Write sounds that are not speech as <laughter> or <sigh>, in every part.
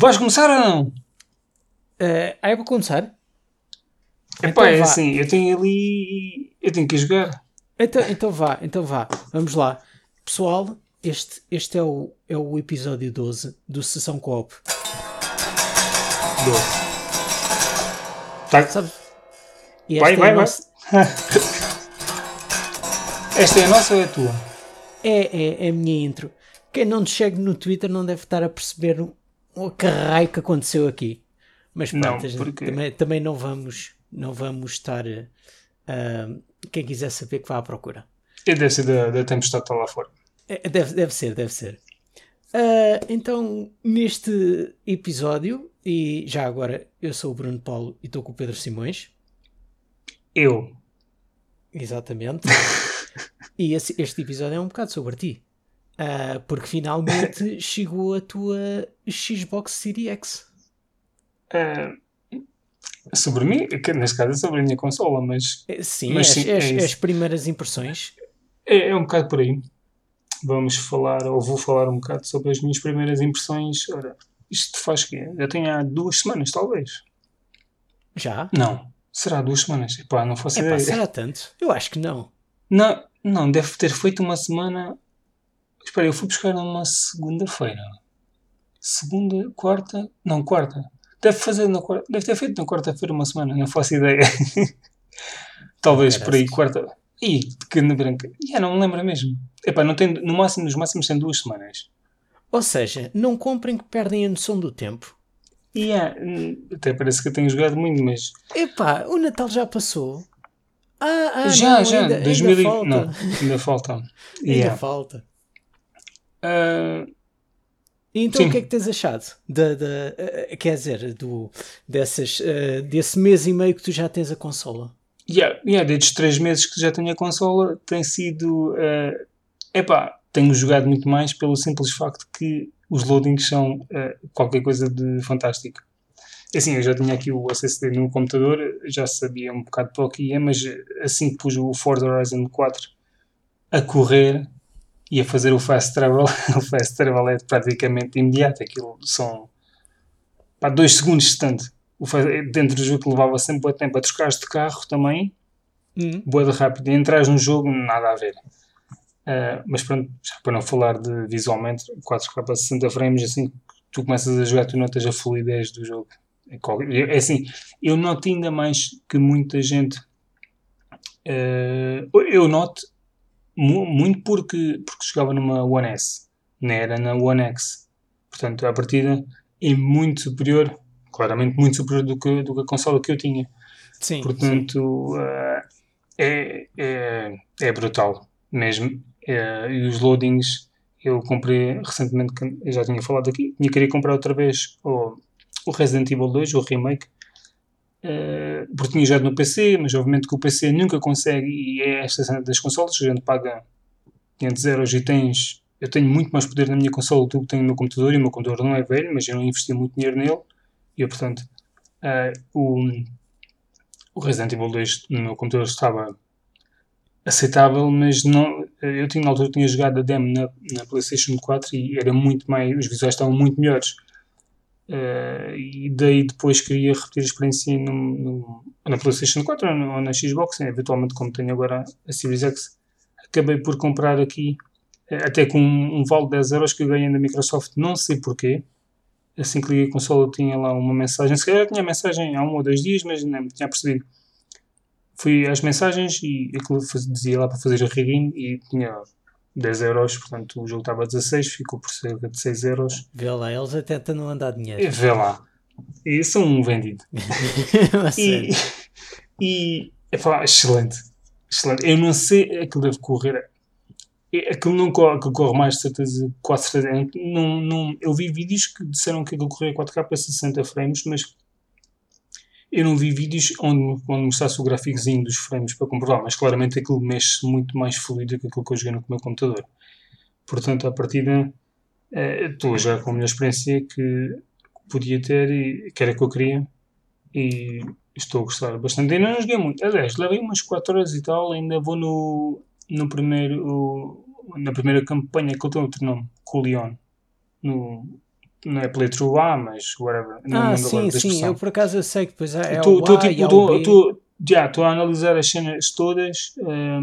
Vais começar ou não? Uh, ah, eu vou começar? Epá, então, é vá. assim, eu tenho ali. Eu tenho que jogar. Então, então vá, então vá. Vamos lá. Pessoal, este, este é, o, é o episódio 12 do Sessão Coop. 12. Tá. Sabe? vai, é vai, vai. <laughs> esta é a nossa ou é a tua? É, é, é a minha intro. Quem não te segue no Twitter não deve estar a perceber o, que raio que aconteceu aqui. Mas pronto, não, porque... também, também não vamos não vamos estar. Uh, quem quiser saber que vá à procura. E deve ser da, da tempestade está lá fora. É, deve, deve ser, deve ser. Uh, então, neste episódio, e já agora, eu sou o Bruno Paulo e estou com o Pedro Simões. Eu. Exatamente. <laughs> e esse, este episódio é um bocado sobre ti. Uh, porque finalmente <laughs> chegou a tua Xbox Series X. Uh, Sobre mim, neste caso é sobre a minha consola, mas. É, sim, mas, sim, as, é as, primeiras impressões. É, é um bocado por aí. Vamos falar, ou vou falar um bocado sobre as minhas primeiras impressões. Ora, isto faz que Já tenho há duas semanas, talvez. Já? Não. Será duas semanas? Epá, não faço Epá, ideia. Será tanto? Eu acho que não. Não, não, deve ter feito uma semana. Espera, eu fui buscar uma segunda-feira. Segunda, quarta. Não, quarta. Deve, fazer na, deve ter feito na quarta-feira uma semana, não faço ideia. <laughs> Talvez por aí, quarta. Ih, pequena branca. Já não me lembro mesmo. Epá, não tem, no máximo, nos máximos são duas semanas. Ou seja, não comprem que perdem a noção do tempo. Yeah, até parece que eu tenho jogado muito, mas. Epá, o Natal já passou. Ah, ah já, não, já, ainda, 2000 ainda falta. Não, ainda falta. <laughs> Yeah. Ainda falta. Uh, então Sim. o que é que tens achado? Da, da, uh, quer dizer, do, dessas, uh, desse mês e meio que tu já tens a consola? Yeah, yeah, desde três meses que já tenho a consola tem sido. Uh, epá, tenho jogado muito mais pelo simples facto que os loadings são uh, qualquer coisa de fantástico. É assim, eu já tinha aqui o SSD no computador, já sabia um bocado para o que ia, mas assim que pus o Forza Horizon 4 a correr, e a fazer o fast travel, <laughs> o fast travel é praticamente imediato, aquilo são pá, dois segundos distante. Dentro do jogo que levava sempre o tempo a trocares de carro também, uhum. boa de rápido, e entras no jogo, nada a ver. Uh, mas pronto, já para não falar de visualmente, 4K a 60 frames, assim que tu começas a jogar, tu notas a fluidez do jogo. É, é assim, eu noto ainda mais que muita gente. Uh, eu noto muito porque, porque jogava numa One S, não era na One X. Portanto, a partida é muito superior, claramente muito superior do que, do que a consola que eu tinha. Sim. Portanto, sim. Uh, é, é, é brutal mesmo. Uh, e os loadings, eu comprei recentemente, eu já tinha falado aqui, tinha queria comprar outra vez o, o Resident Evil 2, o remake, Uh, porque tinha jogado no PC, mas obviamente que o PC nunca consegue, e é esta cena das consolas, a gente paga 500 euros e tens. Eu tenho muito mais poder na minha consola do que tenho no meu computador, e o meu computador não é velho, mas eu não investi muito dinheiro nele, e eu, portanto, uh, o, o Resident Evil 2 no meu computador estava aceitável, mas não, eu tinha, na altura tinha jogado a demo na, na PlayStation 4 e era muito mais, os visuais estavam muito melhores. Uh, e daí depois queria repetir a experiência no, no, na PlayStation 4 ou, no, ou na Xbox, eventualmente como tenho agora a Series X. Acabei por comprar aqui, uh, até com um, um vale de 10 euros que eu ganhei da Microsoft, não sei porquê. Assim que liguei a consola tinha lá uma mensagem, se calhar tinha mensagem há um ou dois dias, mas não tinha percebido. Fui às mensagens e aquilo dizia lá para fazer a rigging e tinha 10 euros, portanto o jogo estava a 16, ficou por cerca de 6 euros. Vê lá, eles até estão a andar dinheiro. Vê lá. E são um vendido. <laughs> e, e é pá, excelente. Excelente. Eu não sei aquilo deve correr. É, aquilo não corre, aquilo corre mais de certeza, quase certeza. Não, não, eu vi vídeos que disseram que aquilo corria 4K a 60 frames, mas eu não vi vídeos onde, onde mostrasse o gráficozinho dos frames para comprovar, mas claramente aquilo mexe muito mais fluido que aquilo que eu joguei no meu computador. Portanto, a partida eh, estou já com a melhor experiência que podia ter e que era que eu queria e estou a gostar bastante. Ainda não joguei muito, aliás, levei umas 4 horas e tal, ainda vou no, no primeiro, na primeira campanha que eu tenho outro nome, com no, não é playthrough A, mas whatever. Não ah, sim, sim, eu por acaso eu sei que depois é, é o A tipo, tô, tô, já, estou a analisar as cenas todas, uh,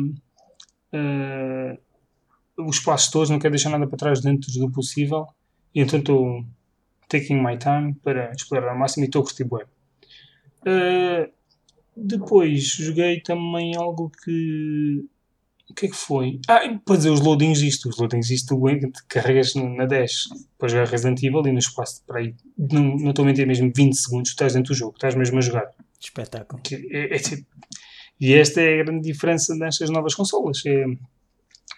uh, os passos todos, não quero deixar nada para trás dentro do possível, e então estou taking my time para explorar ao máximo e estou a curtir bem. Uh, depois joguei também algo que o que é que foi? Ah, para dizer os loadings isto. Os loadings isto carregas na dash para jogar Resident Evil e no espaço para aí, não, não estou a mentir mesmo, 20 segundos, estás dentro do jogo, estás mesmo a jogar. Espetáculo. É, é, tipo, e esta é a grande diferença nestas novas consolas. É,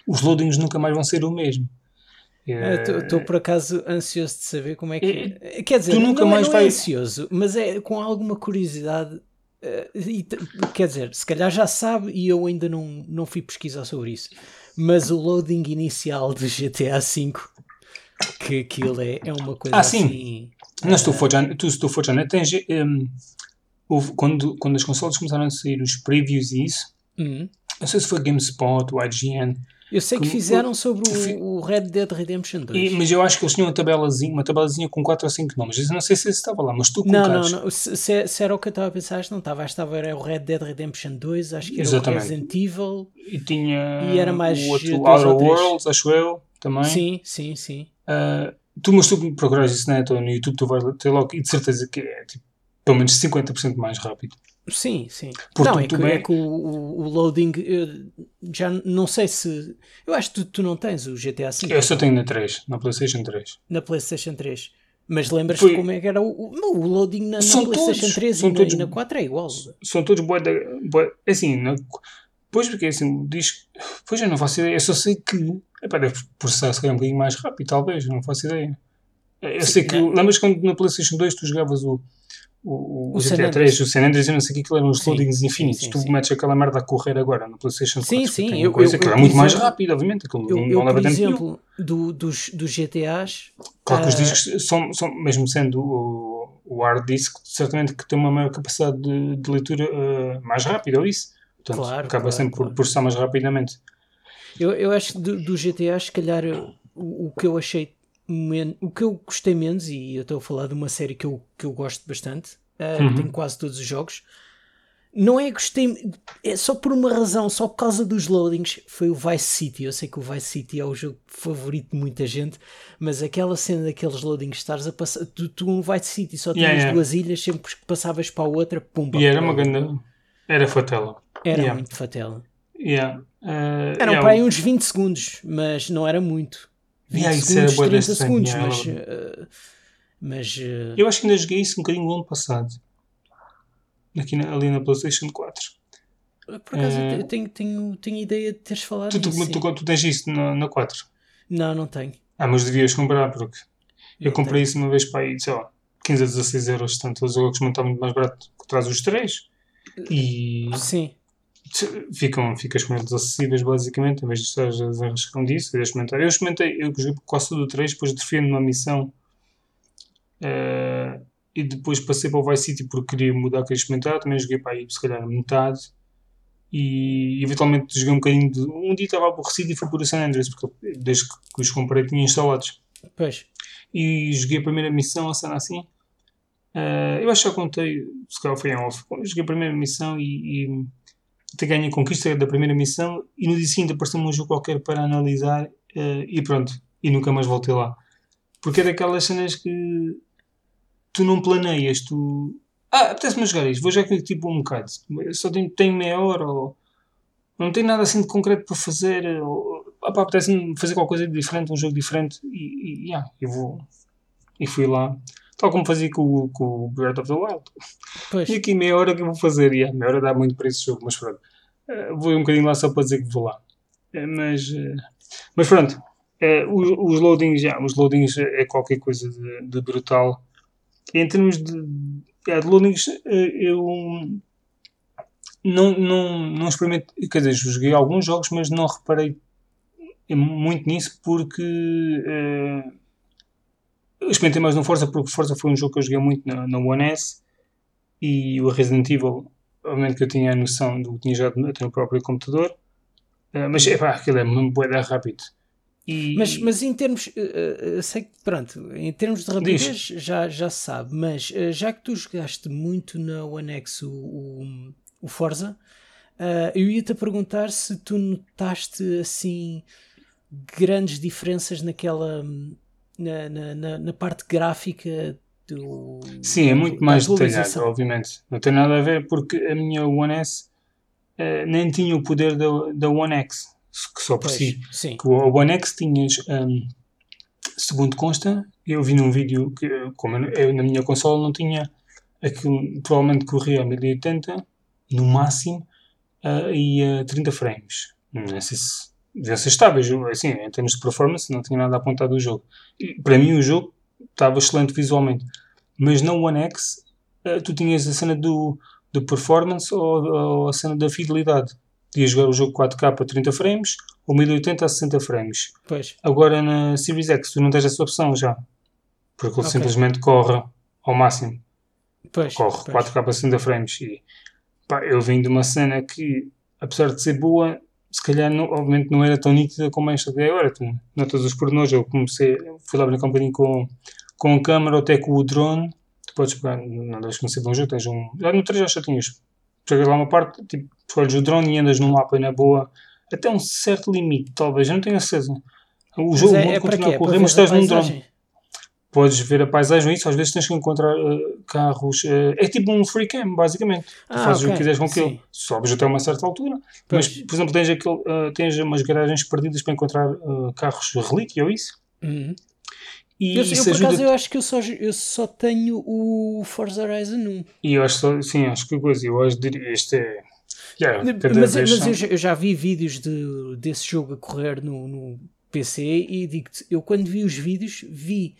os loadings nunca mais vão ser o mesmo. Estou por acaso ansioso de saber como é que. É, quer dizer, tu nunca não, mais não é vai... ansioso, mas é com alguma curiosidade e, quer dizer, se calhar já sabe e eu ainda não, não fui pesquisar sobre isso. Mas o loading inicial do GTA V, que aquilo é, é uma coisa ah, sim. assim. Não, se tu for já, tu, se tu for já tens. Um, houve, quando, quando as consoles começaram a sair os previews e isso, uhum. não sei se foi GameSpot, o IGN eu sei que fizeram sobre o, o, Red Dead Redemption 2. E, mas eu acho que eles tinham uma tabelazinha, uma tabelazinha com 4 ou 5 nomes. Eu não sei se esse estava lá, mas tu colocaste... Não, não, não. Se, se, era o que eu estava a pensar, acho que não estava. Acho que estava era o Red Dead Redemption 2, acho que era Exatamente. o Resident Evil. E tinha e era mais o outro Outer Worlds, acho eu, também. Sim, sim, sim. Uh, tu, mas tu procurares isso né, no YouTube, tu vais ter logo, e de certeza que é tipo, pelo menos 50% mais rápido. Sim, sim. Porque não, é que, bem... é que, o, o, loading já não sei se. Eu acho que tu, tu não tens o GTA V. Eu só tenho na 3, na PlayStation 3. Na PlayStation 3. Mas lembras-te Foi... como é que era o, o loading na, na PlayStation todos, 3 e, todos, na, e na 4 é igual. São todos boa, boa assim, na, pois porque assim, diz. Pois eu não faço ideia, eu só sei que. Epá, deve processar se calhar um bocadinho mais rápido, talvez, não faço ideia. Eu Sim, sei que. Lembras quando na PlayStation 2 tu jogavas o o, o, o GTA 3, o San Andreas, eu não sei o que aquilo eram os loadings infinitos. Sim, tu sim. metes aquela merda a correr agora no PlayStation 4. Sim, sim. Eu, coisa eu, que é muito mais rápido, obviamente. Aquilo eu, não eu, leva por exemplo, do, dos, dos GTAs. Claro que os ah, discos, são, são, mesmo sendo o, o hard disk, certamente que tem uma maior capacidade de, de leitura uh, mais rápida, ou isso. Portanto, claro, acaba claro, sempre claro. por processar mais rapidamente. Eu, eu acho que do, do GTA, se calhar, o, o que eu achei o que eu gostei menos, e eu estou a falar de uma série que eu, que eu gosto bastante, uh, uhum. tenho quase todos os jogos, não é gostei, é só por uma razão, só por causa dos loadings, foi o Vice City. Eu sei que o Vice City é o jogo favorito de muita gente, mas aquela cena daqueles loadings, estás a passar, tu, tu um Vice City só tinhas yeah, yeah. duas ilhas, sempre que passavas para a outra, pumba. E era uma grande. Era fatela. Era yeah. muito fatela. Yeah. Uh, Eram yeah. para aí uns 20 segundos, mas não era muito. 20 yeah, segundos, 30 segundos, mas. Uh, mas. Uh... Eu acho que ainda joguei isso um bocadinho no ano passado. Aqui na, ali na PlayStation 4. Por acaso uh... eu tenho, tenho, tenho ideia de teres falado tu, tu, tu, tu, tens isso na, na 4? Não, não tenho. Ah, mas devias comprar, porque eu não comprei tenho. isso uma vez para aí, sei lá, 15 a 16 euros. Portanto, os jogos não estão muito mais barato que traz os 3. E. Sim ficam, ficam com eles acessíveis basicamente, em vez de estar a desenrascão disso e experimentar. Eu experimentei, eu quase tudo o 3, depois defendo numa missão uh, e depois passei para o Vice City porque queria mudar, queria experimentar, também joguei para aí se calhar metade e eventualmente joguei um bocadinho de. Um dia estava aborrecido e foi por o San Andreas, porque desde que os comprei tinha instalados. Pois. E joguei a primeira missão, a cena assim. Uh, eu acho que já contei, se calhar foi em off. Joguei a primeira missão e, e até ganhei a conquista da primeira missão e no dia seguinte apareceu-me um jogo qualquer para analisar uh, e pronto, e nunca mais voltei lá. Porque é daquelas cenas que tu não planeias, tu. Ah, apetece-me jogar isto, vou já que tipo um bocado. Só tenho, tenho meia hora ou não tenho nada assim de concreto para fazer. Ou, apetece-me fazer qualquer coisa diferente, um jogo diferente e, e yeah, eu vou. E fui lá. Tal como fazia com, com o Breath of the Wild. Pois. E aqui meia hora que eu vou fazer. E a meia hora dá muito para esse jogo, mas pronto. Uh, vou um bocadinho lá só para dizer que vou lá. Uh, mas, uh, mas pronto. Os, os, loadings, já, os loadings é qualquer coisa de, de brutal. Em termos de, de loadings, eu não, não, não experimento. Quer dizer, joguei alguns jogos, mas não reparei muito nisso porque eu experimentei mais no Forza porque Forza foi um jogo que eu joguei muito na, na One S e o Resident Evil, obviamente que eu tinha a noção do que tinha jogado até no próprio computador, uh, mas é pá, aquilo é muito boeda rápido. E... Mas, mas em termos, uh, sei que, pronto, em termos de rapidez já, já se sabe, mas uh, já que tu jogaste muito na One X o, o, o Forza, eu ia-te perguntar se tu notaste assim grandes diferenças naquela na, na, na, parte gráfica do, Sim, é muito mais detalhado, obviamente. Não tem nada a ver porque a minha One S nem tinha o poder da, da One X que só por si. Sim. Que o One X tinhas, um, segundo consta, eu vi num vídeo que, como eu, na minha consola não tinha, aquilo provavelmente corria a 1080 no máximo uh, e a uh, 30 frames. Não sei se devia ser estáveis, assim, em termos de performance, não tinha nada apontado do jogo. E, para mim, o jogo estava excelente visualmente, mas no One X uh, tu tinhas a cena do, do performance ou, ou a cena da fidelidade podia jogar o jogo 4K a 30 frames ou 1080 a 60 frames. Pois. Agora na Series X tu não tens essa opção já. Porque ele okay. simplesmente corre ao máximo. Pois, corre pois. 4K a 60 frames. E pá, eu vim de uma cena que, apesar de ser boa, se calhar não, obviamente não era tão nítida como esta que é agora. Tu notas os pormenores. Eu comecei, fui lá brincar um bocadinho com, com a câmera, até com o drone. Tu podes pegar, não deixes conhecer de um jogo, tens um. Já no 3 já tinhas chegas lá uma parte, tipo, escolhes o drone e andas no mapa e na boa, até um certo limite, talvez, eu não tenho certeza. O jogo é, é continua a correr, mas estás num drone. Podes ver a paisagem, isso às vezes tens que encontrar uh, carros. Uh, é tipo um free cam, basicamente. Ah, tu fazes okay. o que quiseres com aquilo. Sobes até uma certa altura. Pois. Mas, por exemplo, tens, aquele, uh, tens umas garagens perdidas para encontrar carros relíquia ou isso. Uhum. E eu, eu por acaso, eu acho que eu só, eu só tenho o Forza Horizon 1. E eu acho só, sim, acho que coisa, eu acho que este é. Yeah, mas, mas eu, já, eu, já vi vídeos de, desse jogo a correr no, no PC e digo-te, eu quando vi os vídeos, vi,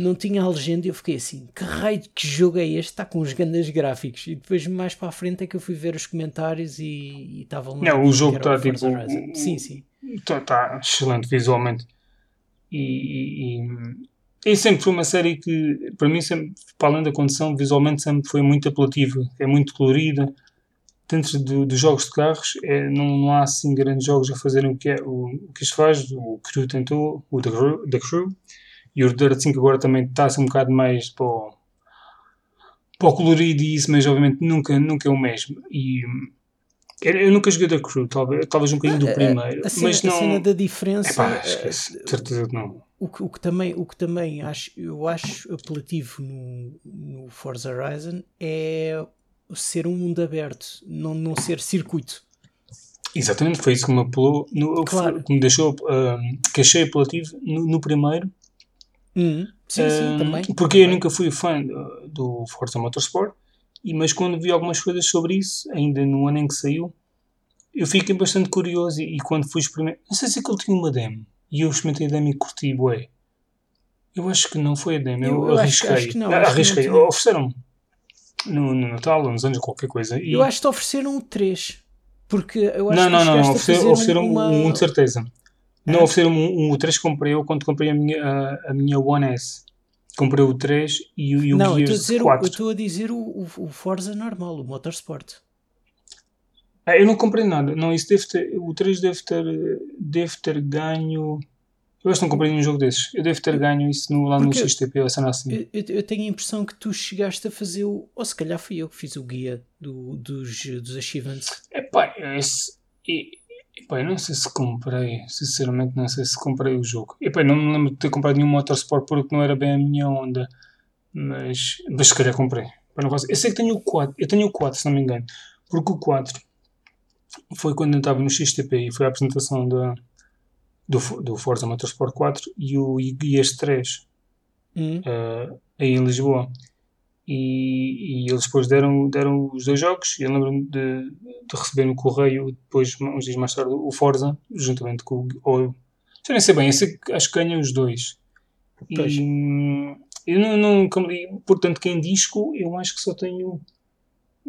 não tinha a legenda e eu fiquei assim, que raio de jogo é este? Está com os grandes gráficos. E depois mais para a frente é que eu fui ver os comentários e estavam. Não, o jogo está tipo. sim, sim. Está tá excelente visualmente e, e, e, sempre foi uma série que, para mim, sempre, para além da condição, visualmente sempre foi muito apelativa, é muito colorida. Dentro do, dos jogos de carros, é, não, não há assim grandes jogos a fazerem o que, é, o, o que isto faz. O Crew tentou, o The Crew, The Crew e o Dirt 5 agora também está-se um bocado mais para o, para o colorido e isso, mas obviamente nunca, nunca é o mesmo. E eu nunca joguei da Crew, talvez, talvez um bocadinho do primeiro. A, cena, mas não... a cena da diferença. Epá, esquece, certeza que não. O que, o que, também, o que também acho, eu acho apelativo no, no Forza Horizon é ser um mundo aberto, não, não ser circuito. Exatamente, foi isso que me apelou, no, claro. que me deixou, um, que achei apelativo no, no primeiro. Uhum. Sim, um, sim, também. Porque também. eu nunca fui fã do, do Forza Motorsport e, mas quando vi algumas coisas sobre isso, ainda no ano em que saiu, eu fiquei bastante curioso e, e quando fui experimentar, não sei se aquilo tinha uma demo, e eu experimentei a demo e curti, bué. Eu acho que não foi a demo, eu, eu arrisquei. Acho, acho que não, arrisquei, ofereceram-me no, no Natal, nos anos, qualquer coisa. E... Eu acho que te ofereceram o 3. Porque eu acho não, não, não, ofereceram, ofereceram uma... um, um de certeza. Não, é? ofereceram um, um, o 3 que comprei eu quando comprei a minha, a, a minha One S. Comprei o 3 e, e o não, Gears eu dizer, 4. Eu estou a dizer o, o, o, Forza normal, o Motorsport. Ah, eu não comprei nada. Não, isso deve ter, o 3 deve ter, deve ter ganho... Eu acho que não comprei nenhum jogo desses. Eu devo ter ganho isso no, lá Porque no XTP ou assim. Eu, eu, eu, tenho a impressão que tu chegaste a fazer o... Ou se calhar fui eu que fiz o guia do, dos, dos achievements. É pá, esse... E, eu não sei se comprei, sinceramente não sei se comprei o jogo. Epá, não me lembro de ter comprado nenhum Motorsport porque não era bem a minha onda. Mas, mas se calhar comprei. Eu sei que tenho o 4, eu tenho o 4 se não me engano. Porque o 4 foi quando eu estava no XTP e foi a apresentação da, do, do Forza Motorsport 4 e o IS 3 hum. uh, aí em Lisboa e, e, eles depois deram, deram os dois jogos. Eu lembro-me de, de, receber no correio, depois, uns dias mais tarde, o Forza, juntamente com o. já nem sei bem, esse, acho que ganha os dois. Pois. E eu não, não. Portanto, quem disco, eu acho que só tenho.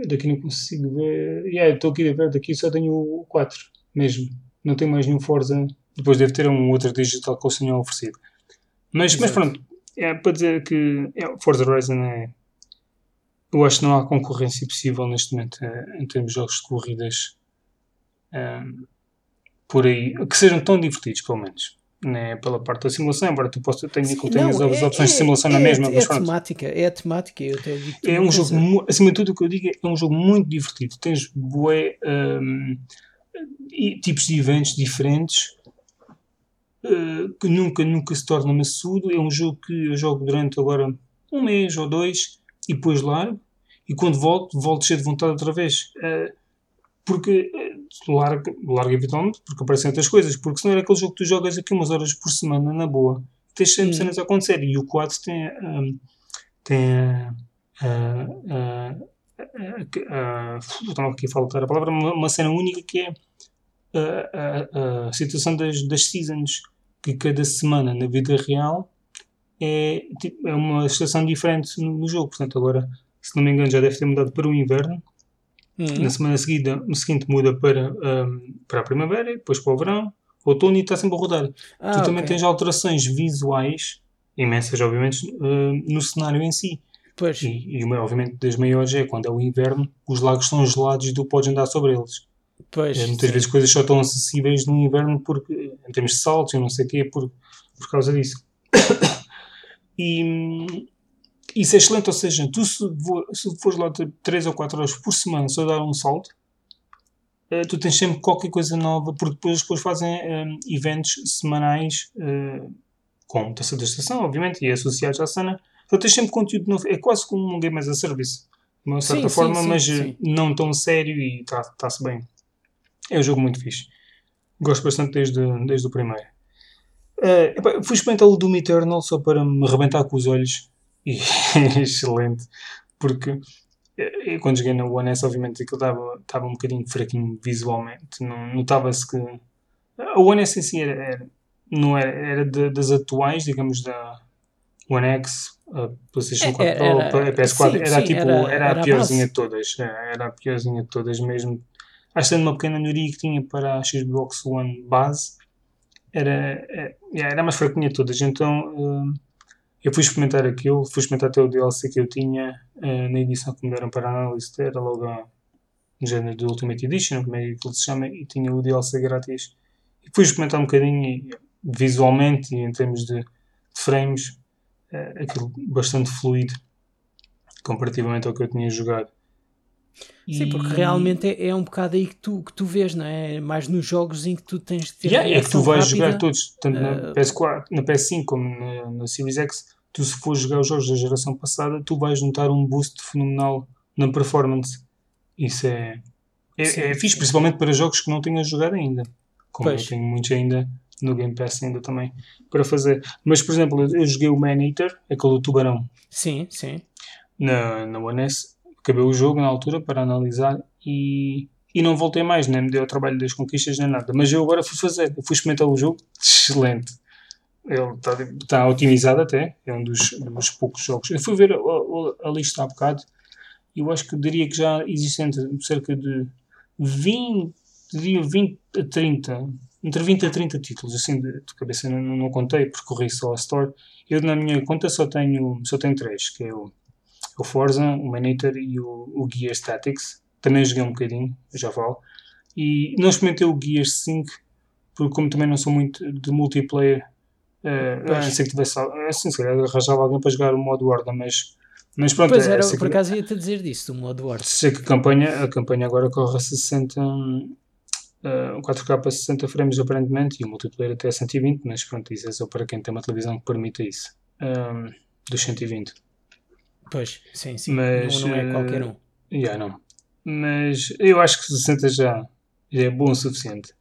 Daqui não consigo ver. Yeah, estou aqui a ver, daqui só tenho o 4 mesmo. Não tenho mais nenhum Forza. Depois deve ter um outro digital que o senhor oferecido. Mas, mas pronto, é para dizer que é, Forza Horizon é eu acho que não há concorrência possível neste momento eh, em termos de jogos de corridas um, ehm, por aí, que sejam tão divertidos, pelo menos. né, pela parte da simulação, embora tu, possa, tenha, Sim, tenhas não, as é, opções é, de simulação é, na mesma. É, a temática, é a temática. Eu até digo é um jogo, acima de tudo, o que eu digo é um jogo muito divertido. Tens bué, um, tipos de eventos diferentes uh, que nunca, nunca se torna maçudo. É um jogo que eu jogo durante agora um mês ou dois e depois largo. E quando volto, volto cheio de vontade outra vez. Uh, porque larga, larga eventualmente, porque aparecem outras coisas, porque senão era aquele jogo que tu jogas aqui umas horas por semana na boa, tens sempre hum. cenas a acontecer e o quad tem, um, tem uh, uh, estava aqui a faltar a palavra, uma, uma cena única que é a, a, situação das, das seasons, que cada semana na vida real é, tipo, é uma estação diferente no, no jogo, portanto agora se não me engano já deve ter mudado para o inverno Uhum. Na semana seguida, seguinte muda para, um, para a primavera, depois para o verão, outono e está sempre a rodar. Ah, tu também okay. tens alterações visuais, imensas, obviamente, uh, no cenário em si. Pois. E, e, obviamente, das maiores é quando é o inverno, os lagos são gelados e tu podes andar sobre eles. Pois, é, muitas sim. vezes coisas só estão acessíveis no inverno porque, em termos de saltos e não sei o quê, por, por causa disso. E, isso é excelente, ou seja, tu se, for, se fores lá 3 ou 4 horas por semana só dar um salto, uh, tu tens sempre qualquer coisa nova, porque depois, depois fazem um, eventos semanais uh, com taça da estação, obviamente, e associados à cena. Então tens sempre conteúdo novo, é quase como um game as a service, de uma certa sim, forma, sim, mas sim. não tão sério e está-se tá bem. É um jogo muito fixe. Gosto bastante desde, desde o primeiro. Uh, fui experimentar o Doom Eternal só para me arrebentar com os olhos. E <laughs> excelente, porque eu, quando joguei na One S, obviamente aquilo estava um bocadinho fraquinho visualmente, notava-se que a One S em si era, era não era, era de, das atuais, digamos, da One X, a PlayStation 4 Pro, era, a PS4, sim, era sim, tipo, era, era, a piorzinha de todas, é, era a piorzinha de todas mesmo. Acho que uma pequena melhoria que tinha para a Xbox One base, era, era, é, era mais fraquinha de todas, então. Uh, eu fui experimentar aquilo, fui experimentar até o DLC que eu tinha uh, na edição que me deram para análise, era logo no género do Ultimate Edition, como é que ele se chama, e tinha o DLC grátis. E fui experimentar um bocadinho e, visualmente e em termos de, de frames, uh, aquilo bastante fluido comparativamente ao que eu tinha jogado. Sim, porque realmente é, é, um bocado aí que tu, que tu vês, não é? Mais nos jogos em que tu tens de ter. Yeah, é que tu vais rápida. jogar todos, tanto uh, na, ah, PS4, na PS5 como na, na, Series X. Tu, se fores jogar os jogos da geração passada, tu vais notar um boost fenomenal na performance. Isso é, é, é fixe, principalmente para jogos que não tenhas jogado ainda. Como pois. eu tenho muitos ainda no Game Pass ainda também para fazer. Mas, por exemplo, eu joguei o Man Eater, aquele do tubarão. Sim, sim. Na, na One S acabei o jogo na altura para analisar e, e não voltei mais, nem me deu o trabalho das conquistas nem nada. Mas eu agora fui fazer, fui experimentar o jogo, excelente. Ele está tá otimizado até, é um dos, dos, poucos jogos. Eu fui ver a, a, a lista há bocado e eu acho que diria que já existem cerca de 20, diria 20 a 30, entre 20 a 30 títulos, assim de, de cabeça não, não contei, percorri só a Store. Eu na minha conta só tenho, só tenho três, que é o o Forza, o Maniter e o, o Gears Tactics. Também joguei um bocadinho, já falo. E não experimentei o Gears 5, porque como também não sou muito de multiplayer, uh, a que tivesse. Assim, se calhar arranjava alguém para jogar o modo Horda, mas. Mas pronto, pois era, por acaso ia-te dizer disso, do modo Horda. Sei que a campanha, a campanha agora corre a 60, uh, 4K a 60 frames aparentemente, e o multiplayer até a 120, mas pronto, isso é só para quem tem uma televisão que permita isso. Um, dos 120. Pois, sim, sim. Mas, não, não é qualquer um. Eh, yeah, não. Mas eu acho que 60 já, já é bom o suficiente.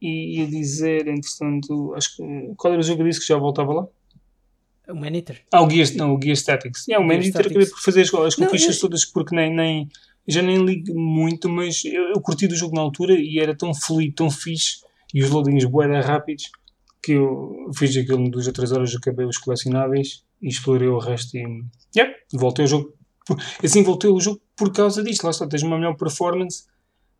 E ia dizer, entretanto, acho que. Qual era o jogo que disse que já voltava lá? O Maniter. Ah, o Gear, não, o Gear Statics. Yeah, o Maniter acabei por fazer as, as conquistas eu... todas porque nem, nem. Já nem ligo muito, mas eu, eu curti do jogo na altura e era tão fluido, tão fixe e os loadings boeda rápidos que eu fiz aquilo em duas ou três horas, acabei os colecionáveis e explorei o resto e yeah, voltei ao jogo. Assim voltei ao jogo por causa disto. Lá está, tens uma melhor performance,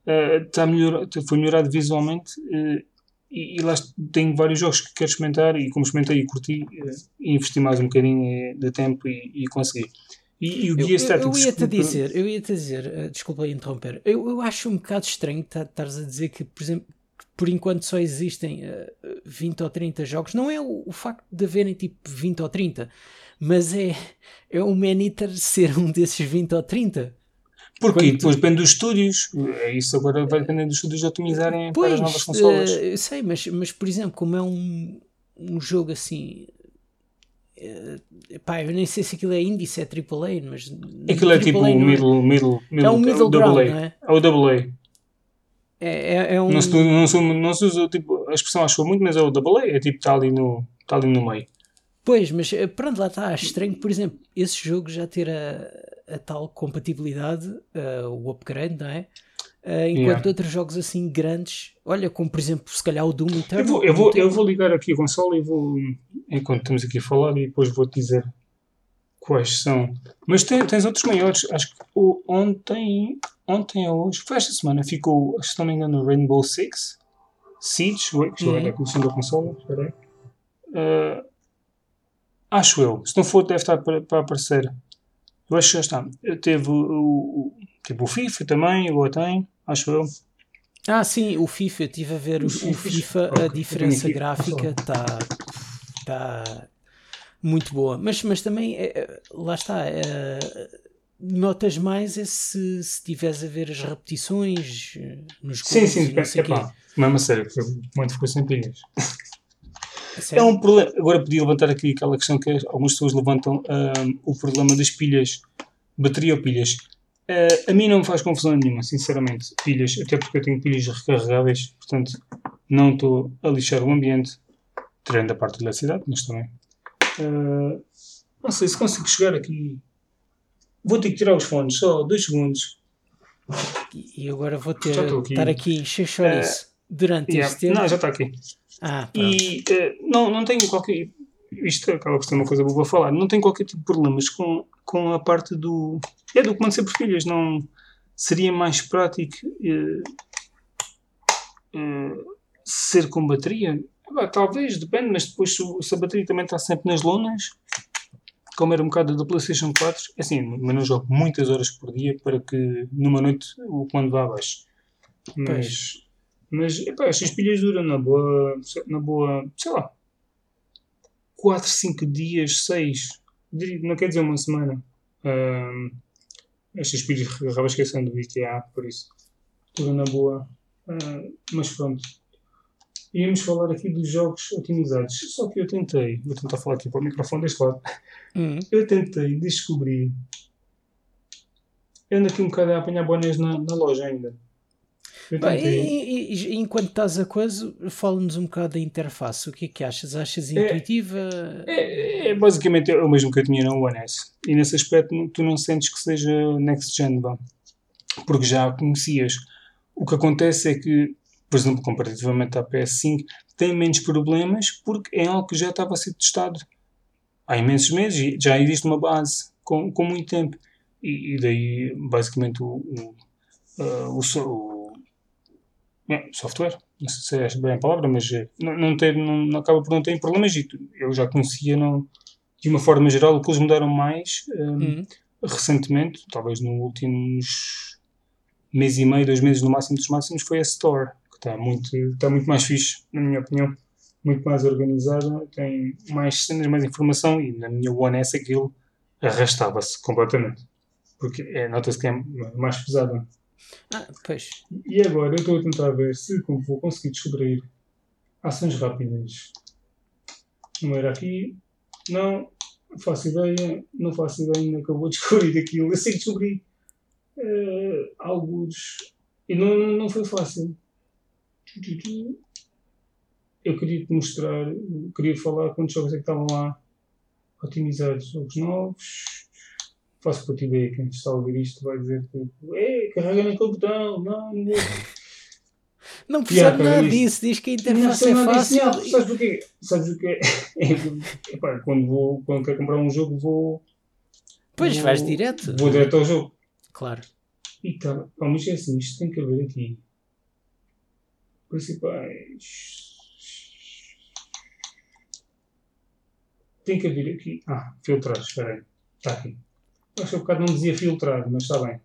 uh, tá melhor, foi melhorado visualmente uh, e, e, lá tenho vários jogos que quero experimentar e como experimentei e curti, uh, investi mais um bocadinho de tempo e, e consegui. E, e o guia estético. Eu, eu ia-te dizer, eu ia-te dizer, desculpa interromper, eu, eu acho um bocado estranho estares a dizer que, por exemplo, por enquanto só existem uh, eh, 20 ou 30 jogos. Não é o, o, facto de haverem tipo 20 ou 30, mas é, é o Eater ser um desses 20 ou 30. Porque depois depende dos estúdios. É isso agora vai depender dos estúdios otimizarem pois, para as novas consolas. Uh, eu sei, mas, mas por exemplo, como é um, um jogo assim. Uh, pá, eu nem sei se aquilo é indie, se é AAA, mas. Aquilo é tipo o middle, é, middle, middle, é um middle ground, é? É o. É, é, é um... não, se, não, se, não se usa tipo, a expressão achou muito, mas é o AA, é tipo, está ali, no, está ali no meio. Pois, mas eh, pronto, lá está. Estranho, por exemplo, esse jogo já ter a, a tal compatibilidade, uh, o upgrade, não é? Uh, enquanto yeah. outros jogos assim grandes, olha, como por exemplo, se calhar o Doom Eternal. Eu vou, eu vou, eu vou ligar aqui a console e vou, enquanto estamos aqui a falar, e depois vou-te dizer quais são. Mas tem, tens outros maiores. Acho que ontem, ontem ou hoje, foi esta semana, ficou, se não me engano, Rainbow Six Siege. Ver a console. Espera aí. Uh, acho eu. Se não for, deve estar para, para aparecer. Eu acho que já está. Teve o, o, tipo, o FIFA também, o tem, acho eu. Ah, sim, o FIFA. Eu estive a ver o, o FIFA, a diferença gráfica está tá muito boa. Mas, mas também, é, é, lá está. É, notas mais é se, se tiveres a ver as repetições eh, nos Sim, sim, depende. É pá, mesmo a sério, muito ficou sem pilhas. É um problema. Agora podia levantar aqui aquela questão que algumas pessoas levantam um, o problema das pilhas, bateria ou pilhas. Uh, a mim não me faz confusão nenhuma, sinceramente, pilhas, até porque eu tenho pilhas recarregáveis, portanto não estou a lixar o ambiente, tirando a parte da eletricidade, mas também. Uh, não sei se consigo chegar aqui. Vou ter que tirar os fones, só dois segundos. E agora vou ter aqui. estar aqui encher chouriço uh, durante yeah. este tempo. Não, já está aqui. Ah, e uh, não, não tenho qualquer. Isto acaba por ser uma coisa boa a falar. Não tenho qualquer tipo de problemas com, com a parte do. É do comando sempre filhas. Não seria mais prático uh, uh, ser com bateria? Talvez, depende, mas depois se a bateria também está sempre nas lonas, como era um bocado da PlayStation 4, é assim, mas não jogo muitas horas por dia para que numa noite o comando vá abaixo. Mas. Mas, epá, estas pilhas duram na boa, na boa, sei lá, 4, 5 dias, 6, não quer dizer uma semana. Um, estas pilhas acaba esquecendo do IKEA, por isso, tudo na boa. Uh, mas pronto. Íamos falar aqui dos jogos otimizados. Só que eu tentei, vou tentar falar aqui para o microfone deste lado. Uhum. Eu tentei descobrir. Eu ando aqui um bocado a apanhar bonés na, na loja ainda. Bem, e, e, enquanto estás a coisa, fala-nos um bocado da interface. O que é que achas? Achas é, intuitiva? É, é, basicamente o mesmo que eu tinha no One S. E nesse aspecto tu não sentes que seja next gen, bom, porque já a conhecias. O que acontece é que, por exemplo, comparativamente à PS5, tem menos problemas porque é algo que já estava a ser testado há imensos meses e já existe uma base com, com muito tempo. E, e daí, basicamente, o, o, uh, o é, software, não sei se é bem a palavra, mas eh, não, não, ter, não, não acaba por não ter problemas. E eu já conhecia não, de uma forma geral o que eles mudaram mais um, uhum. recentemente, talvez nos últimos mês e meio, dois meses no máximo dos máximos, foi a Store, está muito, está muito mais fixe, na minha opinião, muito mais organizada, tem mais cenas, mais informação e na minha One S aquilo arrastava-se completamente. Porque é, nota-se que é mais pesada. Ah, pois. E agora eu estou a tentar ver se vou conseguir descobrir ações rápidas. Não era aqui. Não, faço ideia. Não faço ideia ainda que eu vou <laughs> descobrir aquilo. Eu sei que descobri uh, alguns. E não, não foi fácil. Eu queria te mostrar, queria falar quantos jogos é que estavam lá otimizados. Jogos novos faço para ti ver quem está a ouvir isto vai dizer tipo, é, carrega no botão, não, não Não percebe nada disso, diz que a interface é fácil. Não, sabes porquê? Sabes o quê? <laughs> É, epá, quando, vou, quando quero comprar um jogo, vou. Pois vou, vais direto. Vou direto ao jogo. Claro. E tá, pá, mas é assim, isto tem que haver aqui. Principais. Tem que haver aqui. Ah, filtrar, espera aí. Está aqui. Acho que um bocado não dizia filtrado, mas está bem.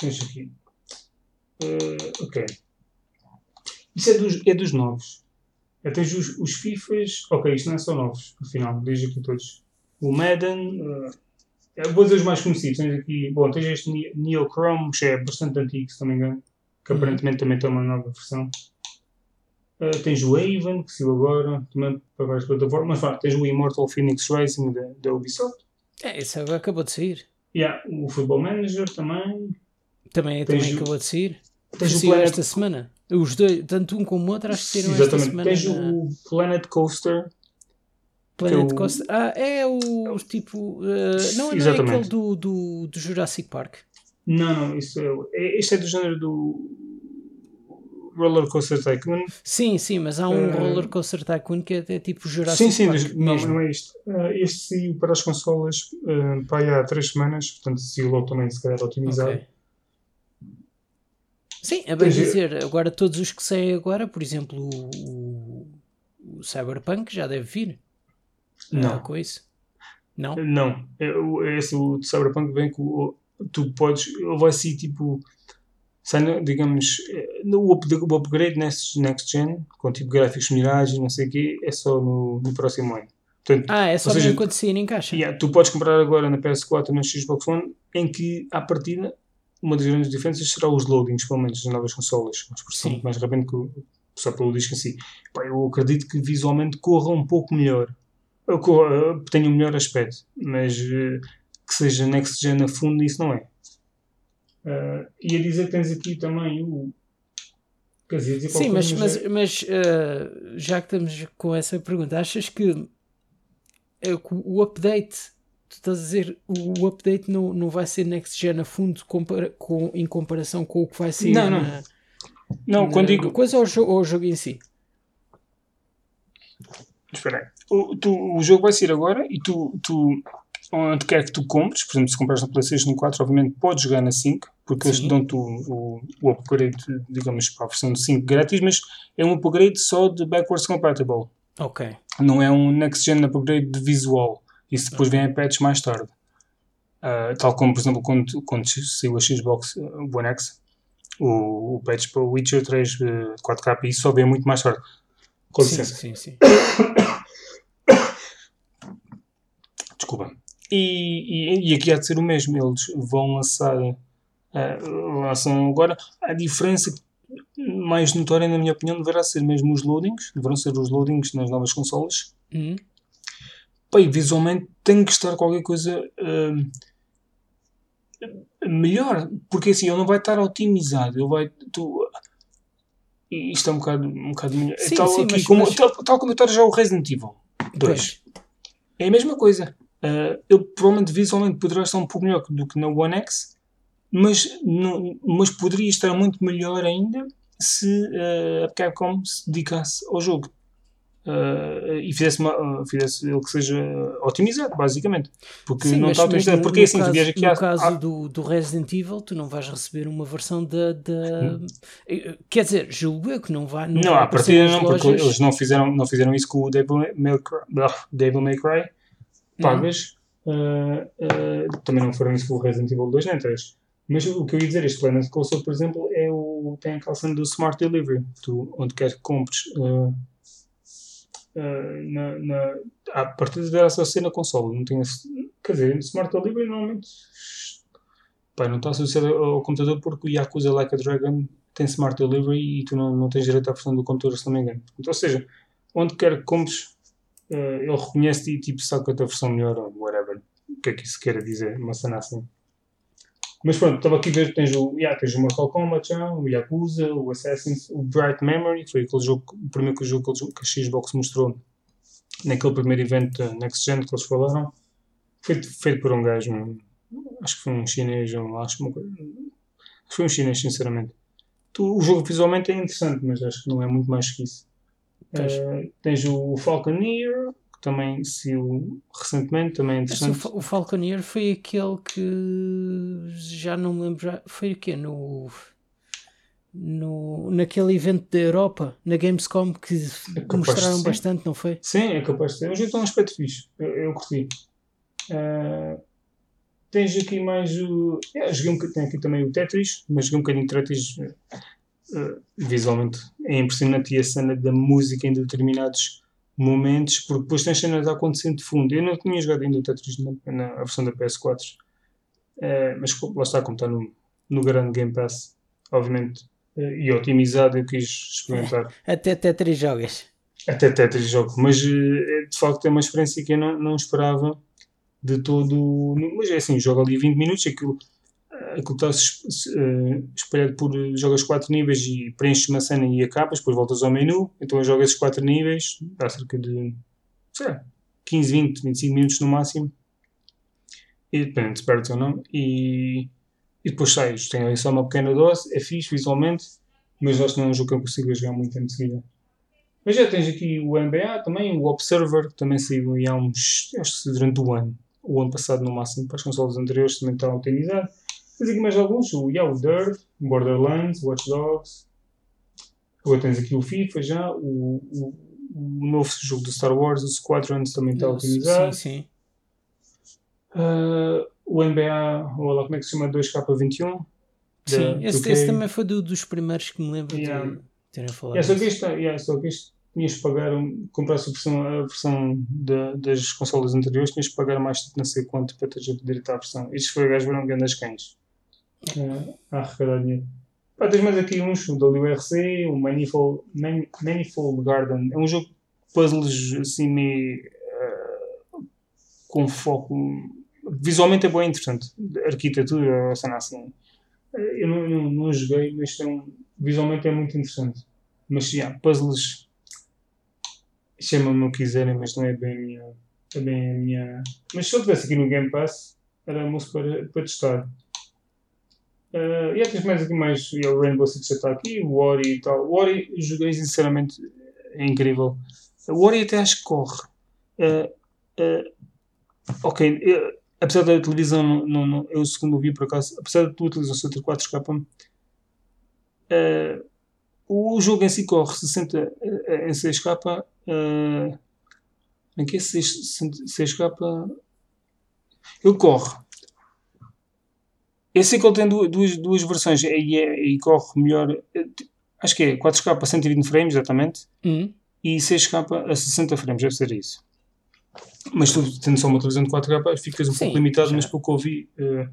Deixa aqui. Uh, ok. Isso é dos, é dos novos. É, tens os, os FIFAs. Ok, isto não é só novos, afinal, desde aqui todos. O Madden. Uh, vou dizer os mais conhecidos. Tens aqui. Bom, tens este Neochrome, que é bastante antigo, se não me engano. Que aparentemente também tem uma nova versão. Uh, tens o Haven, que saiu agora, também para várias plataformas. Mas tens o Immortal Phoenix Racing da, da Ubisoft. É, agora acabou de sair. Yeah, o Football Manager também. Também, também acabou de sair. Tens o Planet... esta semana. Os dois, tanto um como o outro, acho que saíram esta semana. Tens na... o Planet Coaster. Planet é Coaster. Ah, é o, o tipo. Uh, não, não é aquele do, do, do Jurassic Park. Não, não, isso é, este é do género do Roller Coaster Tycoon. Sim, sim, mas há um uh, Roller Coaster Tycoon que é, é tipo Jurassic sim, sim, Park. Sim, sim, não, não é isto. Uh, este saiu para as consolas uh, para aí há 3 semanas, portanto saiu logo também se calhar otimizado. Okay. Sim, é bem dizer, agora todos os que saem agora, por exemplo, o, o Cyberpunk já deve vir. Não. Com isso? Não? Não. É, esse, o Cyberpunk vem com. Tu podes. Ele vai ser tipo. Sai, digamos, o, o upgrade next, next gen, com tipo gráficos melhorados e não sei o quê, é só no, no próximo ano. Portanto, ah, é só mesmo quando sair em caixa. Yeah, tu podes comprar agora na PS4 e no Xbox One, em que, à partida, uma das grandes diferenças será os loadings, pelo menos, das novas consolas. Mas por muito mais rápido que só pelo disco em si. Pá, eu acredito que visualmente corra um pouco melhor. Corra, tenha um melhor aspecto. Mas uh, que seja next gen a fundo, isso não é. Uh, e a dizer que tens aqui também o. Quer dizer, Sim, mas, mas, é- mas uh, já que estamos com essa pergunta, achas que o update tu estás a dizer o update não, não vai ser next gen a fundo compara, com, em comparação com o que vai ser não, não. Na, não, na, quando digo coisa ou o, jogo, ou o jogo em si espera aí o, tu, o jogo vai sair agora e tu, tu onde quer que tu compres, por exemplo, se compras na PlayStation 4, obviamente podes jogar na 5, porque Sim. eles dão-te o, o, o, upgrade, digamos, para a versão de 5 grátis, mas é um upgrade só de backwards compatible. Ok. Não é um next gen upgrade de visual. Isso depois vem em patches mais tarde. Uh, tal como, por exemplo, quando, quando saiu a Xbox One X, o, o patch para o Witcher 3 uh, 4K, isso só vem muito mais tarde. Com licença. Sim, sim, sim. <coughs> Desculpa. E, e, e, aqui há de ser o mesmo. Eles vão lançar. Uh, lançam agora. A diferença mais notória, na minha opinião, deverá ser mesmo os loadings. Deverão ser os loadings nas novas consoles. Uhum. Pá, visualmente tem que estar qualquer coisa uh, melhor, porque assim ele não vai estar otimizado, ele vai. Tu, isto é um bocado, um bocado. Sim, tal, sim, aqui, mas, como, mas... Tal, tal como eu já o Resident Evil 2. É a mesma coisa. Uh, ele provavelmente visualmente poderá estar um pouco melhor do que na One X, mas, não, mas poderia estar muito melhor ainda se uh, a Capcom se dedicasse ao jogo uh, e fizesse, uma, uh, fizesse ele que seja otimizado, basicamente. Porque Sim, não está otimizado. Porque no assim, caso, tu aqui No caso do, do Resident Evil, tu não vais receber uma versão da. Hum. Quer dizer, julgo eu que não vai. Não, não a partir não, porque eles não fizeram, não fizeram isso com o Devil May Cry. Devil May Cry. Pagas. Uh, uh, também não foram isso o Resident Evil 2 nem 3. Mas o que eu ia dizer, este Planet Coaster, por exemplo, é o, tem a calção do Smart Delivery. Tu, onde quer que compres uh, na, na, a partir de essa ser na console. Não tem quer dizer, Smart Delivery normalmente pá, não está associado ao computador porque o Yakuza Like a Dragon tem Smart Delivery e tu não, não tens direito à versão do computador, se não me engano. Então, ou seja, onde quer que compres, uh, ele reconhece e tipo, sabe que a versão melhor ou whatever. O que é que isso quer dizer? Uma cena assim. Mas pronto, estava aqui a ver, tens o, yeah, tens o Mortal Kombat já, o Yakuza, o Assassin's, o Bright Memory, que foi aquele jogo, o primeiro jogo que a Xbox mostrou naquele primeiro evento Next Gen que eles falaram. Feito, feito por um gajo, acho que foi um chinês, ou acho, uma acho que foi um chinês, sinceramente. O jogo visualmente é interessante, mas acho que não é muito mais que isso. Uh, tens o Falconeer, que também saiu recentemente, também é interessante. o Falconeer foi aquele que já não me lembro, foi o quê? No, no, naquele evento da Europa, na Gamescom, que é mostraram bastante, não foi? Sim, é capaz de ser. Hoje tem um aspecto fixe, eu, eu curti. Uh, tens aqui mais o. É, joguei um, tem aqui também o Tetris, mas joguei um bocadinho de Tetris uh, visualmente é impressionante e a cena da música em determinados momentos, porque depois tem cenas a acontecer de fundo. Eu não tinha jogado ainda o Tetris na, na versão da PS4, uh, mas lá está, como está no, no grande Game Pass, obviamente, uh, e otimizado, eu quis experimentar. <laughs> Até Tetris jogas. Até Tetris jogo, mas uh, de facto é uma experiência que eu não, não esperava de todo. Mas é assim, jogo ali 20 minutos, aquilo aquilo está uh, espalhado por jogas 4 níveis e preenches uma cena e acabas, depois voltas ao menu, então jogas esses 4 níveis, dá cerca de sei lá, 15, 20, 25 minutos no máximo, e depende se perdes ou não, e, e depois sais, tem ali só uma pequena dose, é fixe visualmente, mas acho que não é um jogo que eu consigo jogar muito em seguida. Mas já tens aqui o NBA também, o Observer, que também saiu há uns, acho que durante o ano, o ano passado no máximo, para as consoles anteriores também estão a utilizar. Tens aqui mais alguns, o, yeah, o Dirt, Borderlands, Watch Dogs. Agora tens aqui o FIFA já, o, o, o novo jogo do Star Wars, o Squadrons também está a utilizar. Sim, sim. Uh, o NBA, ou lá como é que se chama, 2K21. Sim, esse, esse, também foi do, dos primeiros que me lembro yeah. de terem falado. Yeah, só que este, yeah, só que este tinhas que pagar, comprasse a versão, a versão de, das consolas anteriores, tinhas que pagar mais tipo não sei quanto para teres direito à versão. Estes foi gajos viram grandes cães uh, a arrecadar dinheiro. Pá, tens mais aqui uns, o WRC, o Manifold, Man, Manifold Garden. É um jogo de puzzles assim meio uh, com foco. Visualmente é bem interessante. Arquitetura, cena assim. Eu não, não, não joguei, mas é um, visualmente é muito interessante. Mas yeah, puzzles chamam-me o que quiserem, mas não é bem a minha. É bem a minha... Mas se eu estivesse aqui no Game Pass, era moço para, para testar. Uh, e há tens mais aqui mais. E o Rainbow Six já está aqui, o Ori e tal. O Ori, joguei sinceramente, é incrível. O Ori até acho que corre. Uh, uh, ok, apesar da televisão, não, não, não, eu segundo vi por acaso, apesar da tua televisão ser 4K, o jogo em si corre 60 em 6K. em que é 6, 6K? Ele corre eu sei que ele tem duas, duas versões e, e corre melhor. Acho que é 4K a 120 frames, exatamente, uhum. e 6K a 60 frames, deve ser isso. Mas tu, tendo só uma televisão de 4K, ficas um Sim, pouco limitado, já. mas pouco ouvi. Uh,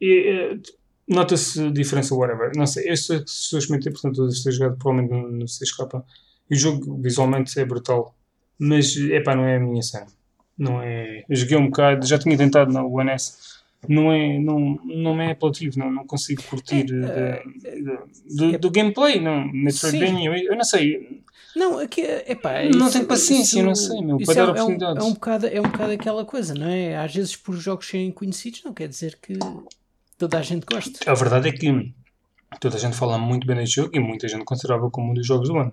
e, uh, Nota-se diferença, whatever. Não sei, a experimentar, portanto, eu estou jogado provavelmente no, no 6K. E o jogo visualmente é brutal, mas é pá, não é a minha cena. Não é. Eu joguei um bocado, já tinha tentado na One S não é, não, não é apelativo, não, não consigo curtir é, de, de, de, é, do gameplay, não, Metroidvania, eu, eu não sei. Não, aqui, epá, não isso, tenho paciência, isso, não sei, meu, para dar é, oportunidades. É um, é, um bocado, é um bocado aquela coisa, não é? Às vezes por jogos serem conhecidos não quer dizer que toda a gente goste. A verdade é que toda a gente fala muito bem deste jogo e muita gente considerava como um dos jogos do ano.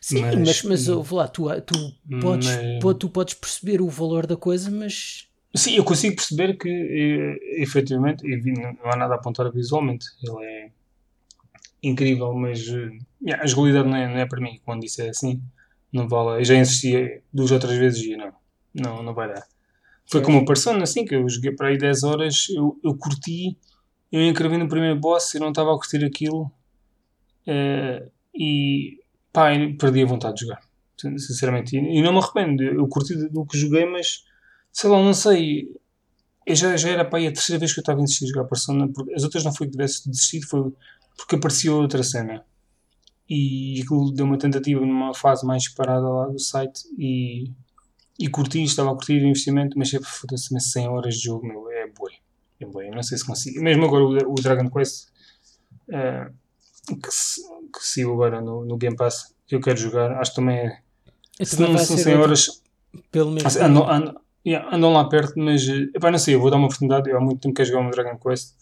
Sim, mas, mas, mas ouve lá, tu, tu, podes, mas... tu podes perceber o valor da coisa, mas Sim, eu consigo perceber que, eh, efetivamente, não há nada a apontar visualmente. Ele é incrível, mas eh, yeah, a jogabilidade não é, não é para mim. Quando disse é assim, não vale. Eu já insisti duas ou três vezes e não, não, não vai dar. Foi é. como o Persona, assim, que eu joguei para aí 10 horas, eu, eu curti, eu encravei no primeiro boss, eu não estava a curtir aquilo uh, e pá, perdi a vontade de jogar, sinceramente. E, e não me arrependo, eu curti do que joguei, mas sei lá, não sei. Eu já, já era para aí a terceira vez que eu estava a insistir a jogar Persona. Porque as outras não foi que tivesse desistido, foi porque apareceu outra cena. E aquilo deu uma tentativa numa fase mais parada lá do site e, e curti, estava a curtir o investimento, mas é foda-se 100 horas de jogo, meu, é boi. É boi, não sei se consigo. Mesmo agora o, o Dragon Quest, uh, que, se, que saiu agora no, no Game Pass, que eu quero jogar, acho que também é. Se não são 100 horas. Pelo menos. Ando, ando, Yeah, andam lá perto, mas eh, epá, não sei, eu vou dar uma oportunidade. Eu há muito tempo que jogar um Dragon Quest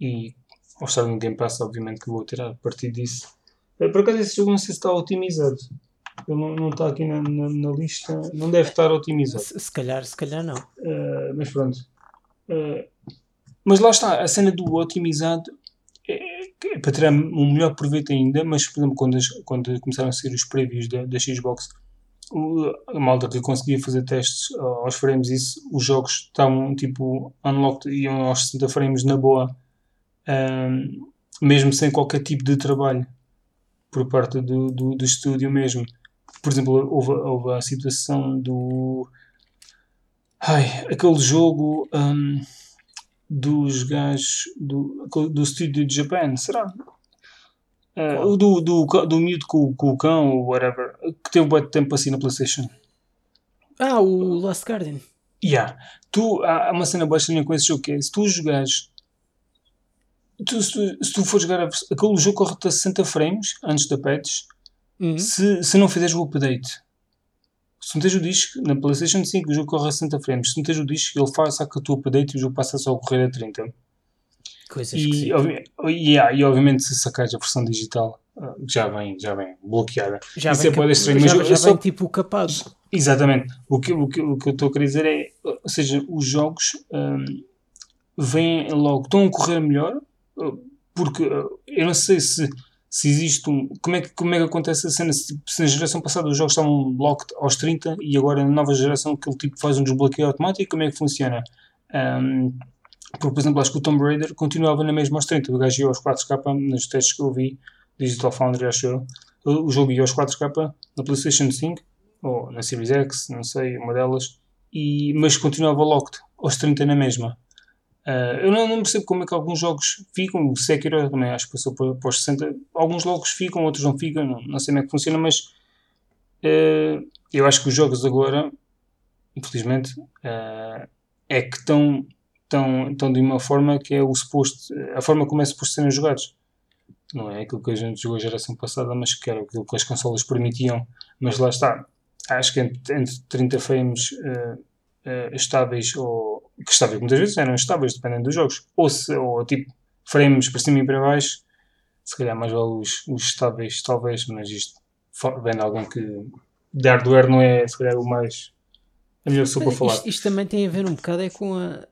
e ao estar no Game Pass, obviamente que vou tirar partido disso. Eh, por acaso, esse jogo não sei se está otimizado. Ele não, não está aqui na, na, na, lista, não deve estar otimizado. Se, se calhar, se calhar não. Uh, mas pronto. Uh, mas lá está, a cena do otimizado é, é, para tirar um melhor proveito ainda. Mas, por exemplo, quando, quando começaram a ser os previews da, da Xbox a malta que conseguia fazer testes aos frames, isso, os jogos estavam tipo unlocked, iam aos 60 frames na boa, um, mesmo sem qualquer tipo de trabalho por parte do, do, do estúdio mesmo. Por exemplo, houve, houve a situação do. Ai, aquele jogo um, dos gajos do, do estúdio de Japan, será? Uh, o do, do, do miúdo com, com o cão ou whatever, que teve um tempo assim na PlayStation. Ah, o Lost Guardian. Yeah. Tu, há, há uma cena baixa com esse jogo que é, se tu jogares tu, se, tu, se tu for jogar a, aquele jogo corre a 60 frames antes da patch uhum. se, se não fizeres o update se não tens o disco na Playstation 5 o jogo corre a 60 frames se não tens o disco ele faz saca o update e o jogo passa só a correr a 30 Coisas e, obvi yeah, e obviamente se sacares a versão digital ah, já vem, já vem bloqueada. Já Isso vem, é estranho, já, mas já só... vem tipo capado. Exatamente. O que, o, que, o que eu estou a querer dizer é, ou seja, os jogos um, vêm logo, estão a correr melhor, porque eu não sei se, se existe um. Como é, que, como é que acontece a cena? Se, se na geração passada os jogos estavam locked aos 30 e agora na nova geração aquele tipo faz um desbloqueio automático, como é que funciona? Um, porque, por exemplo, acho que o Tomb Raider continuava na mesma aos 30. O gajo ia aos 4K nos testes que eu vi, Digital Foundry, acho eu. O jogo ia aos 4K na PlayStation 5 ou na Series X, não sei, uma delas, e, mas continuava locked aos 30 na mesma. Uh, eu não, não, percebo como é que alguns jogos ficam, o Sekiro também acho que passou por, por 60, alguns jogos ficam, outros não ficam, não, não sei como é que funciona, mas uh, eu acho que os jogos agora, infelizmente, uh, é que estão, estão, estão de uma forma que é o suposto, a forma como é suposto serem jogados. Não é aquilo que a gente jogou a geração passada, mas que era aquilo que as consolas permitiam, mas lá está. Acho que entre, entre 30 frames estáveis ou que estáveis muitas vezes eram estáveis, dependendo dos jogos. Ou, se, ou tipo, frames para cima e para baixo, se calhar mais vale os, os estáveis, talvez, mas isto, vendo alguém que de hardware não é, se calhar, o mais. a melhor pessoa para falar. Isto, isto, também tem a ver um bocado é com a.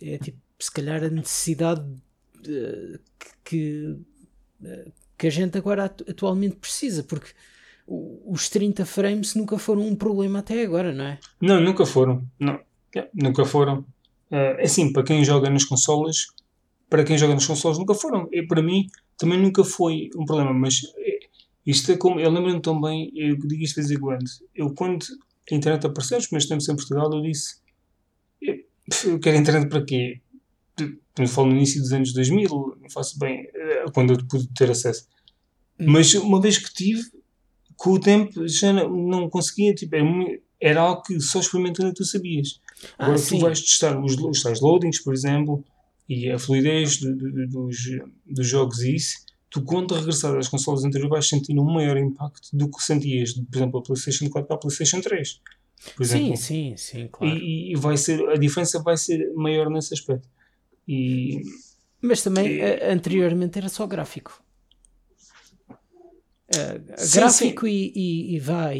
É tipo, se calhar, a necessidade de, que, que a gente agora atualmente precisa, porque os 30 frames nunca foram um problema até agora, não é? Não, nunca foram. Não. Nunca foram. Uh, é assim, para quem joga nas consolas, para quem joga nas consolas nunca foram. E para mim também nunca foi um problema, mas eh, isto é como. Eu lembro-me também, eu digo isto de vez em quando. Eu, quando a internet apareceu, nos meus tempos em Portugal, eu disse: Eu, eu quero internet para quê? Estamos falando no início dos anos 2000, não faço bem, eh, quando eu pude ter acesso. Hum. Mas uma vez que tive, com o tempo já não, não conseguia, tipo, era, era algo que só experimentando tu sabias. Ah, Agora sim. tu vais testar os, os tais loadings, por exemplo, e a fluidez de, de, de, dos, dos jogos e isso, tu quando regressar às consoles anteriores vais sentir um maior impacto do que sentias, por exemplo, a PlayStation 4 para a PlayStation 3. Sim, sim, sim, claro. E, e, vai ser, a diferença vai ser maior nesse aspecto. E, Mas também, e, anteriormente era só gráfico. Uh, sim, gráfico sim. E, e, e vai.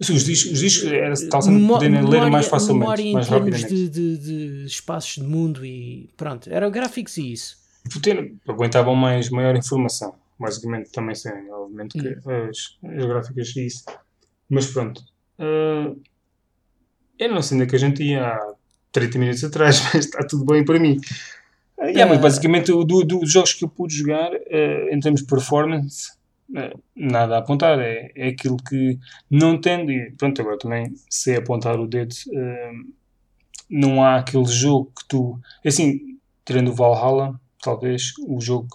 Sim, os discos, os discos era tal poderem ler mais facilmente. Memória mais em termos de, de, de, espaços de mundo e pronto, eram gráficos e isso. Poder, aguentavam mais, maior informação. Basicamente também sim, obviamente que hum. as, as gráficas e isso. Mas pronto. Uh, eu não sei onde é que a gente ia há 30 minutos atrás, <laughs> mas está tudo bem para mim. Uh, yeah, mas basicamente dos do, do jogos que eu pude jogar uh, em termos de performance é, nada a apontar, é, é aquilo que não tendo, e pronto, agora também sei apontar o dedo, uh, não há aquele jogo que tu, assim, tirando o Valhalla, talvez o jogo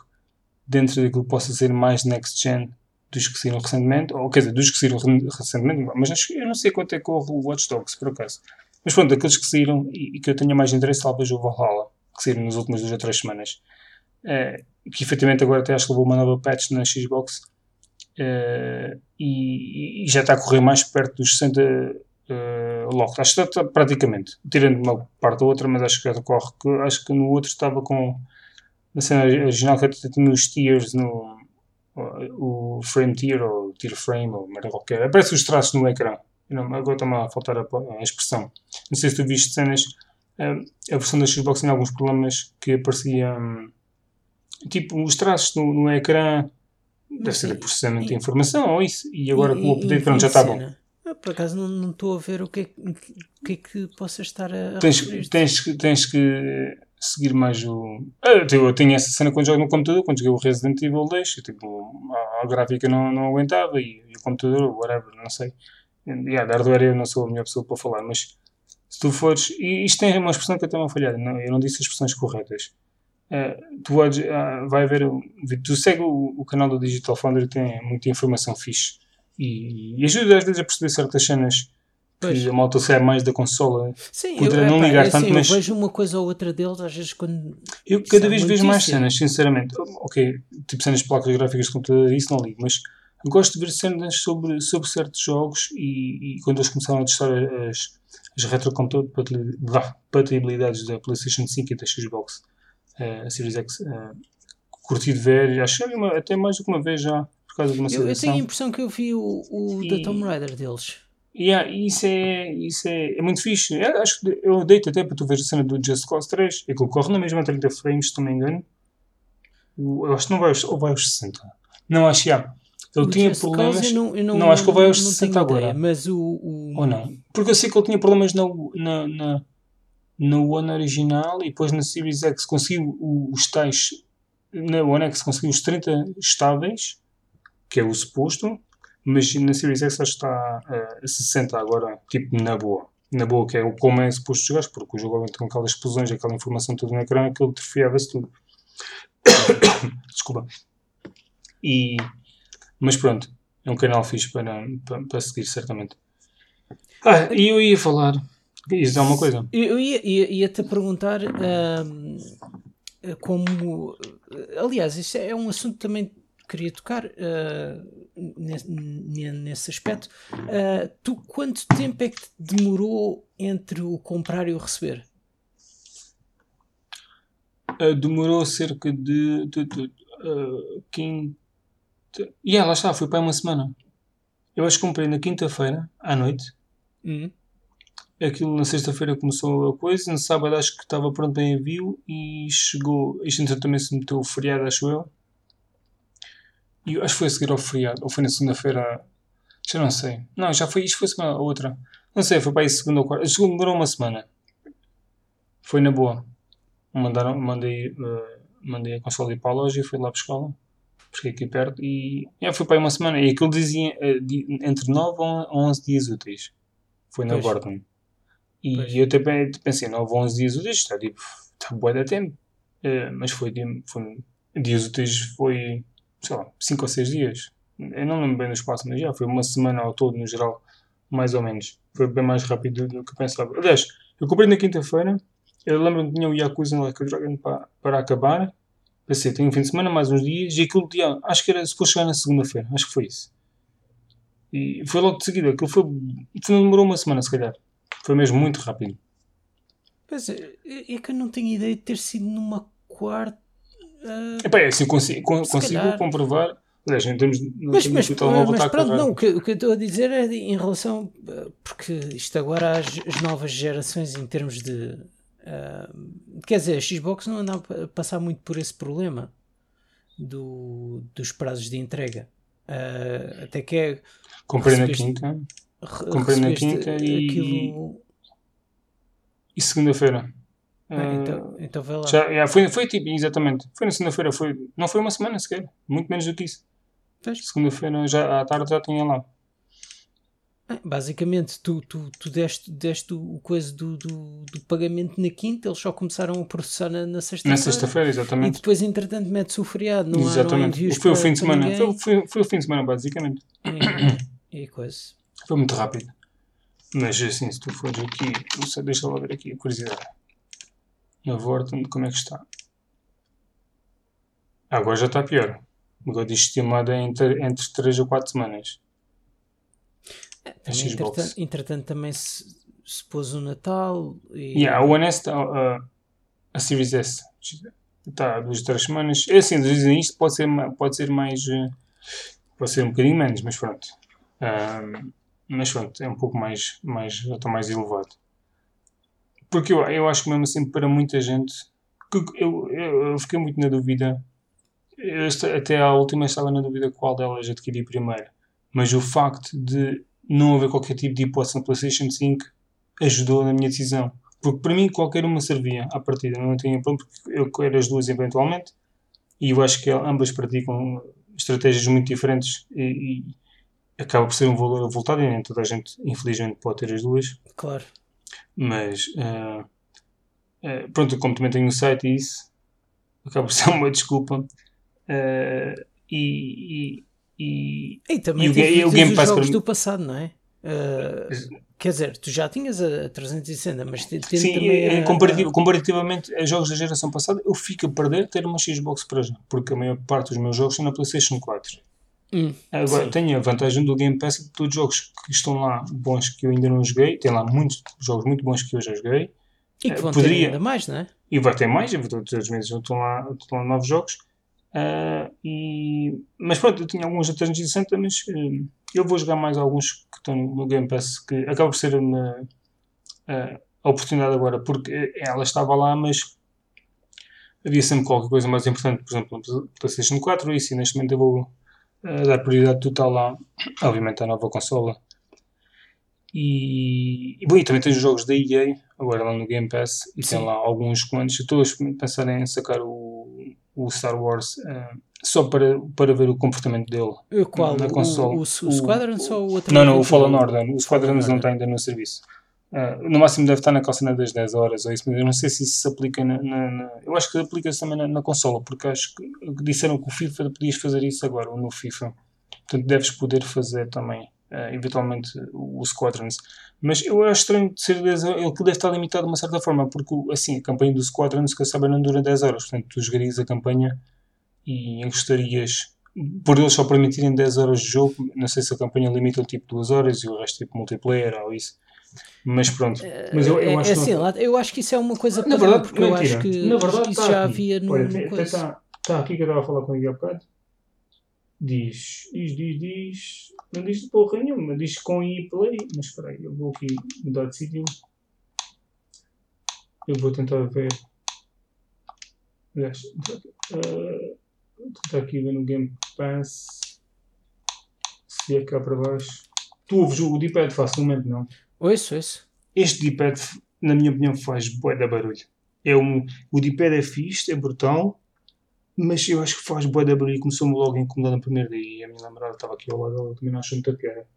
dentro daquilo que possa ser mais next gen dos que saíram recentemente, ou quer dizer, dos que saíram recentemente, mas acho, eu não sei quanto é que corre o Watch Dogs, por acaso. Mas pronto, aqueles que saíram e, e que eu tenha mais interesse, talvez o Valhalla, que saíram nas últimas duas ou três semanas. Uh, que efetivamente agora até acho que levou uma nova patch na Xbox Uh, e, e, já está a correr mais perto dos 60 uh, logo. Acho que está, praticamente, tirando uma parte ou outra, mas acho que já corre. Que, acho que no outro estava com na cena original que até tinha os tiers no o frame tier ou tier frame ou merda qualquer. Aparece os traços no ecrã. Não, agora está-me a faltar a, a, expressão. Não sei se tu viste cenas. Uh, a versão da Xbox tinha alguns problemas que apareciam tipo os traços no, no ecrã Deve ser o processamento de informação ou isso. E agora com o update, pronto, já está bom. Eu, por acaso não, não estou a ver o que, é, o que é que possa estar a, tens, tens, tens que seguir mais o. Ah, eu tenho essa cena quando jogo no computador, quando joguei o Resident Evil 2, tipo, a, a gráfica não, não aguentava e, e, o computador, whatever, não sei. E de hardware eu não sou a melhor pessoa para falar, mas se tu fores. E isto tem uma expressão que eu também falhar, não, eu não disse as expressões corretas. Uh, tu uh, vai ver, tu segue o, o, canal do Digital Foundry, tem muita informação fixe e, e ajuda às vezes a perceber certas cenas Pois. Que a malta sai mais da consola. Sim, eu, não ligar é, tanto, assim, mas... eu vejo uma coisa ou outra deles, às vezes quando. Eu cada vez vejo mais cenas, sinceramente. Ok, tipo cenas de placas gráficas de computador, isso não ligo, mas gosto de ver cenas sobre, sobre certos jogos e, e quando eles começaram a testar as, as retrocompatibilidades da PlayStation 5 e da Xbox, uh, a Series X, uh, curti de ver, acho que até mais do que uma vez já, por causa de uma eu, eu tenho a impressão que eu vi o, o e... da Tomb Raider deles. Yeah, isso é, isso é, é muito fixe. Eu, acho que eu deito até para tu ver a cena do Just Cause 3. É que ele corre na mesma 30 frames, se não me engano. Eu acho que não vai aos, ou vai aos 60. Não, acho que há. Ele o tinha Just problemas. Eu não, eu não, não, acho que ele vai aos 60 agora. Ideia, mas o, o, Ou não? Porque eu sei que ele tinha problemas na, na, na, no One original e depois na Series X conseguiu os tais. Na One X conseguiu os 30 estáveis, que é o suposto mas na Series X acho que está a 60 agora, tipo na boa. Na boa, que é como é suposto jogar, porque o jogo com aquelas explosões, aquela informação toda no ecrã, aquilo atrofiava-se tudo. <coughs> Desculpa. E, mas pronto, é um canal fixe para, para, para seguir, certamente. Ah, e eu ia falar. Isso é uma coisa. Eu ia, ia, ia perguntar como. Aliás, isso é um assunto também queria tocar uh, nesse, nesse, aspecto. Uh, tu, quanto tempo é que demorou entre o comprar e o receber? Uh, demorou cerca de, de, de quinta. E yeah, lá está, foi para uma semana. Eu acho que comprei na quinta-feira, à noite. Uhum. Aquilo na sexta-feira começou a coisa, no sábado acho que estava pronto para envio e chegou. Isto também se meteu feriado, acho eu. E acho que foi a seguir ao feriado, ou foi na segunda-feira. Já não sei. Não, já foi. Isto foi semana outra. Não sei, foi para aí segunda ou quarta. A segunda demorou uma semana. Foi na boa. Mandaram, mandei, uh, mandei a consola ir para a loja e fui lá buscá-la. Busquei aqui perto e. Já foi para aí uma semana. E aquilo dizia uh, de, entre 9 ou 11 dias úteis. Foi na Gordon. E pois. eu até pensei, 9 ou 11 dias úteis, está tipo. Está boa da tempo. Uh, mas foi, foi. Dias úteis foi sei lá, 5 ou 6 dias. Eu não lembro bem do espaço, mas já foi uma semana ao todo, no geral, mais ou menos. Foi bem mais rápido do que eu pensava. Aliás, eu comprei na quinta-feira, eu lembro-me que tinha o Yakuza Like a Dragon para, para acabar. Pensei, tenho um fim de semana, mais uns dias, e aquilo dia, acho que era suposto chegar na segunda-feira, acho que foi isso. E foi logo de seguida, aquilo foi, foi, demorou uma semana, se calhar. Foi mesmo muito rápido. Pois é, é que eu não tenho ideia de ter sido numa quarta Uh, Epá, é assim, consigo, consigo comprovar. Aliás, em termos de. Mas, mas, mas pronto, não, o que, o que eu estou a dizer é em relação. Porque isto agora, as, as novas gerações, em termos de. Uh, quer dizer, a Xbox não anda a passar muito por esse problema do, dos prazos de entrega. Uh, até que é. Comprei na quinta. Comprei na quinta e. Aquilo... E segunda-feira. Ah, então, então vai lá. Já, já, foi, foi tipo, exatamente. Foi na segunda-feira, foi, não foi uma semana sequer, muito menos do que isso. Segunda-feira, já, à tarde, já tinha lá. Basicamente, tu, tu, tu deste, deste o coisa do, do, do, pagamento na quinta, eles só começaram a processar na, na sexta-feira. Na sexta-feira, exatamente. E depois, entretanto, mete-se o feriado. Não exatamente. Há, não foi o fim de semana. Foi, foi, foi, o fim de semana, basicamente. E, e coisa. Foi muito rápido. Mas assim, se tu fores aqui, deixa lá ver aqui, curiosidade na Vorten, como é que está? Agora já está pior. Agora diz estimada entre, entre 3 ou 4 semanas. É, também, entretanto, entretanto, também se, se pôs o Natal e. Yeah, o One S, uh, a Series S está há 2 3 semanas. É assim, dizem isto, pode ser, pode ser mais. Uh, pode ser um bocadinho menos, mas pronto. Uh, mas pronto, é um pouco mais, mais, já está mais elevado. Porque eu, eu acho que mesmo assim para muita gente eu, eu, eu fiquei muito na dúvida. Eu, até à última estava na dúvida qual delas adquiri primeiro. Mas o facto de não haver qualquer tipo de hipótese no PlayStation 5 ajudou na minha decisão. Porque para mim qualquer uma servia à partida, não tinha problema, porque eu quero as duas eventualmente e eu acho que ambas praticam estratégias muito diferentes e, e acaba por ser um valor avultado e nem toda a gente, infelizmente, pode ter as duas. Claro. Mas, uh, uh, pronto, como também tenho um site e isso, acaba por <laughs> ser uma desculpa. Uh, e, e, e, também e o, o Game Pass jogos do passado, não é? Uh, quer dizer, tu já tinhas a 360, mas tem também. A, comparativ comparativamente a jogos da geração passada, eu fico a perder ter uma Xbox para já, porque a maior parte dos meus jogos são na PlayStation 4. Hum, Agora, sim. tenho a vantagem do Game Pass de todos os jogos que estão lá bons que eu ainda não joguei, tem lá muitos jogos muito bons que eu já joguei. E que eh, vão Poderia... ter ainda mais, não é? E vai ter mais, todos os meses estão lá, estão lá novos jogos. Uh, e... Mas pronto, eu tinha alguns da 360, mas uh, eu vou jogar mais alguns que estão no Game Pass, que acaba por ser uma, uh, a oportunidade agora, porque ela estava lá, mas havia sempre qualquer coisa mais importante, por exemplo, no PlayStation 4, e sim, neste momento eu vou dar prioridade total lá, obviamente, à nova consola. E, e, bom, e também tens os jogos da EA, agora lá no Game Pass, e Sim. tem lá alguns comandos. Estou a pensar em sacar o, o Star Wars uh, só para, para ver o comportamento dele qual? na consola. O, o, o, o Squadrons ou o outro? Não, não, o Fallen Order. O Squadrons não está ainda no serviço. Uh, no máximo deve estar na calçada das 10 horas ou isso, mas eu não sei se isso se aplica na, na, na eu acho que aplica-se também na, na, consola, porque acho que disseram que o FIFA podias fazer isso agora, ou no FIFA. Portanto, deves poder fazer também, uh, eventualmente, o, o Squadrons. Mas eu acho estranho de ser 10 horas, ele deve estar limitado de uma certa forma, porque assim, a campanha do Squadrons, que eu saiba, não dura 10 horas. Portanto, tu jogarias a campanha e gostarias por eles só permitirem 10 horas de jogo, não sei se a campanha limita tipo 2 horas e o resto tipo multiplayer ou isso. Mas pronto. Mas eu, eu, é, acho, é assim, não... eu acho que isso é uma coisa Na verdade, porque eu acho que, Na verdade, isso tá já aqui. havia no. Olha, está, está aqui que eu estava a falar com ele há bocado. Diz, diz, diz, diz. Não diz de porra nenhuma, diz com e play. Mas espera aí, eu vou aqui mudar de sítio. Eu vou tentar ver. Aliás, uh, vou tentar aqui ver no Game Pass. Se é cá para baixo. Tu ouves o D-pad facilmente, não? Ouço, ouço. Este D-pad, na minha opinião, faz bué da barulho. É um, o D-pad é fixe, é brutal, mas eu acho que faz bué da barulho e começou-me logo a incomodar no primeiro dia. E a minha namorada estava aqui ao lado dela, também não achou muita piada.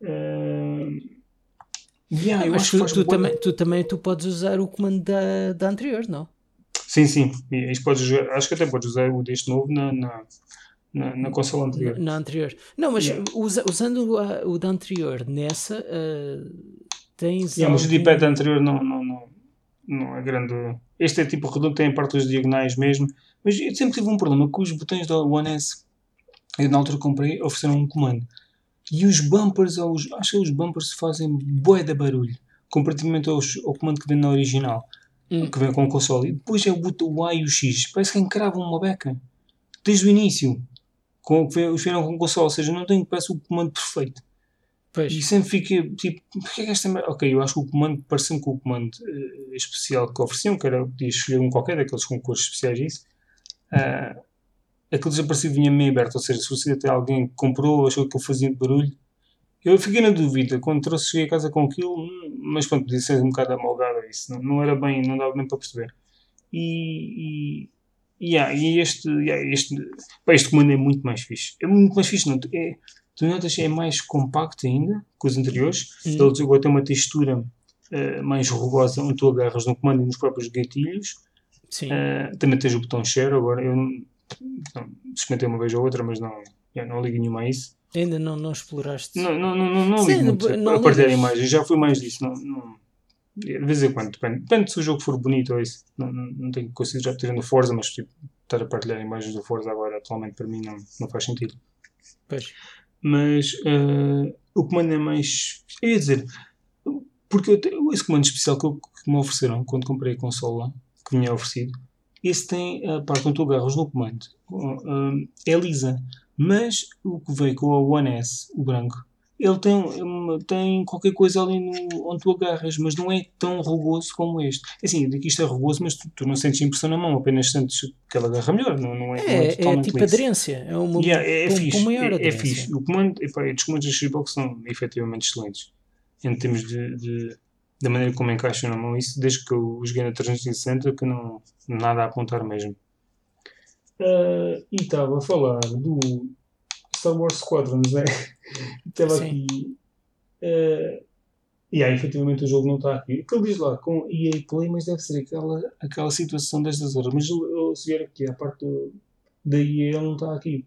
Uh... Yeah, eu mas acho tu, que tu, também, tu também tu podes usar o comando da, da anterior, não? Sim, sim. Podes, acho que até podes usar o deste novo na, na, na, na consola anterior. Na, na, anterior. Não, mas yeah. usa, usando o, o da anterior nessa, uh, tens. Yeah, algum... Mas o D-pad anterior não, não, não, não é grande. Este é tipo redondo, tem a parte dos diagonais mesmo. Mas eu sempre tive um problema com os botões da One S. Eu na altura comprei, ofereceram um comando. E os bumpers, os, acho que os bumpers fazem bué de barulho. Comparativamente aos, ao comando que vem na original. Hum. Que vem com o console. E depois é o, o A e o X. Parece que encravam uma beca. Desde o início com, vieram com console, ou seja, não tenho parece o comando perfeito. Pois. E sempre fiquei tipo, porque é que esta Ok, eu acho que o comando, parecendo com o comando uh, especial que ofereciam, que era, podia escolher um qualquer daqueles com cores especiais, isso, uh, aquele desaparecido vinha meio aberto, ou seja, se você até alguém comprou, achou que eu fazia de barulho, eu fiquei na dúvida, quando trouxe, cheguei a casa com aquilo, hum, mas pronto, podia ser um bocado amalgado isso, não, não era bem, não dava bem para perceber. E, e Yeah, e este, yeah, este, pá, este comando é muito mais fixe. É muito mais fixe, não? É, tu notas é mais compacto ainda que os anteriores. Hum. Ele agora tem uma textura uh, mais rugosa onde tu agarras no comando e nos próprios gatilhos. Sim. Uh, também tens o botão share. Agora eu não, experimentei uma vez ou outra, mas não, yeah, não ligo nenhuma a isso. Ainda não, não exploraste? Não, não, não, não, não ligo muito não, a partilhar imagens. Já fui mais disso. Não, não, de vez em quando, depende. Depende se o jogo for bonito ou isso. Não, não, não tenho conseguido já ter no Forza, mas tipo, estar a partilhar imagens do Forza agora atualmente para mim não, não faz sentido. Pois. Mas uh, o comando é mais. Eu ia dizer, porque eu, esse comando especial que, eu, que me ofereceram quando comprei a consola, que me é oferecido, esse tem a parte onde tu agarras no comando, uh, é lisa. Mas o que veio com a One S, o branco, ele tem, tem qualquer coisa ali no, onde tu agarras, mas não é tão rugoso como este. É assim, daqui isto é rugoso, mas tu, tu, não sentes impressão na mão, apenas sentes que ele agarra melhor, não, não é, é, não é, é tipo liso. aderência, é uma yeah, é, é com, fixe, com maior é, é fixe. O comando, epá, os comandos da Xbox são efetivamente excelentes em termos de, de da maneira como encaixa na mão isso, desde que eu joguei na 360, que não nada a apontar mesmo. Uh, e estava a falar do Star Wars Squadrons, né? Estava aqui. Uh, e aí, efetivamente, o jogo não está aqui. O que ele diz lá, com EA Play, mas deve ser aquela, aquela situação destas horas. Mas eu, eu, se vier aqui, a parte do, da EA, ele não está aqui.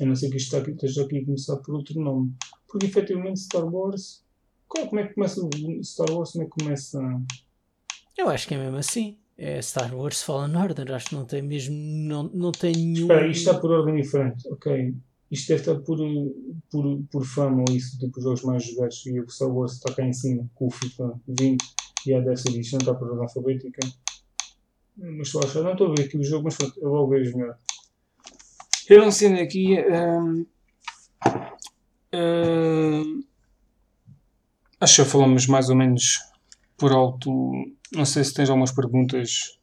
A não ser que isto está aqui, esteja aqui a começar por outro nome. Porque, efetivamente, Star Wars. Qual, como é que começa o Star Wars? Como é que começa. Eu acho que é mesmo assim. É Star Wars Fallen Order. Acho que não tem mesmo. Não, não tem nenhum. Espera, isto está por ordem diferente. Ok. Isto deve estar por, por, por fama ou isso, tipo os jogos mais jogados. E o Star Wars está cá em cima com o FIFA 20 e a isto. Não está por ordem alfabética. Mas estou a achar. Não estou a ver aqui o jogo, mas eu vou ver melhor. Eu não sei aqui. Um, um, acho que falamos mais ou menos por alto. Não sei se tens algumas perguntas.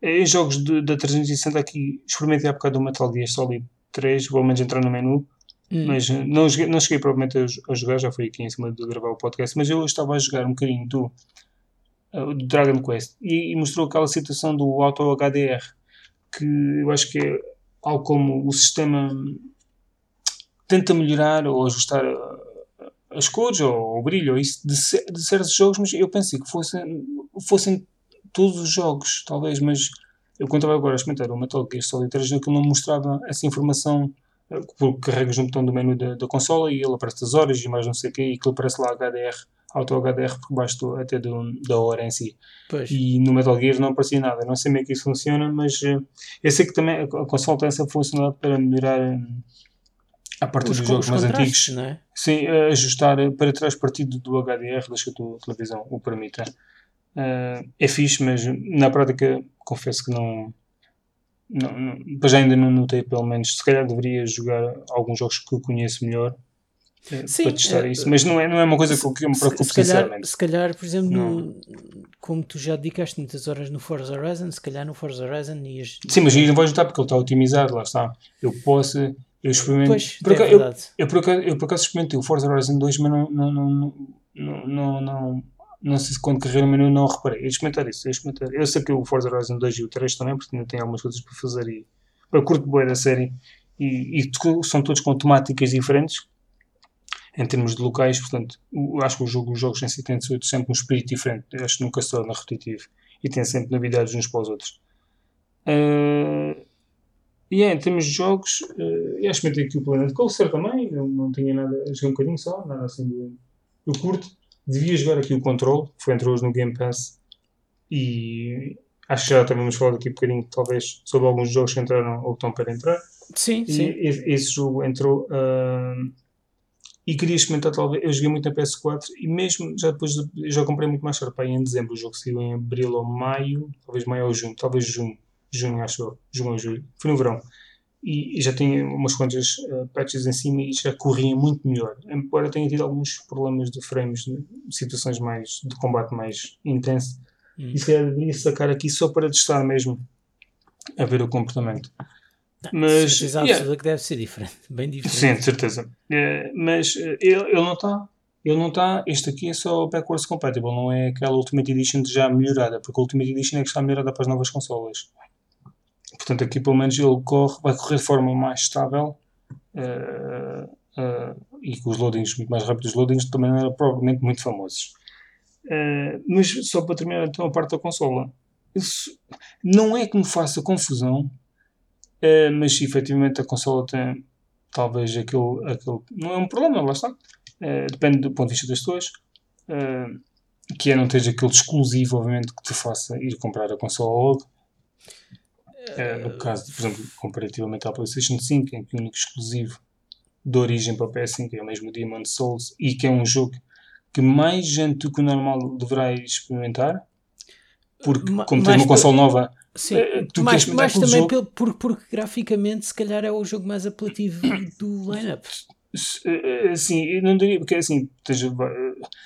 Em jogos de, da 360 aqui, experimentei há bocado o Metal Gear Solid 3, pelo menos entrar no menu. Hum. Mas eh, não, não cheguei provavelmente a, a, jogar, já foi aqui em cima de gravar o podcast. Mas eu estava a jogar um bocadinho do, uh, do Dragon Quest e, e, mostrou aquela situação do Auto HDR que eu acho que é algo como o sistema tenta melhorar ou ajustar eh, as cores ou o brilho ou isso de, de certos jogos, mas eu pensei que fossem, fossem todos os jogos, talvez, mas eu quando estava agora a experimentar o Metal Gear Solid 3, aquilo não mostrava essa informação eh, porque carregas no botão do menu da, da consola e ele aparece as horas e mais não sei o quê, e aquilo aparece lá HDR, auto HDR por baixo até do, da hora em si. Pois. E no Metal Gear não aparecia nada. Não sei como é que isso funciona, mas uh, eu sei que também a, a consola tem essa funcionalidade para melhorar uh, a partir os, dos jogos mais antigos. Não é? Sim, uh, ajustar para trás partido do HDR, das que a tua televisão o permita. Uh, é fixe, mas na prática confesso que não, não, não já ainda não notei pelo menos, se calhar deveria jogar alguns jogos que eu conheço melhor uh, Sim, para testar uh, isso, mas não é, não é uma coisa que eu me preocupo se, se calhar, sinceramente. Se calhar, por exemplo, no, como tu já dedicaste muitas horas no Forza Horizon, se calhar no Forza Horizon ias... Sim, mas eu não vou ajudar porque ele está otimizado, lá está. Eu posso, eu experimento... Pois, por é acaso, eu, eu, por acaso, eu por acaso experimentei o Forza Horizon 2, mas não, não, não, não, não, não não sei se quando carreguei menu não reparei. Eu experimentar isso, eu experimentar. Eu sei que o Forza Horizon 2 e o 3 também, porque ainda tem algumas coisas para fazer e para curto boa da série e, e, são todos com temáticas diferentes em termos de locais, portanto, acho que o jogo, os jogos em si têm sempre um espírito diferente. Eu acho que nunca se torna repetitivo e tem sempre novidades uns para os outros. Uh, e é, em termos de jogos, uh, eu experimentei aqui o Planet Coaster também, não, não tinha nada, joguei um bocadinho só, nada assim de. Eu curto devia jogar aqui o Control, que foi entrou hoje no Game Pass, e acho que já também vamos falar aqui um bocadinho, talvez, sobre alguns jogos que entraram ou que estão para entrar. Sim, e sim. Esse, jogo entrou. Uh, e queria experimentar, talvez. Eu joguei muito na PS4 e mesmo já depois. De, já comprei muito mais tarde, em dezembro. O jogo saiu em abril ou maio, talvez maio ou junho, talvez junho. Junho, acho eu. Junho ou julho. Foi no verão e já tinha umas quantas uh, patches em cima e já corria muito melhor. Embora tenha tido alguns problemas de frames, de situações mais de combate mais intenso, hum. e se calhar deveria sacar aqui só para testar mesmo a ver o comportamento. mas yeah, yeah. que deve ser diferente, <laughs> bem diferente. Sim, de certeza. Uh, mas uh, ele, ele não está. Ele não está. Este aqui é só backwards compatible, não é aquela Ultimate Edition já melhorada, porque a Ultimate Edition é que está melhorada para as novas consolas. Portanto, aqui pelo menos ele corre, vai correr de forma mais estável uh, uh, e com os loadings muito mais rápidos. Os loadings também não eram provavelmente muito famosos. Uh, mas só para terminar então a parte da consola. Isso não é que me faça confusão, mas efetivamente a consola tem talvez aquele, aquele. Não é um problema, lá está. depende do ponto de vista das pessoas. que é não ter aquele exclusivo, obviamente, que te faça ir comprar a consola logo é, no caso, por exemplo, comparativamente à PlayStation 5, em que o único exclusivo de origem para a PS5 é o mesmo Demon Souls e que é um jogo que mais gente do que o normal deverá experimentar, porque como tem uma console nova, Sim, eh, tu mas, mas também jogo... porque, porque graficamente se calhar é o jogo mais apelativo do lineup. Eh, eh, sim, eu não diria, porque assim, esteja,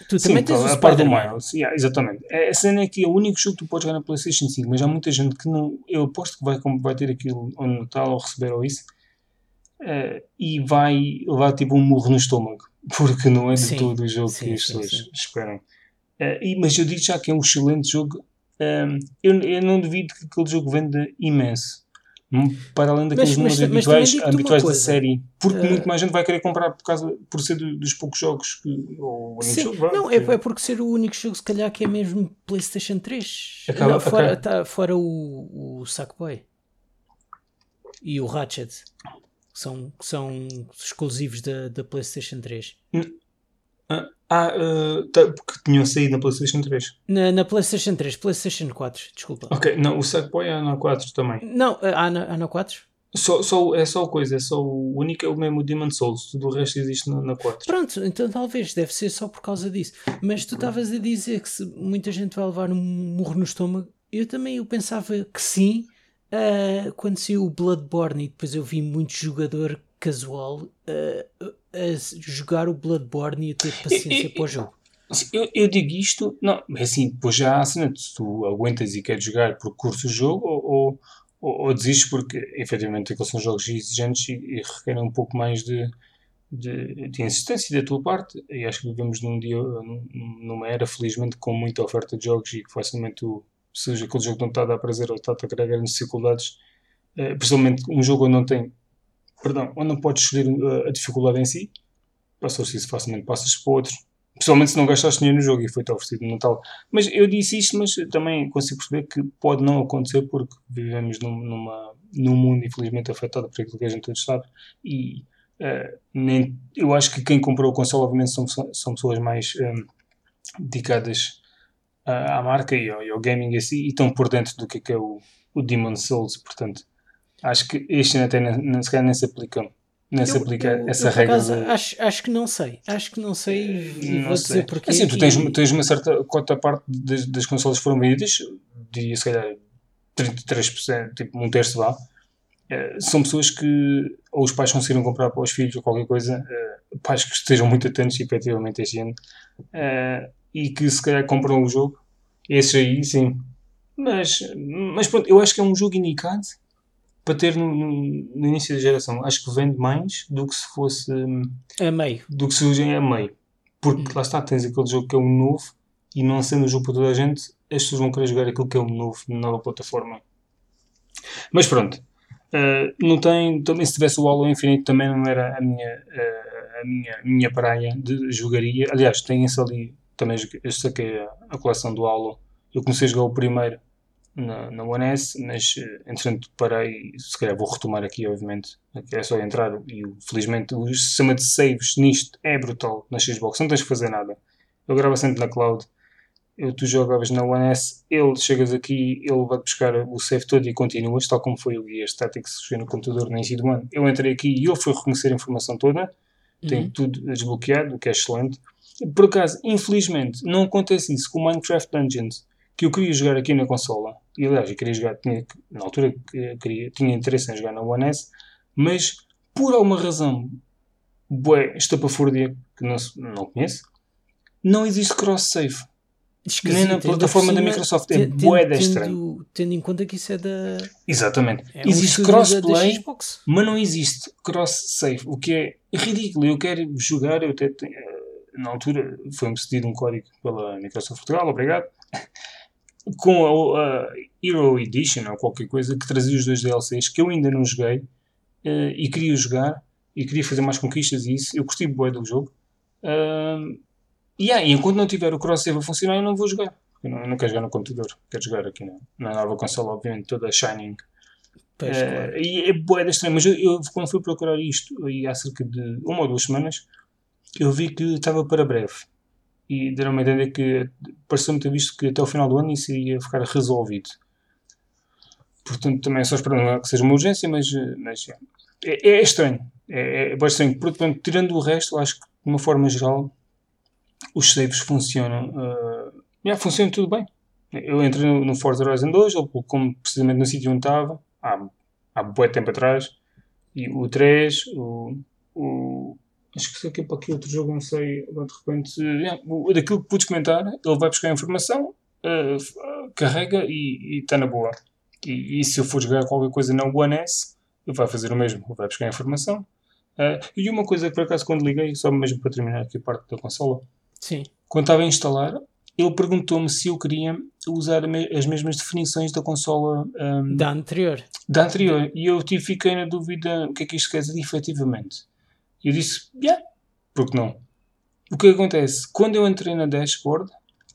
tu sim, também tens a parte do Miles, yeah, exatamente. É, a cena é que é o único jogo que tu podes jogar na PlayStation 5, mas há muita gente que não, eu aposto que vai, vai ter aquilo ou no Natal ou receber ou isso, uh, e vai levar tipo um murro no estômago, <laughs> porque não é de sim, todo o jogo sim, que as pessoas esperam. Uh, mas eu digo já que é um excelente jogo. Um, eu, eu não duvido que aquele jogo venda imenso. Para além daqueles números habituais, habituais da série, porque uh, muito mais gente vai querer comprar por, causa, por ser dos poucos jogos que. Ou jogo, não, é, é porque ser o único jogo, se calhar, que é mesmo PlayStation 3. Acaba, não, fora, tá, fora o, o Sackboy e o Ratchet, que são, que são exclusivos da, da PlayStation 3. Ah, ah uh, tá, porque tinham saído na PlayStation 3. Na, na PlayStation 3, PlayStation 4, desculpa. Ok, não, o Sackboy é na 4 também. Não, há na, há na 4? Só, só, é só coisa, é só o único é o mesmo Demon Souls, tudo o resto existe na, na 4. Pronto, então talvez deve ser só por causa disso. Mas tu estavas a dizer que se muita gente vai levar um murro no estômago. Eu também eu pensava que sim, uh, quando saiu o Bloodborne e depois eu vi muito jogador casual uh, a jogar o Bloodborne e a ter paciência para o jogo. <laughs> Eu, eu, digo isto, não, assim, depois já se tu aguentas e queres jogar porque curso o jogo ou, ou, ou desistes porque efetivamente aqueles são jogos exigentes e, e requerem um pouco mais de, de, de, insistência da tua parte. E acho que vivemos num dia, numa era, felizmente, com muita oferta de jogos e que facilmente tu, seja aquele jogo não está a dar prazer ou está-te a criar grandes dificuldades, eh, principalmente um jogo onde não tem perdão, onde não podes escolher uh, a dificuldade em si, passou-se isso facilmente, passas para outro. Pessoalmente, se não gastaste dinheiro no jogo e foi-te oferecido no Natal. Mas eu disse isto, mas também consigo perceber que pode não acontecer porque vivemos num, numa, num mundo, infelizmente, afetado por aquilo que a gente todos sabe. E uh, nem, eu acho que quem comprou o console, obviamente, são, são pessoas mais um, ehm, dedicadas uh, à marca e ao, e ao, gaming assim e estão por dentro do que é, que é o, o Demon Souls. Portanto, Acho que este até nem, se calhar nem se aplica, nem se aplica eu, essa eu, regra. Acaso, de... acho, acho que não sei. Acho que não sei e não vou sei. dizer porque. Assim, tu tens, tens uma certa cota parte das, das consolas que foram vendidas, diria se calhar 33%, tipo um terço vá. Uh, são pessoas que ou os pais conseguiram comprar para os filhos ou qualquer coisa, uh, pais que estejam muito atentos efetivamente este ano uh, e que se calhar compram o jogo. Esses aí, sim. Mas, mas pronto, eu acho que é um jogo indicado para ter no, no, início da geração. Acho que vende mais do que se fosse a meio. Do que se hoje a meio. Porque hum. lá está, tens aquele jogo que é um novo e não sendo um jogo para toda a gente, as pessoas vão querer jogar aquilo que é um novo, na nova plataforma. Mas pronto. Uh, não tem, também se tivesse o Halo Infinite também não era a minha, uh, a minha, minha praia de jogaria. Aliás, tem esse ali, também eu saquei a, a coleção do Halo. Eu comecei a jogar o primeiro na, na One S, mas eh, entretanto parei, se calhar vou retomar aqui, obviamente, é só entrar e felizmente o sistema de saves nisto é brutal na Xbox, não tens que fazer nada. Eu gravo sempre na cloud, eu, tu jogavas na One S, ele chegas aqui, ele vai buscar o save todo e continuas, tal como foi o guia estático que surgiu no computador no início do ano. Eu entrei aqui e ele foi reconhecer a informação toda, uhum. tem tudo desbloqueado, o que é excelente. Por acaso, infelizmente, não acontece isso com o Minecraft Dungeons que eu queria jogar aqui na consola. E aliás, eu queria jogar, tinha, na altura queria, tinha interesse em jogar na One S, mas por alguma razão, bué, estapafúrdia, que não, não conheço, não existe cross-save. Nem na plataforma da Microsoft. É bué da estranho. Tendo em conta que isso é da. Exatamente. É existe um crossplay, mas não existe cross-save, o que é ridículo. Eu quero jogar, eu até. Eh, na altura foi-me cedido um código pela Microsoft Portugal, obrigado com a, a, Hero Edition ou qualquer coisa que trazia os dois DLCs que eu ainda não joguei uh, e queria jogar e queria fazer mais conquistas e isso. Eu gostei bem do jogo. Uh, yeah, e enquanto não tiver o cross-save a funcionar, eu não vou jogar. Eu não, eu não quero jogar no computador, quero jogar aqui na, na nova consola, obviamente, toda Shining. Pois, uh, claro. E é boa da estranha, mas eu, eu, quando fui procurar isto, aí há cerca de uma ou duas semanas, eu vi que estava para breve e deram-me a entender que pareceu-me ter visto que até o final do ano isso iria ficar resolvido. Portanto, também só esperando que seja uma urgência, mas, mas é, é estranho. É, é bastante estranho. Portanto, tirando o resto, acho que de uma forma geral os saves funcionam. Uh, yeah, funcionam tudo bem. Eu entrei no, no Forza Horizon 2, como precisamente no sítio onde estava, há, há muito tempo atrás, e o 3, o, o acho que aqui para aqui outro jogo, não sei, de repente, yeah, daquilo que pude comentar, ele vai buscar a informação, uh, carrega e está na boa. E, e, se eu for jogar qualquer coisa na One S, ele vai fazer o mesmo, ele vai buscar a informação. Uh, e uma coisa que por acaso quando liguei, só mesmo para terminar aqui a parte da consola, Sim. quando estava a instalar, ele perguntou-me se eu queria usar as mesmas definições da consola um, da anterior. Da anterior. E eu tive, fiquei na dúvida o que é que isto quer dizer efetivamente. E eu disse, yeah, porque não? O que acontece? Quando eu entrei na dashboard,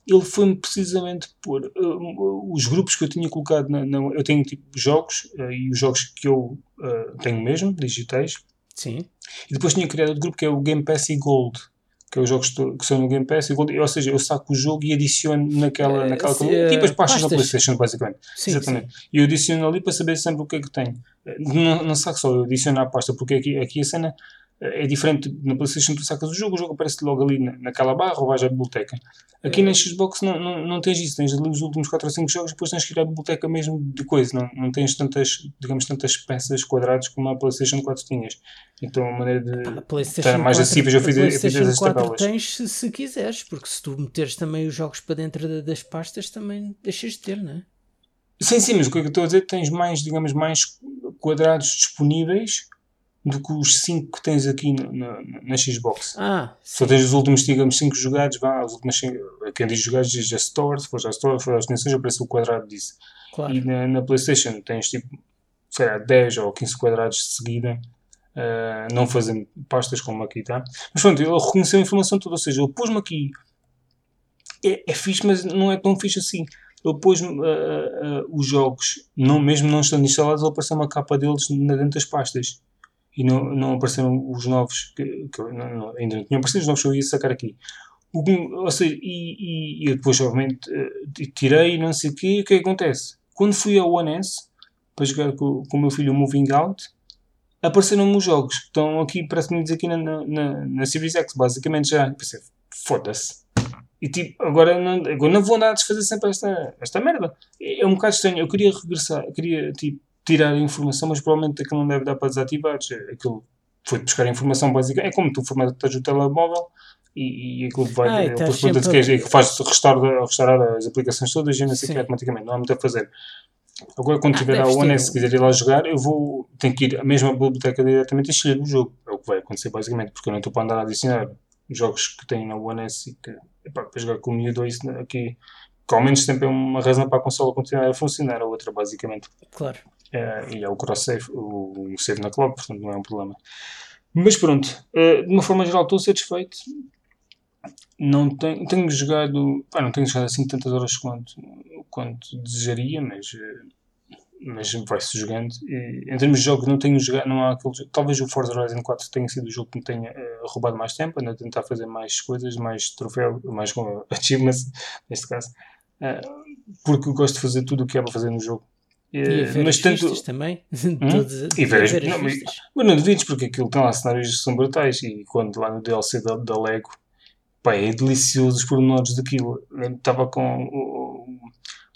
ele foi-me precisamente pôr uh, os grupos que eu tinha colocado na, na eu tenho tipo jogos uh, e os jogos que eu uh, tenho mesmo, digitais. Sim. E depois tinha criado outro grupo que é o Game Pass e Gold que é os jogos que são no Game Pass, ou seja, eu saco o jogo e adiciono naquela, naquela se, tipo as pastas, da PlayStation, basicamente. Sim, Exatamente. Sim. E eu adiciono ali para saber sempre o que é que tem. Não, não saco só, eu adiciono à pasta, porque aqui, aqui a cena é diferente na PlayStation tu sacas o jogo, o jogo aparece logo ali na, naquela barra ou vais à biblioteca. Aqui é. na Xbox não, não, não tens isso, tens ali os últimos 4 ou 5 jogos depois tens que ir à biblioteca mesmo de coisa, não, não tens tantas, digamos, tantas peças quadradas como a PlayStation 4 tinhas. Então a maneira de estar mais acessíveis, eu fiz, eu fiz essas tabelas. tens se, se, quiseres, porque se tu meteres também os jogos para dentro das pastas também deixas de ter, não é? Sim, sim, mas o que eu estou a dizer tens mais, digamos, mais quadrados disponíveis do que os 5 que tens aqui na, na, na Xbox. Ah, Só tens os últimos, digamos, 5 jogados, vá, os últimos cinco, quem diz jogados diz a Store, se fores à Store, se fores às extensões, aparece o quadrado disso. Claro. E na, na, PlayStation tens tipo, sei lá, 10 ou 15 quadrados de seguida, uh, não fazendo pastas como aqui está. Mas pronto, ele reconheceu a informação toda, ou seja, ele pôs-me aqui. É, é fixe, mas não é tão fixe assim ele pôs-me uh, uh, os jogos, não, mesmo não estando instalados, ele apareceu uma capa deles dentro das pastas e não, não apareceram os novos, que, que não, não, ainda não tinham aparecido os novos que eu ia sacar aqui. O, ou seja, e, e, e depois, obviamente, uh, tirei não sei o quê, e o que, é que acontece? Quando fui ao One S para jogar com, com o meu filho Moving Out, apareceram-me os jogos que estão aqui, parece-me dizer aqui na, na, na Series X, basicamente já. Pensei, foda-se. E tipo, agora não, agora não vou andar a desfazer sempre esta, esta merda. É, é um bocado estranho. Eu queria regressar, queria tipo tirar a informação, mas provavelmente aquilo não deve dar para desativar. Aquilo foi buscar a informação básica. É como tu formatas o telemóvel e, e aquilo vai. Ah, então que, é, que faz restaurar, restaurar as aplicações todas e não sei o que automaticamente. Não há muito a fazer. Agora, quando ah, tiver a ONE, se quiser ir lá jogar, eu vou. Tenho que ir à mesma biblioteca diretamente e escolher o jogo. É o que vai acontecer, basicamente, porque eu não estou para andar a adicionar jogos que tenho na One S e que. Epá, para jogar com o Mia 2 aqui. Que ao menos sempre é uma razão para a consola continuar a funcionar, a outra, basicamente. Claro. Uh, e é o cross-save, o, save na cloud, portanto não é um problema. Mas pronto, uh, de uma forma geral estou satisfeito. Não tenho, tenho jogado, pá, não tenho jogado assim tantas horas quanto, quanto desejaria, mas, uh, mas vai-se jogando. E, em termos de jogos, não tenho jogado, não há aquele, talvez o Forza Horizon 4 tenha sido o jogo que me tenha roubado mais tempo, ando a tentar fazer mais coisas, mais troféu, mais <laughs> achievements, neste caso, porque eu gosto de fazer tudo o que é para fazer no jogo e mas tanto também <laughs> hum? e ver, as, não, mas, mas não duvides porque aquilo tem lá cenários que são brutais e quando lá no DLC da, da Lego pá, é delicioso os pormenores daquilo. Estava com o,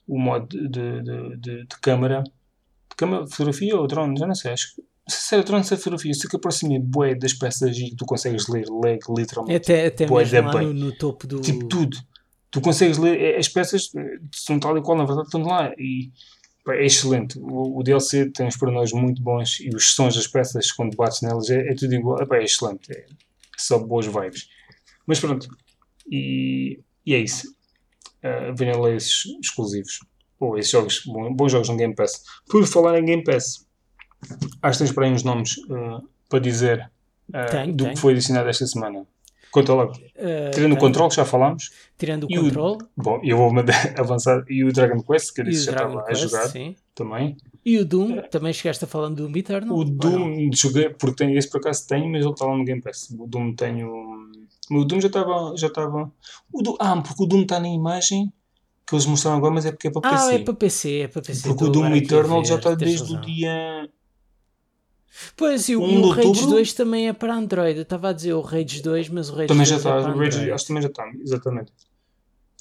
o modo de, de, de, de câmara de câmara, fotografia ou drone, já não sei acho que se era drone, se é fotografia, se que aproxima bué das peças e tu consegues ler leg literalmente. Até, até bué mesmo lá no, no, topo do tipo tudo. Tu consegues ler, é, as peças são tal e qual na verdade estão lá e é excelente. O, o, DLC tem uns pormenores muito bons e os sons das peças, quando bates nelas, é, é tudo igual. é excelente. É só boas vibes. Mas pronto. E, e é isso. Uh, venham lá esses exclusivos. Ou esses jogos, bons, bons jogos no Game Pass. Por falar em Game Pass, acho que tens para aí uns nomes uh, para dizer uh, tem, do tem. que foi adicionado esta semana. Uh, Tirando o Control, que já falámos. Tirando o Control. O, bom, eu vou <laughs> avançar. E o Dragon Quest, que disse já estava Quest, a jogar. Sim. Também. E o Doom, uh, também chegaste a falar do Doom Eternal? O Doom, joguei, porque tem, esse por acaso tenho, mas ele está lá no Game Pass. O Doom tenho. O Doom já estava. Já estava o Doom, ah, porque o Doom está na imagem que eles mostraram agora, mas é porque é para PC. Ah, é para PC, é para PC. Porque o Doom Eternal já está desde o dia Pois, e o, um o Rage 2 também é para Android. Eu estava a dizer o Rage 2, mas o Rage também 2 já é está, o Rage, acho que também já está, exatamente.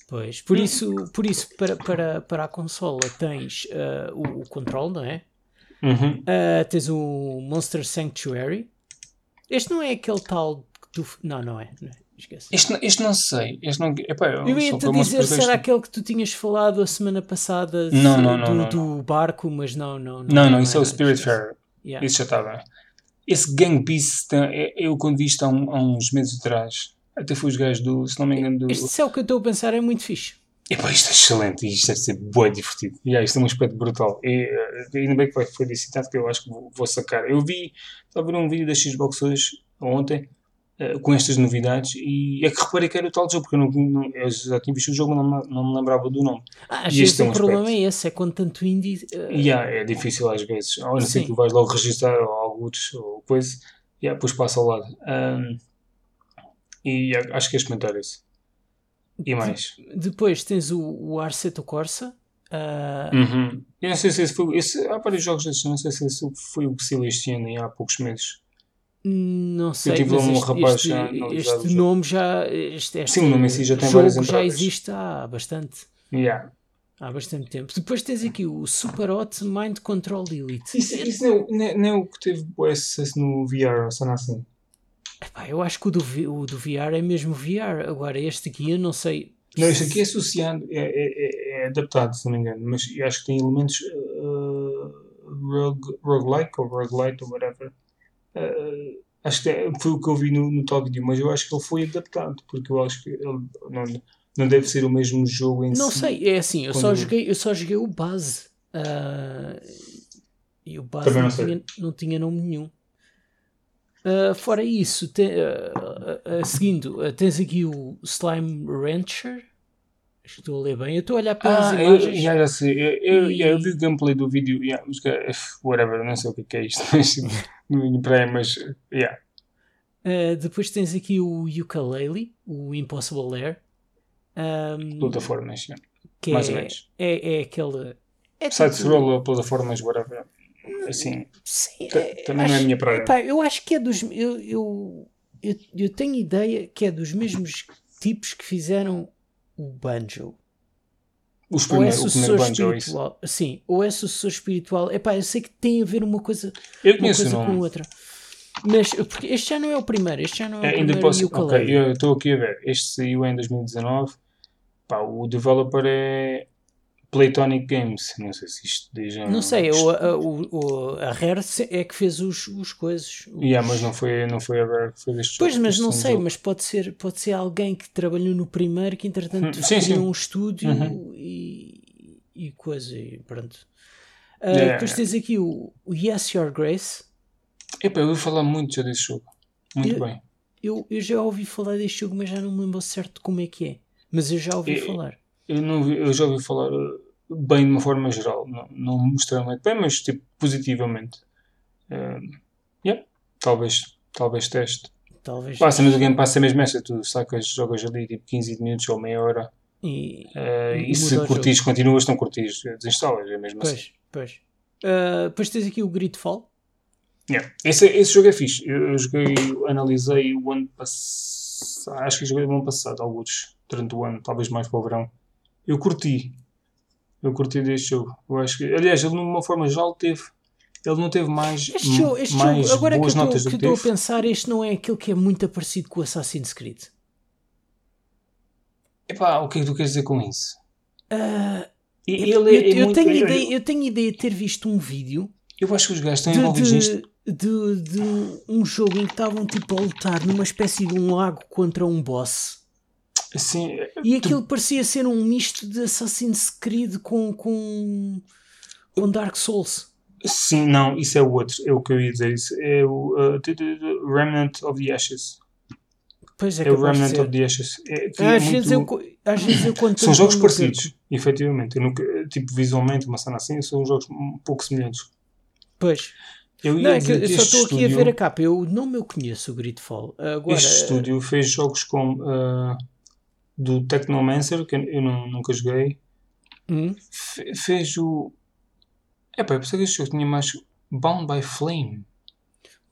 Pois, por isso, por isso para, para, para a consola tens uh, o, o Control, não é? Uhum. Uh, tens o Monster Sanctuary. Este não é aquele tal que tu. Não, não é. Não é. Esquece. Este, este não sei. Este não, epá, eu eu ia-te dizer se era aquele que tu tinhas falado a semana passada não, não, não, do, não, do barco, mas não, não. Não, não, não isso é o Spiritfarer. Yeah. Isso já estava. Esse Gang Beast, eu quando vi isto há, um, há, uns meses atrás, Até foi os gajos do, se não me engano, do. Este é o que eu estou a pensar, é muito fixe. Epá, isto é excelente, isto deve ser bem divertido. E yeah, isto é um aspecto brutal. E, uh, ainda bem que foi, foi licitado, que eu acho que vou, vou sacar. Eu vi, estava a ver um vídeo da Xbox hoje, ontem, uh, com estas novidades, e é que reparei que era o tal jogo, porque eu, não, não, eu já tinha visto o jogo, mas não, não me lembrava do nome. Ah, e vezes é um o problema aspecto. é esse, é com tanto indie. Uh... Yeah, é difícil às vezes. Ou não sei que tu vais logo registrar alguns ou coisa, e yeah, depois passa ao lado. Um, e acho que é experimentar isso. E mais? De, depois tens o, o Arceto Corsa. Uh... Uhum. Eu não sei se esse foi. Esse, há vários jogos desses, não sei se esse foi o que saiu este ano há poucos meses. Não sei, eu tive mas um este, rapaz este, já este nome já. Este, este Sim, o nome em si já tem várias já existe há bastante. Yeah. Há bastante tempo. Depois tens aqui o Super Hot Mind Control Elite. Isso, isso não, é, não, é, não é o que teve o sucesso no VR, ou só assim? Epá, eu acho que o do, o do VR é mesmo VR. Agora, este aqui eu não sei. Não, este aqui é associado, é, é, é adaptado, se não me engano, mas eu acho que tem elementos uh, rogue, roguelike ou roguelite ou whatever. Uh, acho que é, foi o que eu vi no, no tal vídeo, mas eu acho que ele foi adaptado, porque eu acho que ele não, não deve ser o mesmo jogo em não si. Não sei, é assim, eu só, joguei, eu só joguei o base. Uh, e o base não, não tinha, não tinha nome nenhum. Uh, fora isso, te, uh, uh, seguindo, tens aqui o Slime Rancher. Estou a ler bem. Eu estou a olhar para ah, as imagens. Eu, yeah, já sei. Eu, eu, e... eu, vi o gameplay do vídeo. Yeah, whatever, não sei o que é, é isto. <laughs> Mas, mas yeah. depois tens aqui o Ukulele, o Impossible Air. Um, plataformas, que mais é, ou menos. É, é aquele. É Side-scroll, tipo, plataformas, whatever assim, Sim, também acho, não é a minha praia. Epá, eu acho que é dos. Eu, eu, eu, eu, tenho ideia que é dos mesmos tipos que fizeram o Banjo. Os ou é sucessor espiritual. É sim, ou é sucessor espiritual. Epá, eu sei que tem a ver uma coisa, eu uma coisa com outra. Mas porque este já não é o primeiro, este já não é, é o ainda primeiro. Posso, ok, eu estou aqui a ver. Este saiu em 2019. Pá, o developer é Playtonic Games, não sei se isto diz. Não sei, o, a, a Rare é que fez os, os coisas. Os... Yeah, mas não foi, não foi a Rare que fez estes Pois, mas não sei, jogo. mas pode ser, pode ser alguém que trabalhou no primeiro que entretanto sim, criou sim. um estúdio uhum. e, e coisa, e pronto. Uh, yeah. Depois tens aqui o, o Yes Your Grace. Epa, eu ouvi falar muito já desse jogo. Muito eu, bem. Eu, eu já ouvi falar deste jogo, mas já não me lembro certo como é que é. Mas eu já ouvi falar. Eu, não vi, eu já ouvi falar bem de uma forma geral. Não, não extremamente bem, mas tipo, positivamente. Uh, yeah, talvez, talvez teste. Talvez. Passa, mas o game passa mesmo essa. Tu sacas, jogas ali tipo 15 minutos ou meia hora. E, uh, e, e se curtis, continuas, não curtis, desinstalas, é mesmo pois, assim. Pois, uh, Depois tens aqui o Gridfall. Yeah. Esse, esse jogo é fixe. Eu, eu joguei, analisei o ano passado, acho que joguei o ano passado, alguns, durante o ano, talvez mais para o verão. Eu curti, eu curti deste jogo. Eu acho que, aliás, ele numa forma geral teve. Ele não teve mais, este jogo, este mais jogo, agora boas que notas do que, eu estou a pensar, este não é aquele que é muito parecido com o Assassin's Creed. Epá, o que é que tu queres dizer com isso? Uh, ele eu, é, é eu, muito, tenho eu, ideia, eu tenho ideia de ter visto um vídeo. Eu acho que os gajos estão envolvidos nisto. De, de um jogo em que estavam tipo a lutar numa espécie de um lago contra um boss. Assim, e aquilo tu... parecia ser um misto de Assassin's Creed com, com, com Dark Souls. Sim, não, isso é o outro, é o que eu ia dizer. Isso é o uh, Remnant of the Ashes. Pois é, é o Remnant of the Ashes. É, às, é vezes muito... eu, às vezes eu conto São jogos parecidos, efetivamente. Eu nunca, tipo, visualmente, uma cena assim, são jogos um pouco semelhantes. Pois. Eu, não, é que eu só estou aqui a ver a capa. Eu não me conheço o Gridfall. Agora, este estúdio fez jogos com. Uh, do Technomancer, que eu não, nunca joguei, hum? fez o. É pá, eu pensei que este jogo tinha mais. Bound by Flame.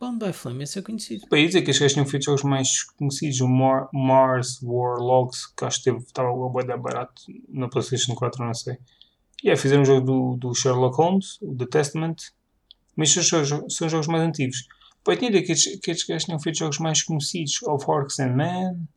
Bound by Flame, esse é conhecido. Para dizer que estes gajos tinham feito jogos mais conhecidos, o Mar Mars Warlogs, que acho que estava a boa barato na PlayStation 4, não sei. E yeah, fizeram um jogo do, do Sherlock Holmes, o The Testament, mas são, jogos, são jogos mais antigos. Tinha ideia que estes, que estes gajos tinham feito jogos mais conhecidos, of Orcs and Men,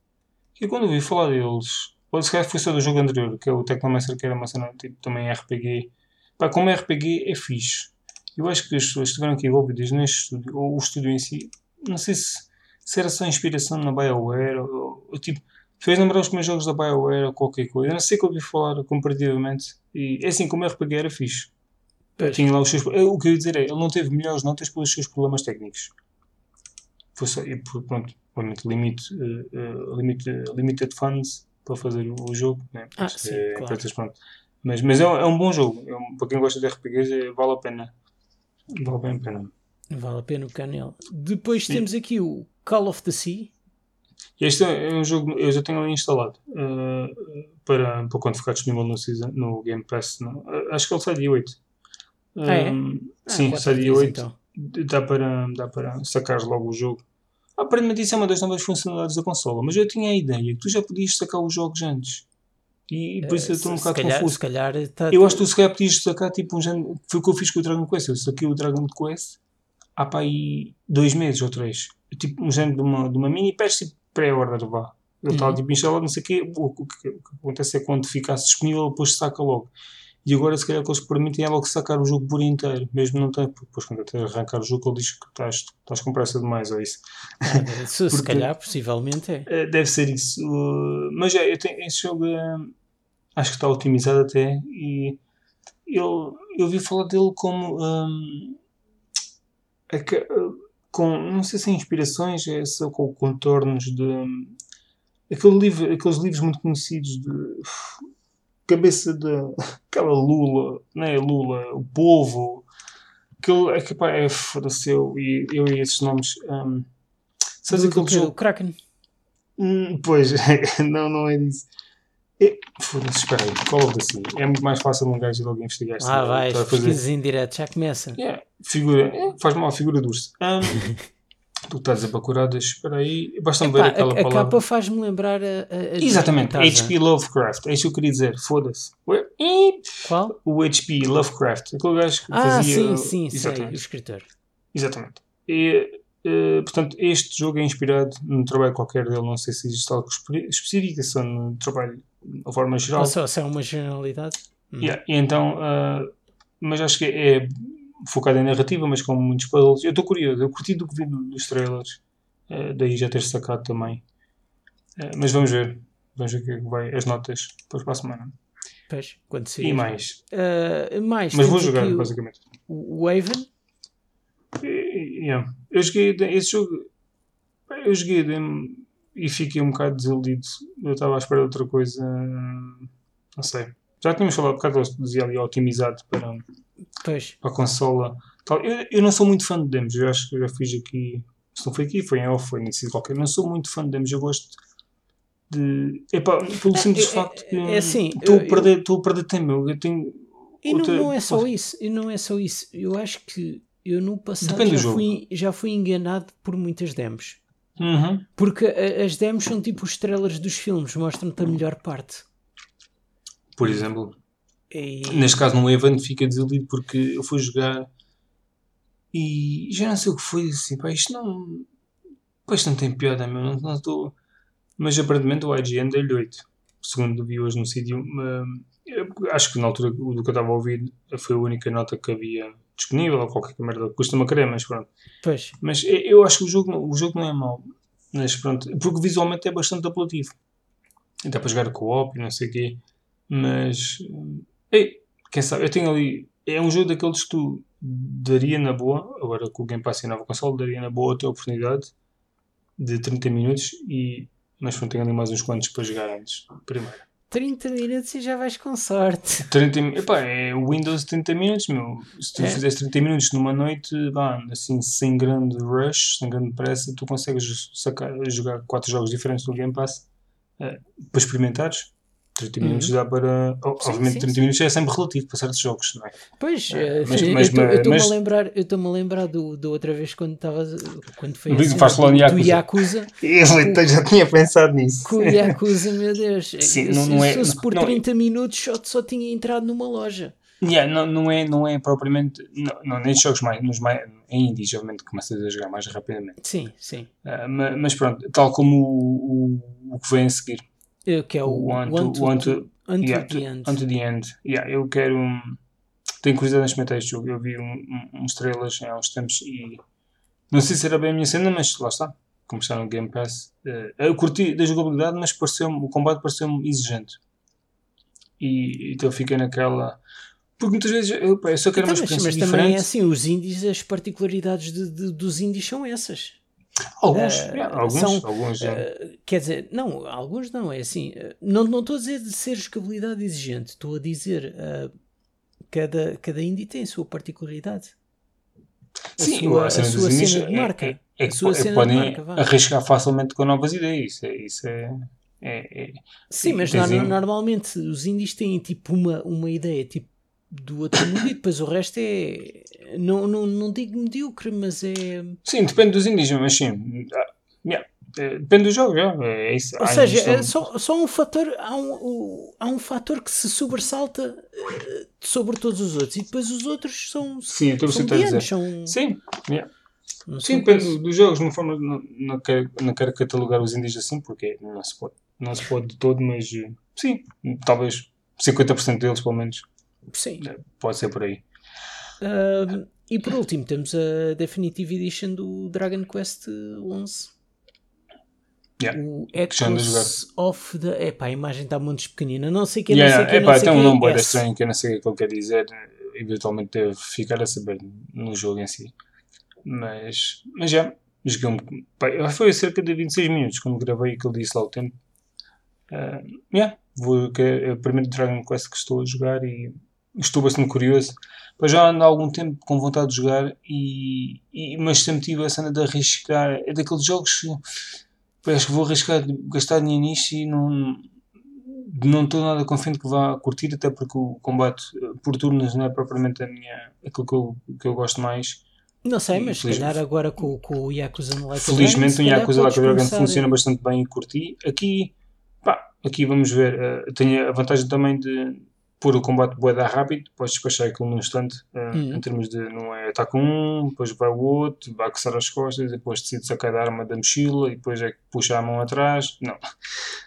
e quando ouvi falar deles, ou se calhar foi só do jogo anterior, que é o Technomancer, que era uma cena tipo também RPG. Pá, como RPG é fixe. Eu acho que as pessoas estiveram aqui envolvidas neste estúdio, ou o estúdio em si, não sei se, se era só inspiração na BioWare ou, ou tipo, fez lembrar os meus jogos da BioWare ou qualquer coisa. Eu não sei o que ouvi falar comparativamente. E é assim, como RPG era fixe. Tinha lá os seus, o que eu ia dizer é, ele não teve melhores notas pelos seus problemas técnicos. Foi só, e pronto, obviamente, limite, uh, limite, limited funds para fazer o, jogo, né? Ah, sim, é, claro. pronto. Mas, mas é, é, um bom jogo. É um, para quem gosta de RPGs, é, vale a pena. Vale bem a pena. Vale a pena o canal. Depois sim. temos aqui o Call of the Sea. Este é um jogo eu já tenho ali instalado uh, para, para quando ficar disponível no, season, no Game Pass. No, acho que ele sai dia 8. Ah, é? Ah, sim, sai dia 8. Então. Dá, para, dá para sacar logo o jogo. Aparentemente isso é uma das novas funcionalidades da consola, mas eu tinha a ideia que tu já podias sacar os jogos antes. E por isso eu estou um bocado calhar, confuso. Calhar tá eu acho que tu se calhar podias sacar tipo um género. Foi o que eu fiz com o Dragon Quest. Eu saquei o Dragon Quest há para aí dois meses ou três. Tipo um género de uma, de uma mini patch tipo pré-order vá. Ele estava uhum. tipo instalado, não sei o quê. O, que, acontece é quando ficasse disponível, depois saca logo. E agora, se calhar, que eles permitem é logo sacar o jogo por inteiro, mesmo não tem, depois quando até arrancar o jogo, ele diz que estás, estás com pressa demais, ou isso. Ah, se, se calhar, possivelmente é. Eh, deve ser isso. Mas é, eu tenho, esse jogo uh, acho que está otimizado até, e eu, eu ouvi falar dele como. Um, é que, uh, com, não sei se é inspirações, é só com contornos de. Um, aquele livro, aqueles livros muito conhecidos de cabeça da aquela Lula, né? Lula, o povo, aquele é que pá, é foda-se eu e eu e esses nomes. Um, sabes aquele jogo? O Kraken. Hum, pois, <laughs> não, não é disso. É, Foda-se, espera aí, Call of Duty. É muito mais fácil um gajo logo investigar Ah, vai, pesquisas em direto, já começa. Yeah, figura, é, faz mal a figura do urso. Um, <laughs> Tu estás a procurar, espera aí, basta-me ver aquela a, a palavra. A capa faz-me lembrar a, a Exatamente, H.P. Lovecraft, é isso que eu queria dizer, foda-se. Qual? O H.P. Lovecraft, aquele gajo que ah, fazia... sim, sim, Exatamente. sei, o escritor. Exatamente. E, uh, portanto, este jogo é inspirado num trabalho qualquer dele, não sei se existe algo específico, só no trabalho de forma geral. Ou só se é uma generalidade. Hum. Yeah, e então, uh, mas acho que é focado em narrativa, mas com muitos puzzles. Eu estou curioso, eu curti do que vi dos trailers, uh, daí já ter sacado também. Uh, mas vamos ver, vamos ver o que é vai, as notas para a semana. Pois, quando E mais. Uh, mais mas vou jogar, o, basicamente. O Haven? Yeah. Eu joguei esse jogo, eu joguei e fiquei um bocado desiludido. Eu estava à espera de outra coisa, não sei. Já tínhamos falado um bocado, dizia ali, otimizado para Pois. para a consola. Eu, eu não sou muito fã de demos, eu acho que já fiz aqui. Se não foi aqui, foi em off, foi em qualquer. Eu não sou muito fã de demos, eu gosto de. Epá, pelo é, simples é, facto que. É assim. Estou a, perder, a perder tempo. Eu tenho. E outra... não, não, é só isso. E não é só isso. Eu acho que eu no passado já fui, já fui enganado por muitas demos. Uhum. Porque as demos são tipo os trailers dos filmes, mostram-te a melhor parte. Por exemplo. E... Neste caso, no Evan fica desiludido porque eu fui jogar e já não sei o que foi assim, pá, isto não. Pá, isto não tem piada, meu, não, não estou. Mas aparentemente o IGN deu-lhe 8, segundo vi hoje no sítio. acho que na altura do que eu estava a ouvir foi a única nota que havia disponível, ou qualquer merda, custa-me a querer, mas pronto. Pois. Mas eu acho que o jogo, o jogo não é mau, mas pronto, porque visualmente é bastante apelativo. Dá para jogar co-op e não sei o quê, mas Ei, quem sabe, eu tenho ali. É um jogo daqueles que tu daria na boa, agora com o Game Pass e a nova console, daria na boa a tua oportunidade de 30 minutos, e, mas pronto, tenho ali mais uns quantos para jogar antes, primeiro. 30 minutos e já vais com sorte. 30, epá, é o Windows 30 minutos, meu. Se tu é. fizeres 30 minutos numa noite, vá, assim, sem grande rush, sem grande pressa, tu consegues sacar, jogar 4 jogos diferentes no Game Pass uh, para experimentares 30 minutos uhum. dá para. Obviamente, sim, 30 sim. minutos é sempre relativo para certos jogos, não é? Pois, é, mas, mas, eu estou-me mas... a lembrar, eu estou-me a lembrar do, do outra vez quando estava. Quando foi assim, do, Yakuza. do Yakuza. <laughs> Eu então já tinha pensado nisso. Com o Yakuza, meu Deus. <laughs> Sim, não, não é, se fosse por não, 30 minutos só, só tinha entrado numa loja. Yeah, não, não, é, não é propriamente. Não, não, nestes jogos mais, nos mais. Em indies, obviamente, começas a jogar mais rapidamente. Sim, sim. Uh, mas, mas, pronto, tal como o, o, o que vem a seguir. Que é o, o One, to, one to, Unto yeah, the End. Unto the End. Yeah, eu quero. Tenho curiosidade em experimentar este jogo. Eu vi um, um, uns trailers há uns tempos e. Não sei se era bem a minha cena, mas lá está. está no Game Pass. Uh, eu curti da jogabilidade, mas pareceu o combate pareceu-me exigente. E então fiquei naquela. Porque muitas vezes eu, eu só quero então, uma experiência mas, mas também é assim, os indies, as particularidades de, de, dos indies são essas. Alguns, uh, yeah, alguns, são, alguns uh, quer dizer, não, alguns não, é assim, uh, não, não estou a dizer de ser jogabilidade exigente, estou a dizer cada, cada indie tem a sua particularidade. Sim, a sua, a cena, a sua cena de marca. É, é, é, é podem arriscar facilmente com novas ideias, isso é, isso é é, é, Sim, mas no, normalmente os indies têm tipo uma, uma ideia tipo do outro mundo e depois o resto é. Não, não, não digo medíocre, mas é. Sim, depende dos indies, mas sim. Ah, yeah. É, depende do jogo, é isso. Ou seja, é só, só um fator, há um, há um fator que se sobressalta eh, sobre todos os outros e depois os outros são. Sim, estou a dizer. São... Sim, yeah. Sim, depende dos jogos, não, forma, não, não, quero, não quero catalogar os indies assim porque não se pode não se pode de todo, mas eh, sim, talvez 50% deles, pelo menos. Sim. Eh, pode ser por aí. Uh, e por último, temos a Definitive Edition do Dragon Quest 11. Yeah. O Echoes of the. Epá, a imagem está muito pequenina. Não sei quem é, yeah, não sei quem. Epá, tem um nome bem estranho que eu não sei o que ele quer dizer. Eventualmente deve ficar a saber no jogo em si. Mas, mas já, joguei um. Foi a cerca de 26 minutos quando gravei aquilo disse lá o tempo. Uh, yeah, vou, que é o primeiro Dragon Quest que estou a jogar e estou bastante curioso. Pois já ando há algum tempo com vontade de jogar, e, e, mas sempre tive a cena de arriscar. É daqueles jogos que acho que vou arriscar gastar dinheiro nisto e não, não estou nada confiante que vá curtir, até porque o combate por turnos não é propriamente a minha, aquilo que eu, que eu gosto mais. Não sei, mas se calhar agora com, com o Yakuza no Like Felizmente o Yakuza Like Dragon funciona bastante bem e curti. Aqui Aqui vamos ver, uh, tem a vantagem também de pôr o combate boeda rápido, podes despachar aquilo num instante, uh, uhum. em termos de, não é, ataca um, depois vai o outro, vai coçar as costas, depois decide sacar a arma da mochila e depois é que puxa a mão atrás, não.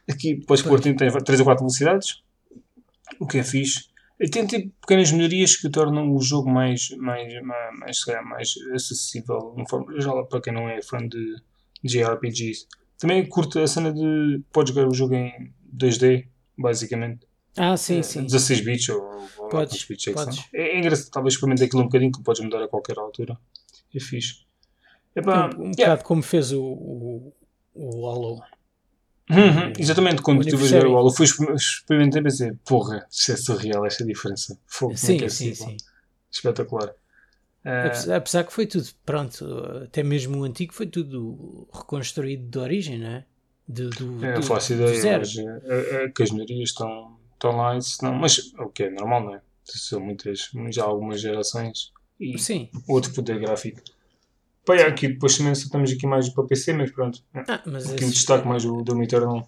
Aqui podes pôr, tem 3 ou 4 velocidades, o que é fixe. E tem tipo pequenas melhorias que tornam o jogo mais, mais, mais, mais, mais acessível, de forma geral, para quem não é fã de JRPGs. Também curto a cena de podes jogar o jogo em 2D, basicamente. Ah, sim, é, sim. 16 bits ou, ou podes, bits é, podes. é, é engraçado, talvez experimente aquilo um bocadinho que podes mudar a qualquer altura. É fixe. Epá, um, um yeah. bocado como fez o, o, o Hollow. Uhum, exatamente, quando estive a ver o Hollow, fui experimentar e pensei, porra, isto é surreal esta diferença. Fogo, sim, é sim, sim. Espetacular. Uh, Apesar que foi tudo, pronto, até mesmo o antigo foi tudo reconstruído de origem, não é? De, do, é, do, faço ideia, mas é, é, que as melhorias estão, estão lá, isso não, mas o que é normal, não é? São muitas, já algumas gerações e Sim. outro poder gráfico. Pá, é, aqui depois também estamos aqui mais para PC, mas pronto. Ah, mas aqui esse... destaque mais o Doom Eternal.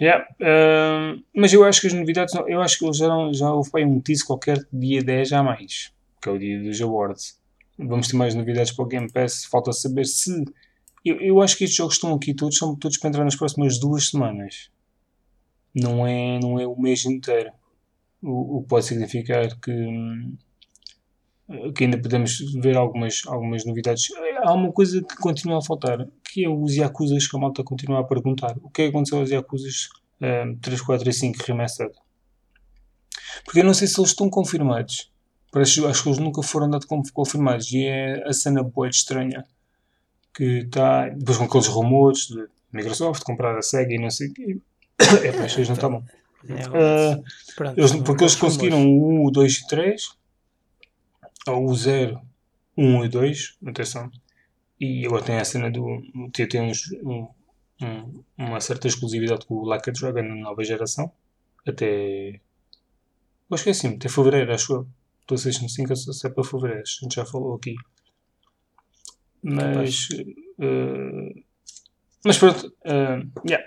Yeah, uh, mas eu acho que as novidades, eu acho que eles já, já houve um teaser qualquer dia 10 a mais que é o dia dos awards. Vamos ter mais novidades para o Game Pass. Falta saber se. Eu, eu acho que estes jogos estão aqui todos, são todos para entrar nas próximas duas semanas. Não é, não é o mês inteiro. O, o que pode significar que, que ainda podemos ver algumas, algumas novidades. Há uma coisa que continua a faltar, que é os Yakuzas que a malta continua a perguntar. O que é que aconteceu aos Yakuzas um, 3, 4 e 5 Remastered? Porque eu não sei se eles estão confirmados Parece, acho que eles nunca foram dados como confirmados. E é a cena boa estranha. Que está. Depois com aqueles rumores de Microsoft comprar a SEGA e não sei o. É, mas eles não. É, uh, eles, porque eles conseguiram o 1, o 2 e 3. Ou o 0, 1 e 2. Atenção. E agora tem a cena do. Tem uns, um, um, uma certa exclusividade com o Like a Dragon na nova geração. Até. Acho que é assim, até fevereiro, acho eu. PlayStation 5 é para fevereiro, a gente já falou aqui. Mas. Uh, mas pronto, uh, yeah,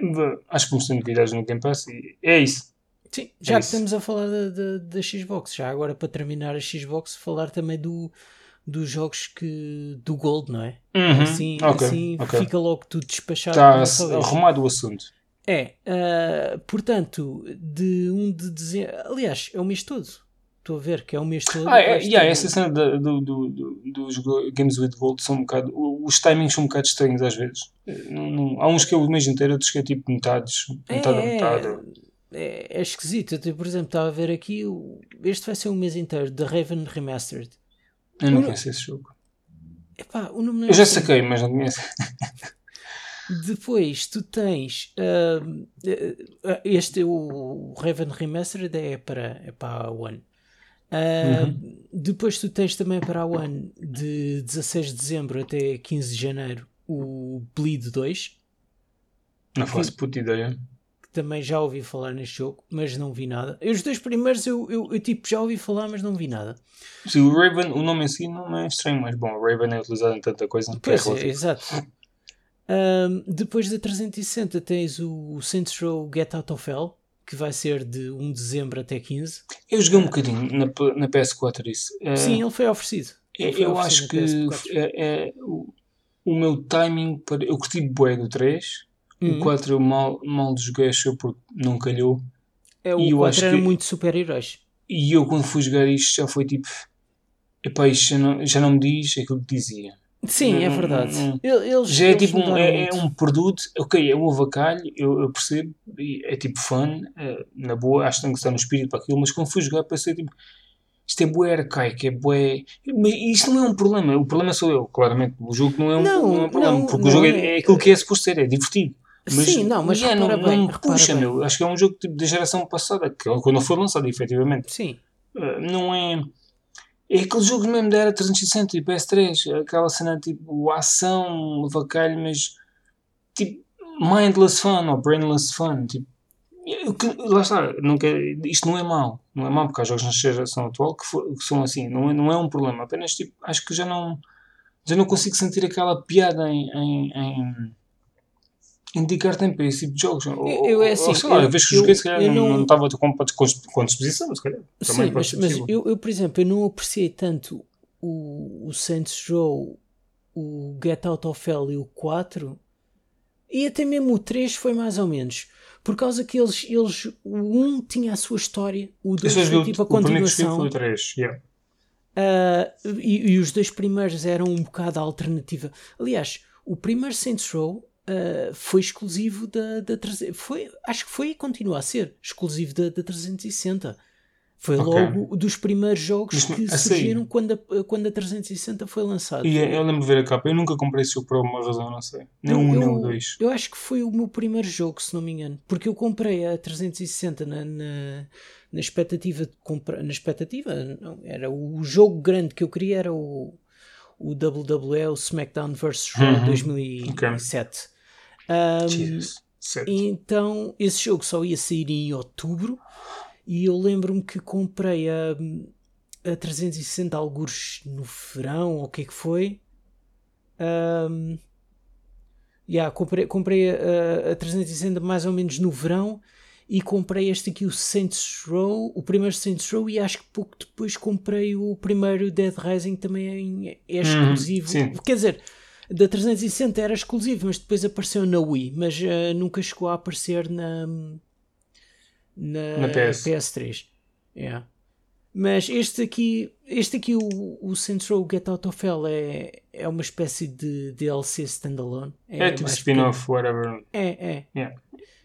acho que vamos ter novidades no Game Pass e é isso. Sim, já é que isso. estamos a falar da, Xbox, já agora para terminar a Xbox, falar também do, dos jogos que, do Gold, não é? Uhum. Assim, okay, assim okay. fica logo tudo despachado. Está arrumado o assunto. É, uh, portanto, de 1 de dezembro, aliás, é o mês todo estou a ver que é o mês todo. Ah, é, yeah, essa cena do, do, do, dos Games with Gold são um bocado. Os timings são um bocado estranhos às vezes. Não, não, há uns que é o mês inteiro, outros que é tipo metades, metade é, a metade. É, é esquisito. Eu, por exemplo, estava a ver aqui. Este vai ser um mês inteiro, The Raven Remastered. Eu não conheço esse jogo. Epá, o nome eu é já assim. saquei, mas não conheço. Depois tu tens uh, este o Raven Remastered é para, é para a One. Uh, uhum. Depois tu tens também para a One de 16 de dezembro até 15 de janeiro o Bleed 2. Não faço puta ideia. Também já ouvi falar neste jogo, mas não vi nada. Os dois primeiros eu, eu, eu, tipo já ouvi falar, mas não vi nada. Sim, o Raven, o nome em si não é estranho, mas bom, o Raven é utilizado em tanta coisa. Pois é, é exato. <laughs> Um, depois da 360 tens o Saints Row Get Out of Hell, que vai ser de 1 de dezembro até 15. Eu joguei um bocadinho na, na PS4 isso. Uh, Sim, ele foi oferecido. Ele foi eu oferecido acho que é, é, o, o, meu timing para. Eu curti bué do 3. Uhum. O 4 eu mal, mal joguei, achou porque não calhou. É, o e 4 era que, muito super-heróis. E eu quando fui jogar isto já foi tipo. Epá, isto já não, já não me diz aquilo que dizia. Sim, é verdade. eles, já é tipo um, é, é, um produto, ok, é um avacalho, eu, eu percebo, é tipo fã, é, na boa, acho que tem que estar no espírito para aquilo, mas quando fui jogar pensei tipo, isto é bué arcaico, é bué. Mas isto não é um problema, o problema sou eu, claramente. O jogo não é um, não, é um problema, não, porque o jogo é, é, é, aquilo que é suposto ser, é divertido. Mas, Sim, não, mas yeah, não, bem, não puxa, bem. meu. Acho que é um jogo tipo, da geração passada, que quando foi lançado, efetivamente. Sim. Uh, não é é aquele jogo mesmo da era 360 e PS3, aquela cena tipo ação, vacalho, mas tipo mindless fun ou brainless fun. Tipo, lá está, não quer, isto não é mau, não é mau porque há jogos na geração atual que, for, que, são assim, não é, não é um problema, apenas tipo, acho que já não, já não consigo sentir aquela piada em, em, em indicar tempo a esse tipo de jogos. Eu, eu é assim, ou, sei lá, eu, a vez que eu, joguei, se calhar não, não estava com, com, disposição, se calhar. Sim, mas, mas eu, eu, por exemplo, eu não apreciei tanto o, o Saints Row, o Get Out of Hell e o 4, e até mesmo o 3 foi mais ou menos. Por causa que eles, eles o 1 tinha a sua história, o 2 foi tipo a continuação. Foi o 3, yeah. Uh, e, e, os dois primeiros eram um bocado a alternativa. Aliás, o primeiro Saints Row uh, foi exclusivo da, da foi Acho que foi e continua a ser exclusivo da, da 360. Foi okay. logo dos primeiros jogos que surgiram quando a, quando a 360 foi lançada. E eu lembro de ver a capa. Eu nunca comprei jogo por alguma razão, não sei. Nem um, nem dois. Eu acho que foi o meu primeiro jogo, se não me engano. Porque eu comprei a 360 na, na, na expectativa de comprar. Na expectativa, não, era o jogo grande que eu queria era o, o WWE, o SmackDown vs. Raw uhum. 2007. Okay. Um, então, esse jogo só ia sair em outubro e eu lembro-me que comprei a, a 360 algures no verão, ou o que é que foi. Um, yeah, comprei, comprei a, a 360 mais ou menos no verão e comprei este aqui, o Saints Row, o primeiro Saints Row, e acho que pouco depois comprei o primeiro Dead Rising também é, é exclusivo. Uhum, Quer dizer, da 360 era exclusivo, mas depois apareceu na Wii, mas uh, nunca chegou a aparecer na, na, na PS. PS3. Yeah. Mas este aqui, este aqui o, o Central Get Out of Hell é, é uma espécie de DLC standalone. É, é tipo spin-off, whatever. É, é. Yeah.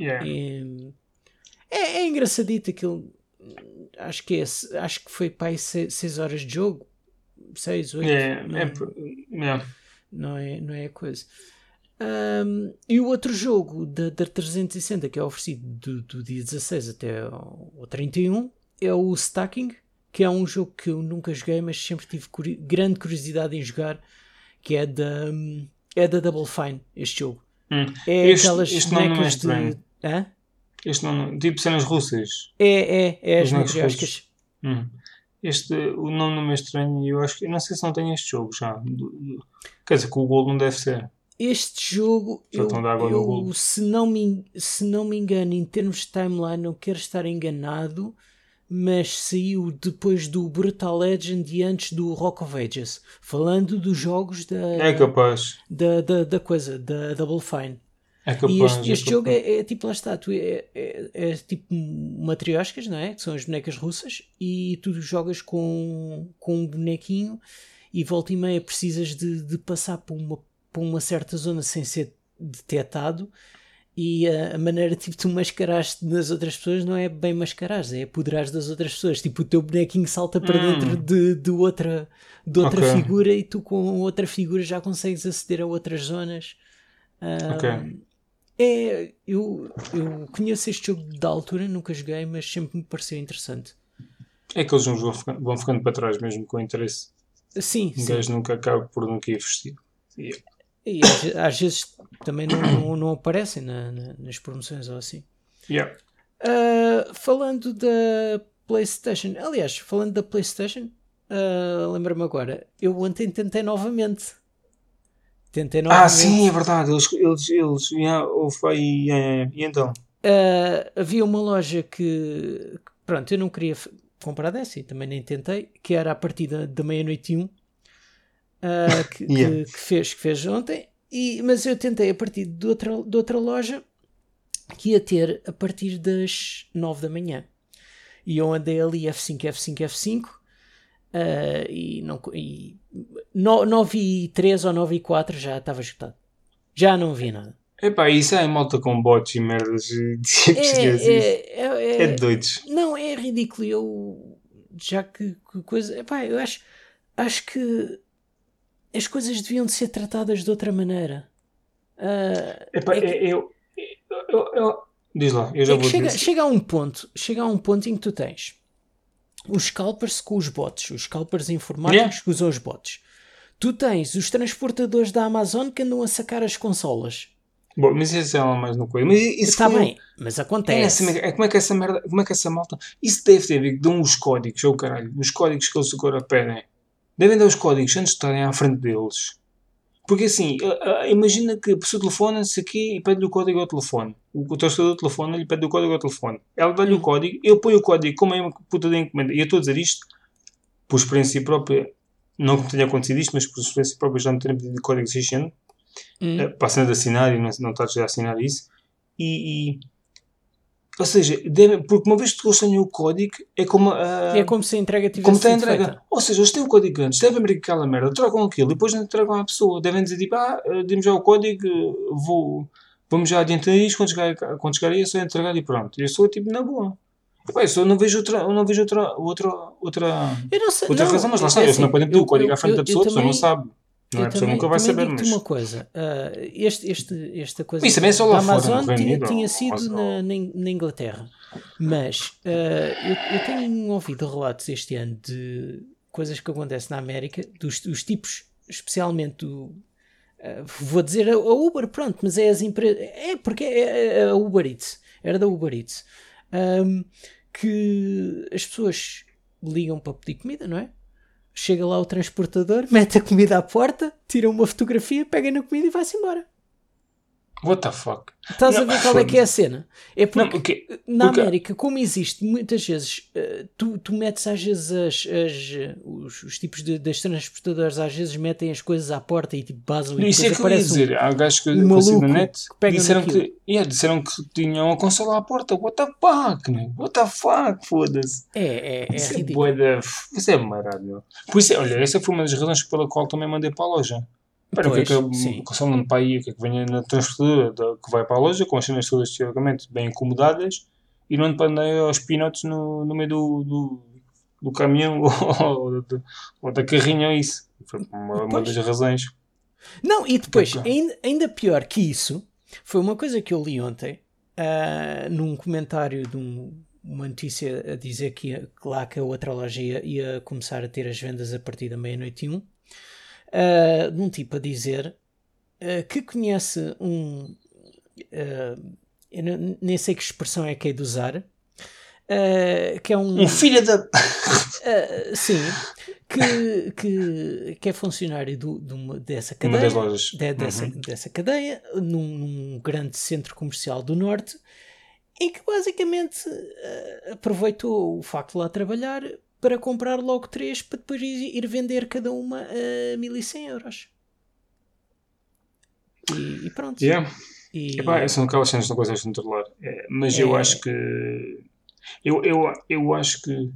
Yeah. É, é, é engraçadito aquilo. Acho que é, acho que foi para aí 6 horas de jogo. 6, 8. Yeah, é, yeah não é, não é a coisa. Um, e o outro jogo da, da 360 que é oferecido do, do dia 16 até o 31 é o Stacking, que é um jogo que eu nunca joguei, mas sempre tive curi grande curiosidade em jogar, que é da, é da Double Fine, este jogo. Hum. É este, aquelas este bonecas de. Hã? Este não, tipo cenas russas. É, é, é as matrioscas. Hum. Este, o nome não é estranho e eu acho que. Eu não sei se não tem este jogo já. Quer dizer, que o Gold não deve ser. Este jogo, eu, eu se, não me, se não me engano, em termos de timeline, não quero estar enganado, mas saiu depois do Brutal Legend e antes do Rock of Ages. Falando dos jogos da. É capaz. Da, da, da coisa, da Double Fine. É capaz, e este, é este jogo é, é, tipo, lá está, tu é, é, é, tipo matrioscas, não é? Que são as bonecas russas, e tu jogas com, com um bonequinho e volta e meia precisas de, de passar por uma, por uma certa zona sem ser detectado e a, a maneira tipo tu mascaraste nas outras pessoas não é bem mascarar, é apoderar das outras pessoas. Tipo, o teu bonequinho salta para hum. dentro de, de outra, de outra okay. figura e tu com outra figura já consegues aceder a outras zonas. Ok. É, eu, eu conheço este jogo da altura, nunca joguei, mas sempre me pareceu interessante. É que jogos vão ficando, vão ficando para trás mesmo com interesse. Sim. Um gajo nunca acaba por nunca investir. Yeah. E às, às, vezes também não, não, não aparecem na, na, nas promoções ou assim. Yeah. Uh, falando da PlayStation, aliás, falando da PlayStation, uh, lembra-me agora, eu ontem tentei novamente. Tentei novamente. Ah, sim, é verdade. Eles, eles, eles yeah, e, e então? Uh, havia uma loja que, pronto, eu não queria comprar dessa e também nem tentei, que era a partir da, meia-noite e um uh, <laughs> que, yeah. que, que, fez, que fez ontem, e, mas eu tentei a partir de outra, de outra loja que ia ter a partir das 9 da manhã. E eu andei ali F5, F5, F5 uh, e, não, e no, 9 e 3 ou 9 e 4 já estava escutado. Já não vi nada. Epá, isso é malta com bots e merdas de <laughs> é, é, é, é, é doidos. Não, é ridículo. Eu já que, que coisa. Epá, eu acho, acho que as coisas deviam de ser tratadas de outra maneira. Uh, Epá, é que, eu, eu, eu, Diz lá, eu já é vou chega, chega a um ponto, chega a um ponto em que tu tens os scalpers com os bots, os scalpers informáticos yeah. que usam os bots. Tu tens os transportadores da Amazon que andam a sacar as consolas. Bom, mas isso é mais no coisa. Mas isso Está foi... bem, mas acontece. É, é, como é que essa merda, como é que essa malta. Isso deve ter a ver com os códigos, ou oh, caralho, os códigos que eles agora pedem devem dar os códigos antes de estarem à frente deles. Porque assim, imagina que a pessoa telefona-se aqui e pede-lhe o código ao telefone. O torcedor telefone lhe pede o código ao telefone. Ela dá-lhe o código, eu ponho o código como é uma puta de encomenda. E eu estou a dizer isto por experiência própria. Não que tenha acontecido isto, mas por experiência própria já me tenho pedido o código 600. Hum. Eh, passando a assinar e não, não estás a assinar isso. E, e ou seja, deve, porque uma vez que eles tenham o código, é como. É como se a entrega tivesse como sido entrega. Feita. Ou seja, eles têm o código antes, devem abrir aquela merda, trocam aquilo e depois entregam à pessoa. Devem dizer tipo, ah, demos já o código, vou, vamos já adiantar isto, quando chegar, quando chegar aí é só entregar e pronto. Eu sou tipo na boa. Eu só não vejo outra, não vejo outra, outra, outra, sei, outra não, razão, mas lá está, é eles assim, não podem pedir o código à frente da pessoa, a pessoa não sabe. Não é? A pessoa nunca vai saber, mas... uma coisa, uh, este, este, esta coisa Isso também é só lá da Amazon fora, tinha, tinha sido na, na, Inglaterra, mas uh, eu, eu, tenho ouvido relatos este ano de coisas que acontecem na América, dos, dos tipos, especialmente do, uh, vou dizer a, a, Uber, pronto, mas é as empresas, é porque é, é a Uber Eats, era da Uber Eats, um, que as pessoas ligam para pedir comida, não é? Chega lá o transportador, mete a comida à porta, tira uma fotografia, pega na comida e vai-se embora. What the fuck? Estás não, a ver qual é que é a cena? É porque, não, na. América, como existe muitas vezes, uh, tu, tu metes às vezes as, as os, os, tipos de, das transportadoras às vezes metem as coisas à porta e tipo basam e Isso é que eu ia dizer. Um, Há gajos que um conheci na net que disseram que, yeah, disseram que tinham a consola à porta. What the fuck? Man? What the fuck? Foda-se. É, é, é isso é ridículo. É isso é maravilhoso. Por isso, olha, essa foi uma das razões pela qual também mandei para a loja. Para o que é que consome num país que, é que venha na transportadora que vai para a loja com as cenas todas teoricamente bem acomodadas e não andar aos pinotes no, no meio do, do, do caminhão <laughs> ou, de, ou, da carrinha ou isso. Foi uma, uma das razões. Não, e depois, ainda, ainda pior que isso, foi uma coisa que eu li ontem uh, num comentário de um, uma notícia a dizer que, que lá que a outra loja ia, ia, começar a ter as vendas a partir da meia-noite e um uh, de um tipo a dizer uh, que conhece um. Uh, eu não, nem sei que expressão é que é de usar. Que é um. Um filho da. <laughs> sim. Que, que, que é funcionário do, de uma, dessa cadeia. Uma das lojas. De, dessa, uhum. dessa cadeia, num, num, grande centro comercial do Norte, e que basicamente aproveitou o facto de lá trabalhar para comprar logo três para depois ir vender cada uma a 1100 euros. E, e pronto. Yeah. E... Epá, são aquelas cenas que não consegues controlar. É, mas é... eu acho que. Eu, eu, eu acho que.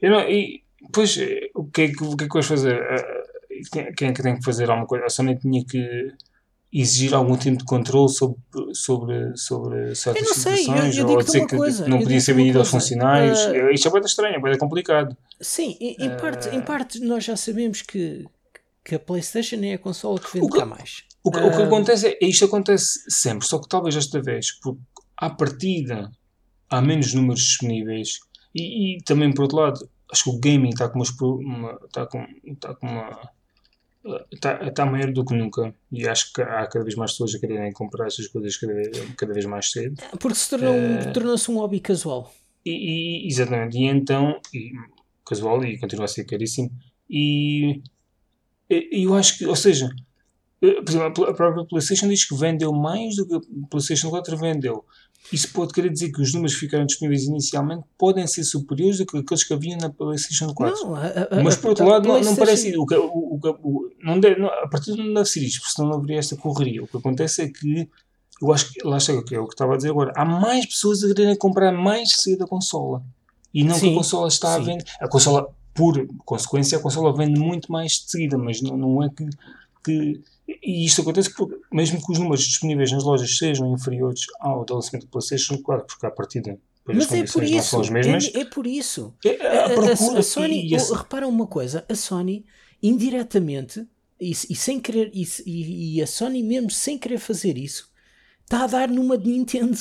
Eu não, e, pois, o que, é que, o que é que vais fazer? Quem, quem é que tem que fazer alguma coisa? A Sony tinha que exigir algum tipo de controle sobre, sobre, sobre certas eu não sei, situações, eu, eu ou dizer que coisa, não podia ser vendido aos funcionários. Uh, Isto é bem estranho, é bem complicado. Sim, em, em uh, parte, em parte nós já sabemos que, que a PlayStation é a consola que vende cá mais. O que, uh, o que acontece é, isto acontece sempre, só que talvez esta vez, porque à partida há menos números disponíveis e, e também por outro lado, acho que o gaming está com uma, está com, está com uma está, está maior do que nunca e acho que há cada vez mais pessoas a quererem comprar essas coisas cada vez, cada vez mais cedo. Porque se tornou, uh, tornou-se um hobby casual. E, e, exatamente, e então, e, casual e continua a ser caríssimo. E, e eu acho que, ou seja, eh, por exemplo, a própria PlayStation diz que vendeu mais do que a PlayStation 4 vendeu. Isso pode querer dizer que os números que ficaram disponíveis inicialmente podem ser superiores do que aqueles que haviam na PlayStation 4. Não, a, a, Mas por outro lado, não, não parece. O, o, o, não deve, não, a partir de não deve ser isto, porque senão não haveria esta correria. O que acontece é que. Eu acho que. Lá chega, que é o que estava a dizer agora. Há mais pessoas a quererem comprar mais cedo a consola. E não sim, que a consola está sim. a vender. A consola, por consequência, a consola vende muito mais de seguida, mas não, não é que. que e isto acontece porque, mesmo que os números disponíveis nas lojas sejam inferiores ao do lançamento do PlayStation 4, porque à partida mas é por isso, são as mesmas. É, é por isso. É, a, a, a, Sony, e, repara uma coisa, a Sony indiretamente e, e sem querer e, e, a Sony mesmo sem querer fazer isso está a dar numa de Nintendo.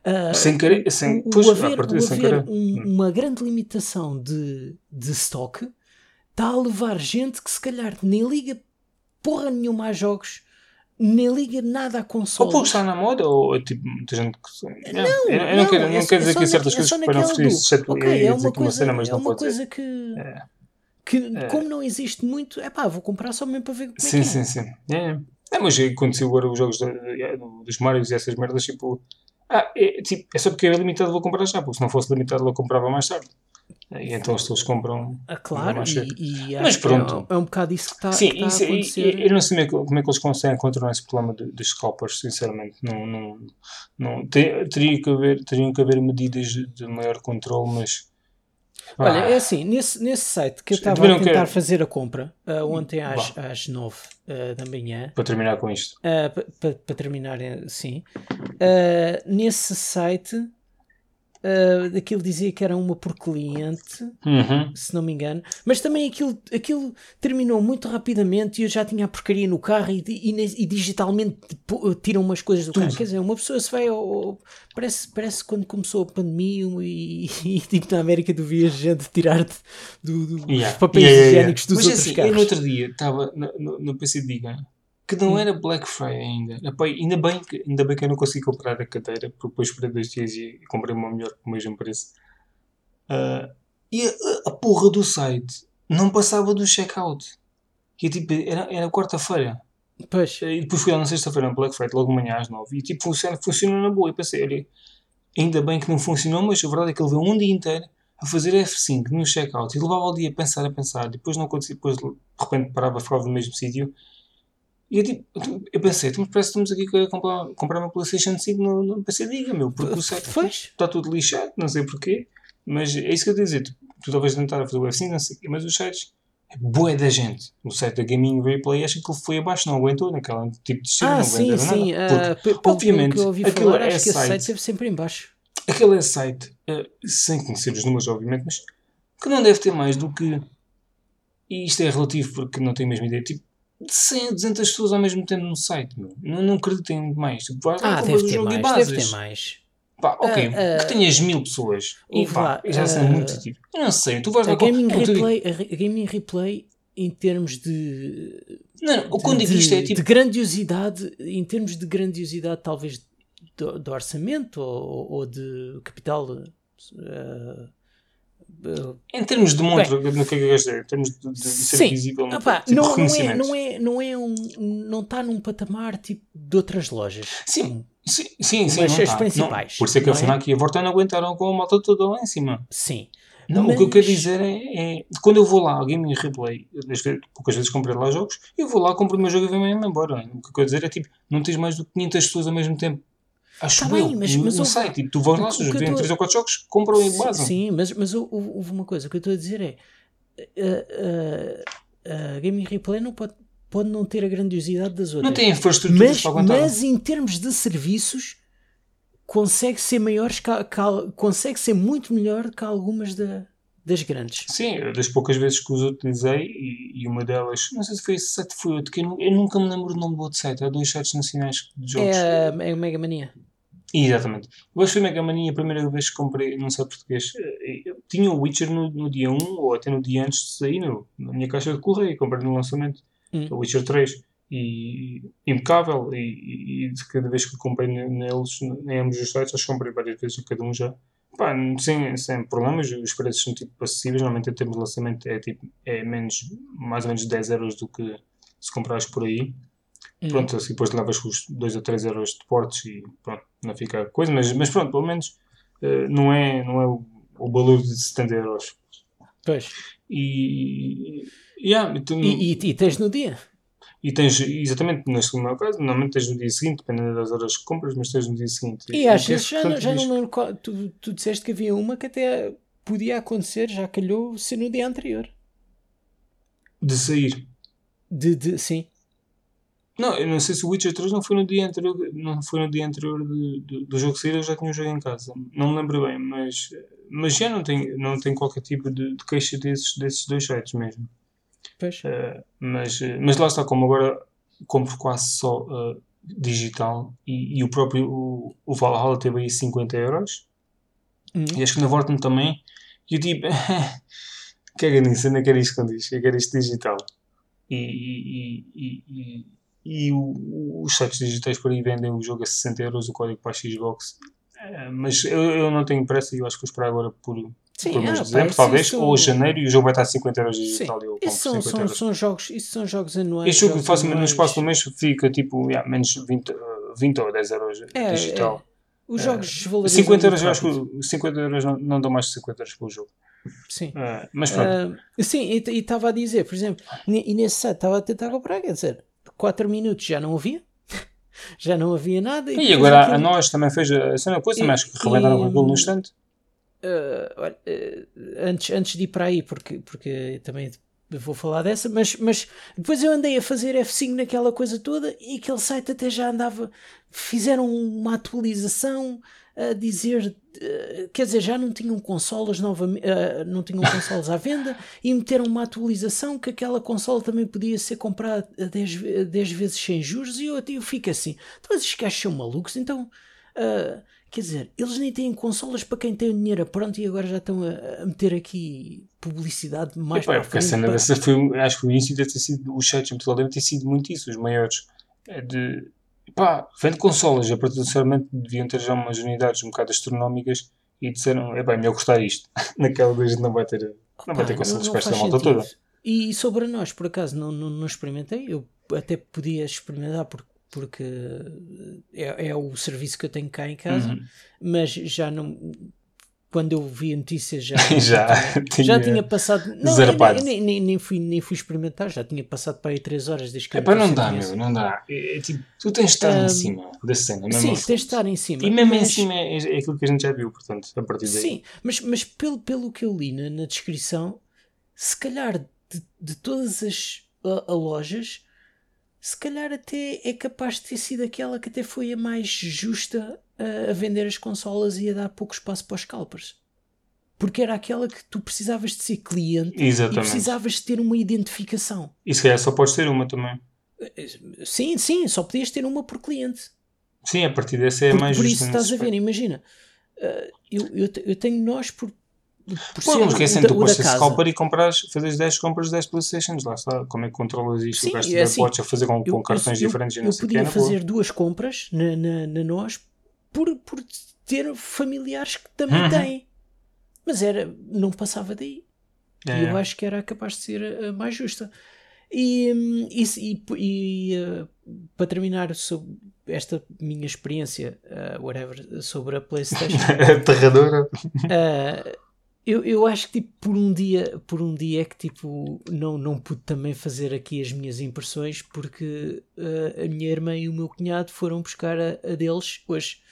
Uh, sem querer, sem, o, pois, o haver, o haver um, uma grande limitação de, de stock está a levar gente que se calhar nem liga porra nenhuma a jogos, nem liga nada a console. Ou porque está na moda, ou tipo, muita gente que. Não, não, eu, eu não, quero, não é quero dizer que certas coisas que podem oferecer exceto okay, é uma coisa, uma cena, mas é não uma coisa que. É. Que, é. como não existe muito, é pá, vou comprar só mesmo para ver como sim, é que sim, é. Sim, sim, é. é. mas aconteceu agora os jogos dos Marios e essas merdas, tipo, ah, é, tipo, é só porque é limitado, vou comprar já, porque se não fosse limitado, eu comprava mais tarde. E então as pessoas compram. Ah, claro, e, e Mas pronto. É, é, um bocado isso que está, Sim, que está isso, a acontecer. Eu não sei como é que eles conseguem controlar esse problema dos scalpers, sinceramente. Não, não, não, teria que haver, teriam que haver medidas de maior controle, mas. Olha, ah, é assim, nesse, nesse site que eu estava a tentar quero... fazer a compra uh, ontem às, às 9 uh, da manhã. Para terminar com isto. Uh, para terminar, sim. nesse site uh, aquilo dizia que era uma por cliente, uhum. se não me engano, mas também aquilo, aquilo terminou muito rapidamente e eu já tinha a porcaria no carro e, e, e digitalmente tiram umas coisas do Tudo. carro. Quer dizer, uma pessoa se vai ao, parece, parece quando começou a pandemia e, e <laughs> tipo na América tu vias gente tirar do, do, yeah. dos papéis yeah, yeah, higiênicos dos mas, outros assim, carros. Eu no outro dia estava no, no, no que não hum. era Black Friday ainda. Epá, ainda, bem que, ainda bem que eu não consegui comprar a cadeira, porque depois esperei dois dias e comprei uma melhor com o mesmo preço. Uh, e a, a, porra do site não passava do checkout. E tipo, era, era quarta-feira. Pois. E depois fui lá na sexta-feira no Black Friday, logo amanhã às nove. E tipo, funciona, funciona na boa. E pensei, olha, ainda bem que não funcionou, mas a verdade é que ele veio um dia inteiro a fazer F5 no checkout e levava o dia a pensar, a pensar. Depois não acontecia, depois de repente parava, ficava no mesmo sítio e eu, tipo, eu pensei, tu parece que estamos aqui a comprar, comprar uma PlayStation 5 no, no PC Diga, meu, porque o site está tudo lixado, não sei porquê, mas é isso que eu estou a dizer. Tu, tu talvez tentar fazer o F5, não sei mas os sites é boa da gente. O site da Gaming Replay acho que ele foi abaixo, não aguentou naquele tipo de estilo, ah, não sim, sim. nada. Porque, uh, obviamente, aquele falar, é site, site esteve sempre em baixo. Aquele é site, uh, sem conhecer os números, obviamente, mas que não deve ter mais do que. E isto é relativo porque não tenho a mesma ideia. Tipo, 100 a 200 pessoas ao mesmo tempo no site. Meu. Não, não acreditem mais. Tipo, ah, deve ter mais, deve ter mais. Pá, ok, uh, uh, que tenhas mil pessoas. E pá, já são uh, muito tipo. Eu não sei, tu vais a gaming, replay, a Gaming Replay em termos de. Não, não, quando digo isto é tipo. De grandiosidade, em termos de grandiosidade, talvez do, do orçamento ou, ou, de capital. Uh, em termos de montra, no que é que eu dizer? Em termos de, de, ser sim. visível, Opa, tipo, não, não, é, não é, não é um, não está num patamar tipo de outras lojas. Sim, sim, sim, sim as, as tá. principais. Não, por isso é que a FNAC é? e a Vorta não aguentaram com a moto toda lá em cima. Sim. Não, Mas... o que eu quero dizer é, é, quando eu vou lá ao Gaming Replay, poucas vezes comprei lá jogos, eu vou lá, compro o meu jogo e venho-me embora. O que eu quero dizer é tipo, não tens mais do que 500 pessoas ao mesmo tempo. Acho tá eu, bem, mas, mas não sei, tipo, tu vais lá, se tem 3 ou 4 jogos, compram e basam. Sim, mas, mas houve uma coisa, que eu estou a dizer é a, a, a Gaming Replay não pode, pode não ter a grandiosidade das outras. Não tem infraestrutura mas, para aguentar. Mas em termos de serviços consegue ser maiores, consegue ser muito melhor que algumas da, das grandes. Sim, das poucas vezes que os utilizei, e, e uma delas, não sei se foi esse site, foi outro, que eu, eu, nunca me lembro o nome do outro site, há dois sites nacionais de jogos. É, é o Mega Mania. Exatamente. Eu acho que foi Mega Mania a primeira vez que comprei num site português. Eu eh, tinha o Witcher no, no dia 1 ou até no dia antes de sair no, na minha caixa de correio, comprei no lançamento. Hum. O Witcher 3 e impecável e, e, cada vez que comprei neles, em ambos os sites, acho que comprei várias vezes em cada um já. Pá, sem, sem problemas, os preços são tipo acessíveis, normalmente em termos de lançamento é tipo é menos, mais ou menos 10 euros do que se comprares por aí. Hum. Pronto, assim depois levas os 2 ou 3 euros de portes e pronto, não fica coisa, mas, mas pronto, pelo menos uh, não é, não é o, o valor de 70 euros. Pois. E, yeah, tu, e, e, e tens no dia? E tens, exatamente, na segunda caso, normalmente tens no dia seguinte, dependendo das horas que compras, mas tens no dia seguinte. E, às vezes já, não, já não lembro qual, tu, tu disseste que havia uma que até podia acontecer, já calhou ser no dia anterior. De sair? De, de, sim. Não, eu não sei se o Witcher 3 não foi no dia anterior, não foi no dia anterior de, de, do jogo sair, eu já tinha o jogo em casa. Não me lembro bem, mas, mas já não tem, não tem qualquer tipo de, de queixa desses, desses dois sites mesmo. Uh, mas, mas lá está, como agora compro quase só uh, digital e, e, o próprio o, o Valhalla teve aí 50 euros uhum. e acho que na Vorten também. E <laughs> eu tipo, caga nisso, ainda quero isto quando diz, eu quero isto digital. E, e, e, e, e o, os sites digitais por aí vendem o jogo a 60 euros, o código para a Xbox. Uh, mas eu, eu não tenho pressa e eu acho que vou esperar agora por Sim, por mês ah, de dezembro, talvez, são... ou janeiro, e o jogo vai estar a 50 euros digital. Sim. Isso são, são, são, jogos, isso são jogos anuais. Este jogo faz no espaço do mês fica tipo yeah, menos 20, 20 ou 10 euros é, digital. É. Os jogos é. desvalorizam. 50 euros, eu acho que 50 euros não, não dão mais de 50 euros pelo jogo. Sim. Uh, mas pronto. Uh, sim, e estava a dizer, por exemplo, e nesse site estava a tentar comprar, quer dizer, 4 minutos já não havia. <laughs> já não havia nada. E, e agora aquilo... a nós também fez a mesma coisa, mas que rebentaram com aquilo no instante. Uh, olha, uh, antes, antes de ir para aí, porque, porque também vou falar dessa, mas, mas depois eu andei a fazer F5 naquela coisa toda e aquele site até já andava. Fizeram uma atualização a dizer, uh, quer dizer, já não tinham consolas novamente, não tinham <laughs> consolas à venda e meteram uma atualização que aquela consola também podia ser comprada 10, 10 vezes sem juros e eu, eu fico assim, então esses gajos são malucos, então. Uh, Quer dizer, eles nem têm consolas para quem tem o dinheiro pronto e agora já estão a, a meter aqui publicidade mais para frente. A cena dessa foi, acho que o início deve ter sido, os sites em Portugal devem ter sido muito isso, os maiores. É de, pá, vende consolas, a potencialmente deviam ter já umas unidades um bocado astronómicas e disseram, é bem, melhor gostar isto. <laughs> Naquela vez não vai ter, não vai ter consolas para esta malta toda. E sobre nós, por acaso, não, não, não experimentei, eu até podia experimentar porque porque é, é, o serviço que eu tenho cá em casa, uhum. mas já não. Quando eu vi a notícia já, <laughs> já, tinha, já tinha passado. Não, eu, nem, nem, nem, fui, nem fui experimentar, já tinha passado para aí 3 horas desde que é, para não dá, meu, não dá. É, é, tipo, tu tens de estar um, em cima da cena, mesmo Sim, assim. tens de estar em cima. E mesmo mas, em cima é, é, aquilo que a gente já viu, portanto, a partir daí. Sim, mas, mas pelo, pelo que eu li na, na descrição, se calhar de, de todas as a, a lojas se calhar até é capaz de ter sido aquela que até foi a mais justa a, a vender as consolas e a dar pouco espaço para os scalpers. Porque era aquela que tu precisavas de ser cliente Exatamente. e precisavas de ter uma identificação. E se calhar só podes ter uma também. Sim, sim, só podias ter uma por cliente. Sim, a partir dessa é por, mais Por isso estás a ver, imagina, uh, eu, eu, eu tenho nós por Pô, não esquecem, tu podes ser scalper e compras, fazes 10 compras de 10 Playstations, lá está. Como é que controlas isto? Sim, o gasto é assim, podes a fazer com, eu, com cartões eu, diferentes. Eu, eu podia fazer duas compras na, na, na, nós por, por ter familiares que também uhum. têm. Mas era, não passava daí. É. E eu acho que era capaz de ser a mais justa. E, hum, e, e, e uh, para terminar sobre esta minha experiência, uh, whatever, sobre a <laughs> PlayStation. Aterradora. Uh, eu, eu acho que tipo, por um dia por um dia é que tipo não, não pude também fazer aqui as minhas impressões porque uh, a minha irmã e o meu cunhado foram buscar a, a deles hoje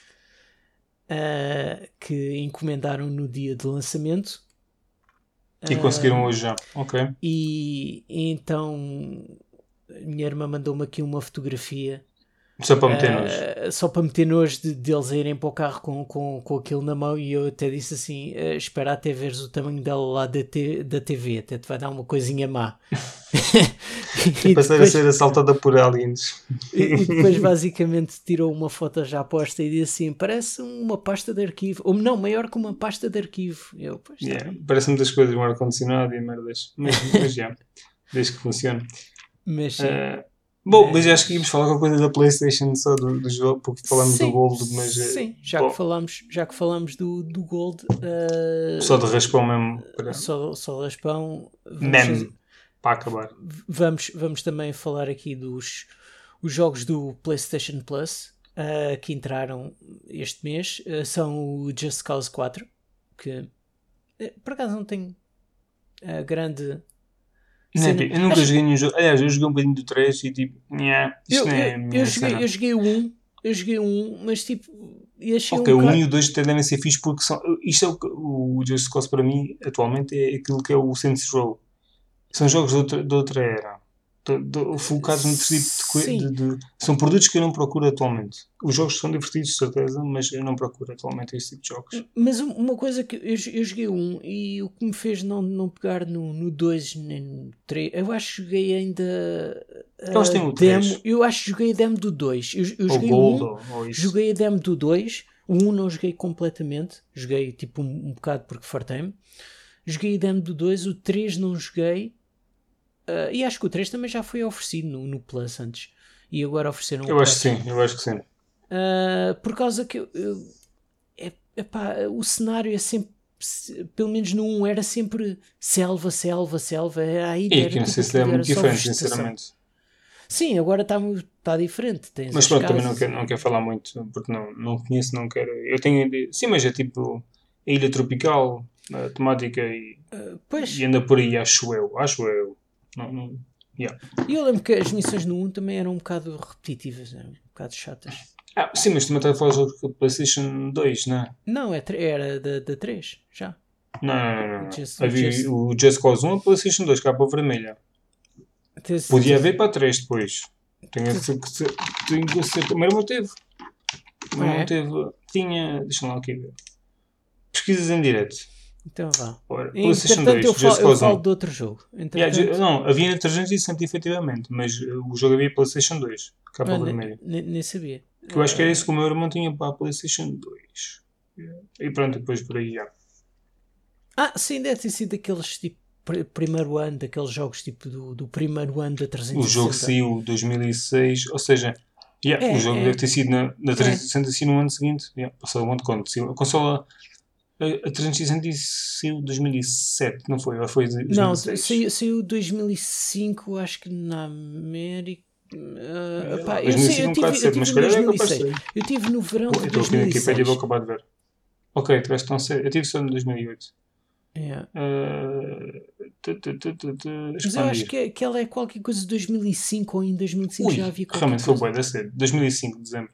uh, que encomendaram no dia de lançamento e conseguiram hoje já, ok. E, e então a minha irmã mandou-me aqui uma fotografia só para meter nojo. Uh, só para meter nojo de, deles irem para o carro com, com, com aquilo na mão e eu até disse assim: uh, espera até veres o tamanho dela lá da, te, da TV, até te vai dar uma coisinha má. <laughs> e passar depois, a ser assaltada por aliens. e, depois basicamente tirou uma foto já posta e disse assim: parece uma pasta de arquivo, ou não, maior que uma pasta de arquivo. Eu, pois, tá yeah, parece muitas coisas, um ar-condicionado e merdas, mas, mas já, <laughs> desde que funcione. Mas. Uh, Bom, mas acho que íamos falar alguma coisa da PlayStation só do, do jogo, porque falamos sim, do Gold, mas. Eh, sim, já bom. que falamos, já que falamos do, do Gold. Uh, só de raspão mesmo. Para... Só, só de raspão. Mesmo. Para acabar. Vamos, vamos também falar aqui dos os jogos do PlayStation Plus uh, que entraram este mês. Uh, são o Just Cause 4, que por acaso não tem grande não, é eu nunca Acho... joguei nenhum jogo. Aliás, eu joguei um bocadinho do 3 e tipo, yeah, isto eu, não é. Eu, eu, joguei, eu joguei o 1, eu joguei o 1, mas tipo. Achei ok, um o 1 e o 2 até devem ser fixe porque são, isto é o, o Just Cause para mim atualmente é aquilo que é o Saints Row. São jogos de outra, de outra era focados no tipo de, de, de, São produtos que eu não procuro atualmente. Os jogos são divertidos, de certeza, mas eu não procuro atualmente esse tipo de jogos. Mas uma coisa que eu, eu joguei um e o que me fez não, não pegar no 2 nem no 3, eu acho que joguei ainda. Eles têm o demo, eu acho que joguei a demo do 2. Eu, eu joguei Gold, um, joguei a demo do 2. O 1 não joguei completamente, joguei tipo um, um bocado porque fartei-me. Joguei a demo do 2, o 3 não joguei Uh, e acho que o 3 também já foi oferecido no, no Plus antes. E agora ofereceram Eu acho que sim, eu acho que sim. Uh, por causa que eu, eu, é, epá, o cenário é sempre, pelo menos no 1, era sempre selva, selva, selva. Era aí, e aqui não sei se é muito diferente, sinceramente. Sim, agora está tá diferente. Tens mas pronto, também não quero, não quero falar muito, porque não, não conheço, não quero. Eu tenho. Sim, mas é tipo a ilha tropical, a temática e, uh, e anda por aí, acho eu. Acho eu. Não, não, yeah. E eu lembro que as missões no 1 também eram um bocado repetitivas, eram um bocado chatas. Ah, sim, mas também está a falar do PlayStation 2, não é? Não, é, era da, da 3, já. Não, não, não. não. Just, Havia just... o Just Cause 1 a PlayStation 2, capa vermelha. Tens, Podia haver para 3 depois. Tem que ser. Tem que ser. O meu irmão teve. O meu irmão é? teve. Tinha. Deixa-me lá aqui ver. Pesquisas em direto. Então vá. Ora, PlayStation 2, eu falo, eu falo de outro jogo. Yeah, não, havia na 360 efetivamente, mas o jogo havia PlayStation 2, capa vermelha. Nem sabia. Que eu acho que era isso que o meu irmão tinha para a PlayStation 2. E pronto, depois por aí já. Ah, sim, deve ter sido aqueles tipo primeiro ano, daqueles jogos tipo do, do primeiro ano da 360. O jogo saiu 2006, ou seja, yeah, é, o jogo é, deve ter sido na, na 360 é. no ano seguinte. Yeah, passou um monte de conta. A consola a 360 saiu 2007, não foi? Ou foi 2006? Não, saiu, saiu 2005, acho que na América. Uh, é, pá, eu, sei, eu tive, eu tive mas no 2006. É eu tive no verão de 2006. Estou aqui na Wikipedia vou acabar de ver. Ok, tiveste tão cedo. Eu tive só no 2008. Yeah. Uh, tu, tu, tu, mas eu acho que, é, que ela é qualquer coisa de 2005 ou em 2005 Ui, já havia qualquer Realmente foi boa, da cedo. 2005, dezembro.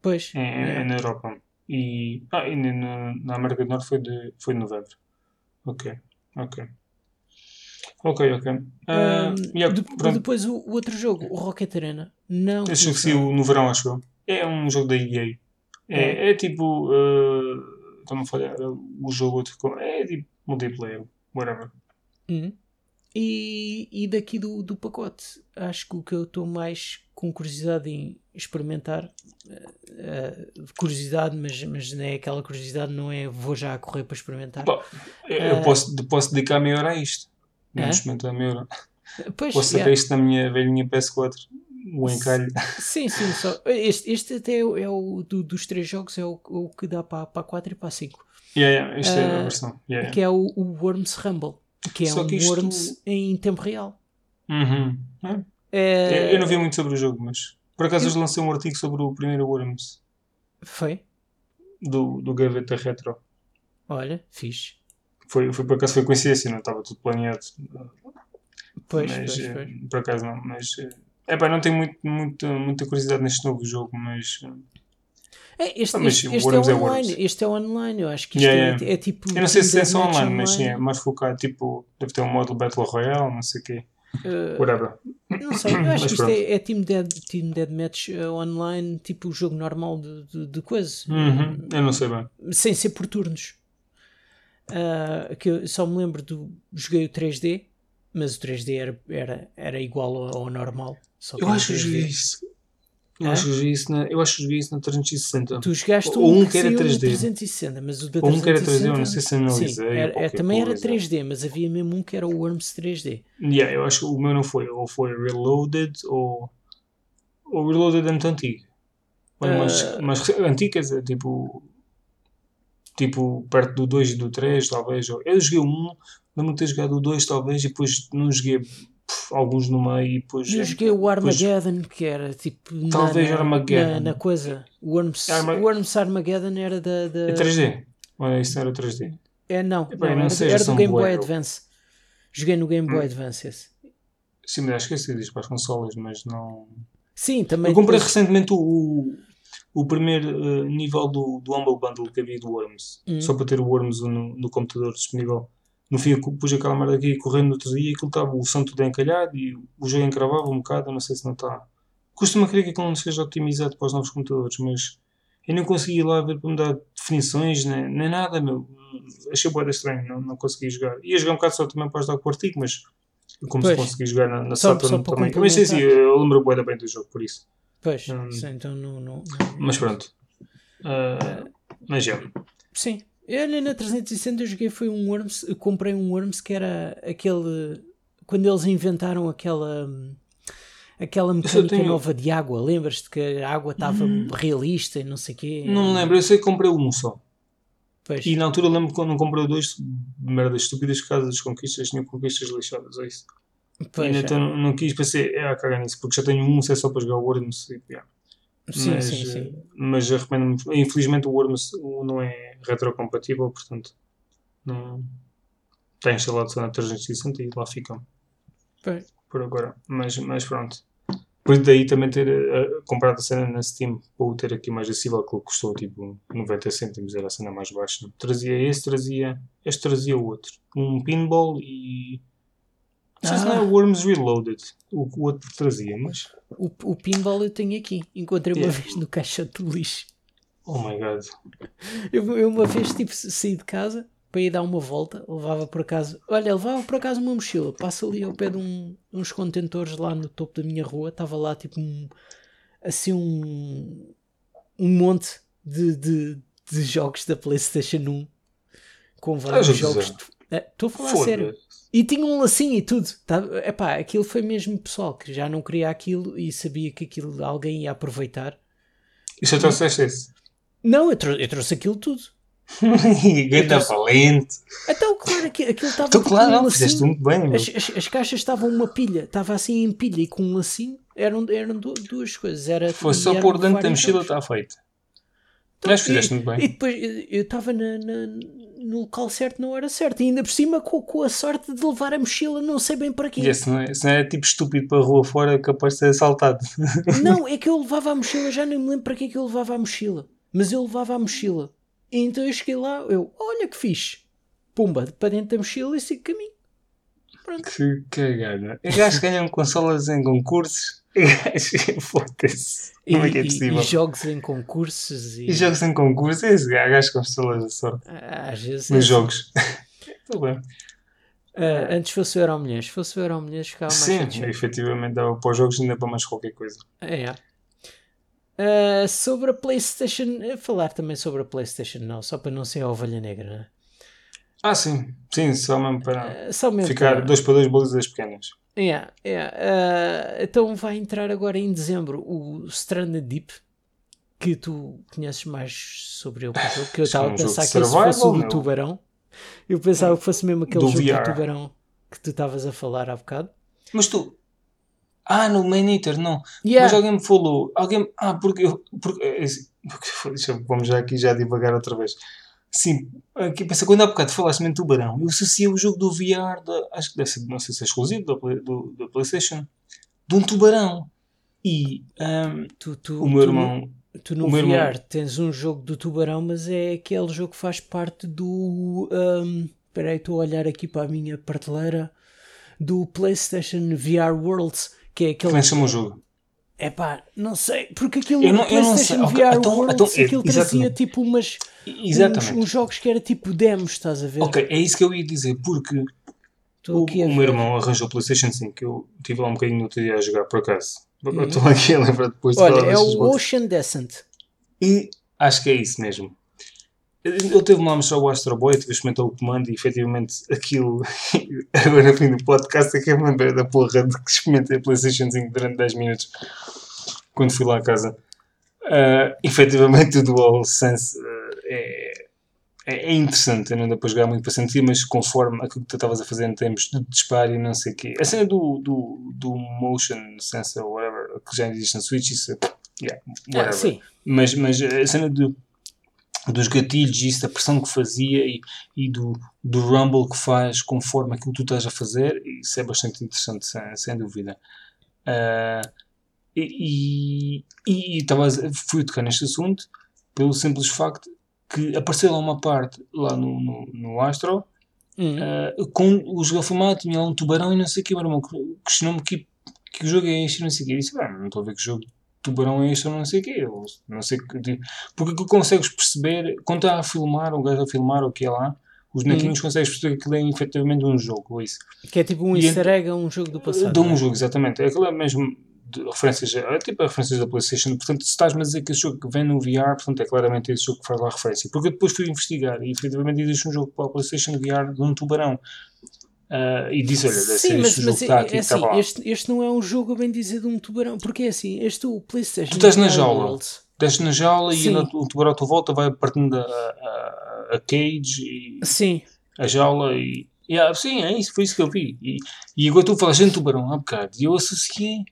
Pois. É, é, é na Europa. E, ah, e na, na América do Norte foi de, foi de novembro. Ok, ok. Ok, ok. Uh, um, yeah, de, depois o, o, outro jogo, o Rocket Arena. Não. Esse jogo saiu no verão, acho eu. É um jogo da EA. É, é. é tipo. Uh, Estou-me a falhar. O jogo outro. É tipo multiplayer. Whatever. Uhum. E, e daqui do, do pacote, acho que o que eu estou mais com curiosidade em experimentar, uh, curiosidade, mas, mas não é aquela curiosidade, não é vou já correr para experimentar. Bom, eu uh, posso, posso dedicar meia hora a isto. Vamos experimentar meia hora. Pois, posso saber yeah. isto na minha velhinha PS4 o encalhe. Sim, sim. Só, este, este até é o, é o do, dos três jogos, é o, o que dá para, para a 4 e para a 5. Yeah, yeah, esta uh, é a versão. Yeah, que é o, o Worms Rumble que é Só um que isto... Worms em tempo real. Uhum. É. Eu não vi muito sobre o jogo, mas por acaso eu... lancei um artigo sobre o primeiro Worms. Foi? Do, do Gaveta Retro. Olha, fixe. Foi, foi por acaso foi coincidência, não estava tudo planeado. Pois, mas, pois, eh, pois. Por acaso não, mas. É pá, não tenho muito, muito, muita curiosidade neste novo jogo, mas. É, este, Ah, mas este, este é Worms é online, Worms. este é online, eu acho que isto Yeah, é, é tipo. Eu não sei se é só Deathmatch online, mas sim, é mais focado, tipo, deve ter um modo Battle Royale, não sei o quê. Uh, Whatever. Não sei, eu acho que isto é, é Team, Dead, team Deathmatch uh, online, tipo o jogo normal de, de, de coisa, Uhum, eu não sei bem. sem ser por turnos. Uh, que eu só me lembro do. Joguei o 3D, mas o 3D era, era, era igual ao, ao normal. Eu acho que 3D. joguei isso. Eu acho que joguei isso na, eu acho que joguei isso na 360. Tu jogaste Ou um um que era saiu no 3D. 360, mas o da Ou um que era 3D, 360 eu não sei se analisei Sim, ou era, é, também era coisa. 3D, mas havia mesmo um que era o Worms 3D. Yeah, eu acho que o meu não foi. Ou foi Reloaded ou. Ou Reloaded é muito antigo. É Ah. mais rec- antigo, quer dizer, tipo. Tipo, perto do 2 e do 3, talvez. Eu joguei o 1, lembro-me de ter jogado o 2, talvez, e depois não joguei alguns no meio e depois. Eu joguei o Armageddon, que era tipo. na- Talvez na, Armageddon. Na, na coisa. O Worms, Arma- o Worms Armageddon era da. da É 3D. Olha, isso não era 3D. É, não, eu não, não era, era do Game Boy eu- Advance. Joguei no Game Boy Hum. Advance esse. Sim, mas acho que esse diz para as consolas, mas não. Sim, também. Eu comprei depois- recentemente o, o, primeiro eh, nível do, do Humble Bundle que havia do Worms. Hum. Só para ter o Worms no, no computador disponível. No fim, eu pus aquela merda aqui correndo no outro dia e aquilo estava o som tudo encalhado e o jogo encravava um bocado. Eu não sei se não está. Custa-me a crer que aquilo não seja otimizado para os novos computadores, mas eu não consegui ir lá ver para me dar definições nem, nem nada. Meu. Achei boeda estranho, não, não consegui jogar. Ia jogar um bocado só também para ajudar com o artigo, mas como se Pois. consegui jogar na, na Só- Saturn só também. Mas sim, sim, eu lembro boeda bem do jogo, por isso. Pois, Hum. sim, então não. não, não- Mas pronto. Ah, mas já. Sim. Olha, na 360 eu joguei foi um Worms, comprei um Worms que era aquele quando eles inventaram aquela hum, aquela mecânica tenho- nova de água, lembras-te que a água estava realista e não sei quê? Não me lembro, eu sei que comprei um só. Pois. E na altura lembro quando comprei dois, merdas estúpidas por causa das conquistas, tinha conquistas lixadas, é isso. Pois, e é. então não, quis, pensei, é a cagar nisso, porque já tenho um, se é só para jogar o Worms. E, yeah. sim, mas, sim, eh, sim. mas arrependo-me. Infelizmente o Worms não é retrocompatível, portanto não está instalado só na 360 e lá ficam Pois. por agora. Mas, mas pronto. Depois daí também ter eh, comprado a cena na Steam para o ter aqui mais acessível, que custou tipo 90 cêntimos, era a cena mais baixa. Trazia esse, trazia. Este trazia o outro. Um pinball e. Não sei se não é Ah. Worms Reloaded. O que o outro trazia, mas. O, o pinball eu tenho aqui. Encontrei uma Yeah. vez no caixa de lixo. Oh my god. Eu, eu uma vez tipo, saí de casa para ir dar uma volta, levava por acaso, olha, levava por acaso uma mochila, passa ali ao pé de um- uns contentores lá no topo da minha rua, estava lá tipo um, assim um, um monte de, de, de jogos da Playstation 1 com vários Estás a jogos. É, Estou a falar a sério. E tinha um lacinho e tudo. Tá? Epá, aquilo foi mesmo pessoal que já não queria aquilo e sabia que aquilo alguém ia aproveitar. E só trouxeste esse? Não, eu, trou- eu trouxe aquilo tudo. <laughs> Ganda valente. Então, claro, aquilo estava tipo, claro, um fizeste lacinho. muito bem. As, as, as caixas estavam uma pilha, estava assim em pilha e com um lacinho. Eram, eram du- duas coisas. Era, Foi e só eram pôr dentro da mochila, está feito. Então, Mas fizeste e- muito E bem. depois eu- estava no local certo na hora certa. E ainda por cima com, com a sorte de levar a mochila, não sei bem para quê. E esse não, é, se não é tipo estúpido para a rua fora, capaz de ser assaltado. Não, <laughs> é que eu levava a mochila, já nem me lembro para que é que eu levava a mochila. Mas eu levava a mochila. E então eu cheguei lá, eu, olha que fixe. Pumba, para dentro da mochila e sigo caminho. Pronto. Que cagada. E gajos ganham consolas em concursos. <laughs> E gajos, foda-se. E, Como é que é e- possível? e jogos em concursos e, E jogos em concursos, é esse gajo, gajos com consolas da sorte. às vezes é Nos assim. jogos. <laughs> Tudo bem. Ah, antes fosse o Euro Milhões, se fosse o Euro Milhões ficava mais Sim, efetivamente dava para os jogos ainda para mais qualquer coisa. É. Ah, sobre a PlayStation, eh, falar também sobre a PlayStation, não, só para não ser a ovelha negra, né? Ah, sim. Sim, só mesmo para Ah, só mesmo ficar para- dois para dois balizas pequenas. Yeah, yeah. Ah, então vai entrar agora em dezembro o Stranded Deep, que tu conheces mais sobre ele que o jogo, que eu <laughs> Isso é estava um a pensar que survival, fosse o do tubarão. Eu pensava que fosse mesmo aquele Do jogo VR. do tubarão que tu estavas a falar há bocado. Mas tu. Ah, no Main Eater, não. Yeah. Mas alguém me falou. Alguém. Ah, porque. eu- porque é assim, porque- vamos já aqui já divagar outra vez. Sim, aqui pensa, quando há bocado falaste em tubarão, eu associei o jogo do VR, da, acho que deve ser, não sei se é exclusivo da, do, do PlayStation, de um tubarão. E um, tu, tu, o meu irmão. Tu no VR irmão... tens um jogo do tubarão, mas é aquele jogo que faz parte do. Um, espera aí, estou a olhar aqui para a minha prateleira. Do PlayStation VR Worlds, que é aquele. Como é que chama o jogo? É pá, não sei, porque aquilo eu não, PlayStation não VR então, Worlds, então, é, aquilo trazia tipo umas. Uns, uns, jogos que era tipo demos, estás a ver? Ok, é isso que eu ia dizer, porque o, o meu irmão arranjou o PlayStation 5, que eu tive lá um bocadinho no outro dia a jogar por acaso. Uhum. Estou aqui a lembrar depois de Olha, é o Ocean Descent. E acho que é isso mesmo. Ele teve-me lá a mostrar o Astro Boy, experimentar o comando e efetivamente aquilo. <laughs> Agora, no fim do podcast, é que eu me lembrei da porra de que experimentei a PlayStation 5 durante 10 minutos quando fui lá a casa. Uh, efetivamente, o DualSense uh, é, é, é interessante. Eu não dá para jogar muito para sentir, mas conforme aquilo que tu estavas a fazer em termos de disparo e não sei o quê. A cena do, do, do Motion Sensor, whatever, que já existe na Switch, isso. Yeah, whatever. Ah, sim. Mas, mas a cena do dos gatilhos, isso, da pressão que fazia e, e do, do rumble que faz conforme aquilo que tu estás a fazer, isso é bastante interessante, sem, sem dúvida. Uh, e, e, e tava, fui tocar neste assunto pelo simples facto que apareceu lá uma parte lá no, no, no Astro uhum. uh, com o jogo filmado, tinha lá um tubarão e não sei o que, meu irmão questionou-me que, que jogo é este e não sei o que. Disse, não estou a ver que jogo tubarão é isto ou não sei o quê. Eu não sei que, porque tu consegues perceber, quando está a filmar, o gajo a filmar o que é lá, os bonequinhos hum. consegues perceber que aquilo é efetivamente um jogo. Ou isso. Que é tipo um e easter egg a um jogo do passado. De um é? jogo, exatamente. Aquilo é mesmo referências, é tipo referências da PlayStation. Portanto, se estás-me a dizer que esse jogo que vem no VR, portanto, é claramente esse jogo que faz lá referência. Porque eu depois fui investigar e efetivamente existe um jogo para a PlayStation VR de um tubarão. Uh, e disse, olha, deve Sim, ser mas, este mas jogo é, aqui, é assim, tá este, este não é um jogo, bem dizer, de um tubarão, porque é assim, este o Playstation... Tu estás na jaula, estás na jaula Sim. e o tubarão à tua volta vai partindo a, a, a cage e... Sim. A jaula e... Yeah, sim, é isso, foi isso que eu vi. E, e agora tu falas em tubarão há bocado e eu associei...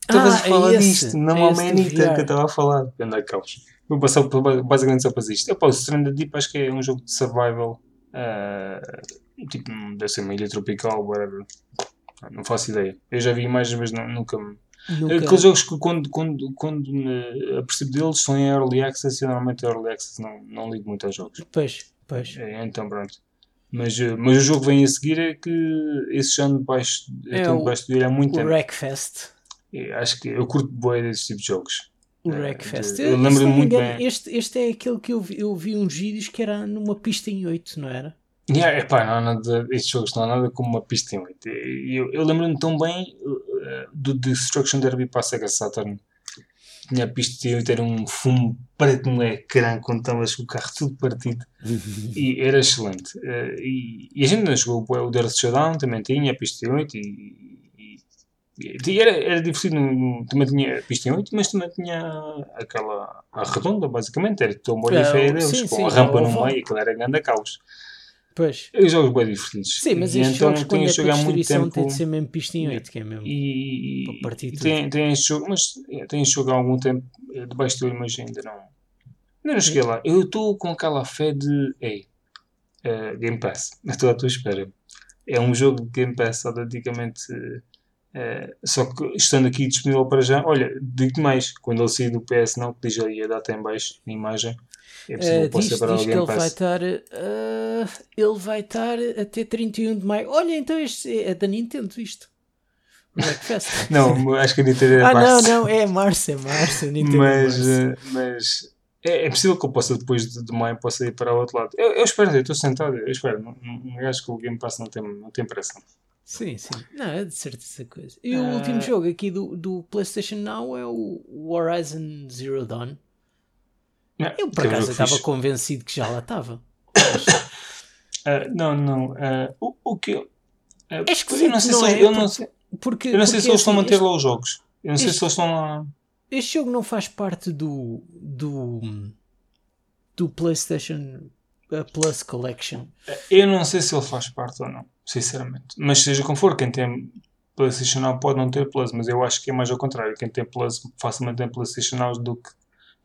Estavas ah, a falar é disto, não é manita que eu estava a falar. Anda caos. Vou passar basicamente só para isto. Eu, pá, o Stranded Deep acho que é um jogo de survival... Uh, Tipo, deve ser uma ilha tropical, whatever. Não faço ideia. Eu já vi imagens, mas não, nunca me. Nunca... Aqueles jogos que quando, quando, quando me apercebo deles são em Early Access e normalmente Early Access não, não ligo muito aos jogos. Pois, pois. É, então pronto. Mas, eh, mas o jogo que vem a seguir é que esse ano debaixo, é eu debaixo dele há muito tempo. O Wreckfest. É, acho que eu curto boa desses tipos de jogos. O é, Wreckfest. Eu, eu lembro-me muito bem. Este, este é aquele que eu vi, eu vi uns vídeos que era numa pista em 8, não era? Yeah, epá, não há nada, estes jogos não há nada como uma pista em 8. Eu, eu lembro-me tão bem uh, do Destruction Derby para a Sega Saturn. Tinha a pista em 8, era um fumo preto no ecrã quando estavas com o carro tudo partido. e era excelente. Uh, e, e, a gente não jogou o Dirt Showdown, também tinha a pista em 8 e, e, e era, era divertido, no, também tinha a pista em 8, mas também tinha aquela a redonda, basicamente, era tão boa e feia deles, sim, com sim, a rampa no meio, aquilo era grande caos. Pois. Os jogos bem divertidos. Sim, mas estes então, jogos quando é para distribuição tempo... tem de ser mesmo pista em 8, que é mesmo e, e tem, tem jogo, mas tem jogo há algum tempo eh, debaixo do mas ainda não ainda não cheguei lá. Eu estou com aquela fé de ei, uh, Game Pass, estou à tua espera. É um jogo de Game Pass autenticamente uh, só que estando aqui disponível para já, olha, digo mais, quando ele sair do PS não, que diz ali a data em baixo, na imagem, é uh, diz, diz que ele vai estar uh, ele vai estar até 31 de maio. Olha, então este é da Nintendo isto. <laughs> não, acho que a Nintendo é ah, março. não, não, é março, é março. É mas, é março. mas é, é, possível que eu possa depois de, de maio possa ir para o outro lado. Eu, eu espero, eu estou sentado, eu espero. Não, não, acho que o Game Pass não tem, não tem pressão. Sim, sim. Não, é de certeza coisa. E uh... o último jogo aqui do, do PlayStation Now é o Horizon Zero Dawn. Não, eu por acaso estava convencido que já lá estava. uh, <coughs> não, não. Uh, o, o que eu. Uh, é esquisito, eu não sei não se é? eu não sei, porque, eu não sei se eles estão a manter este, lá os jogos. Eu não este, sei se eles estão lá. Este jogo não faz parte do. do. do PlayStation Plus Collection. Eu não sei se ele faz parte ou não, sinceramente. Mas seja como for, quem tem PlayStation Now pode não ter Plus, mas eu acho que é mais ao contrário. Quem tem Plus facilmente tem PlayStation Now do que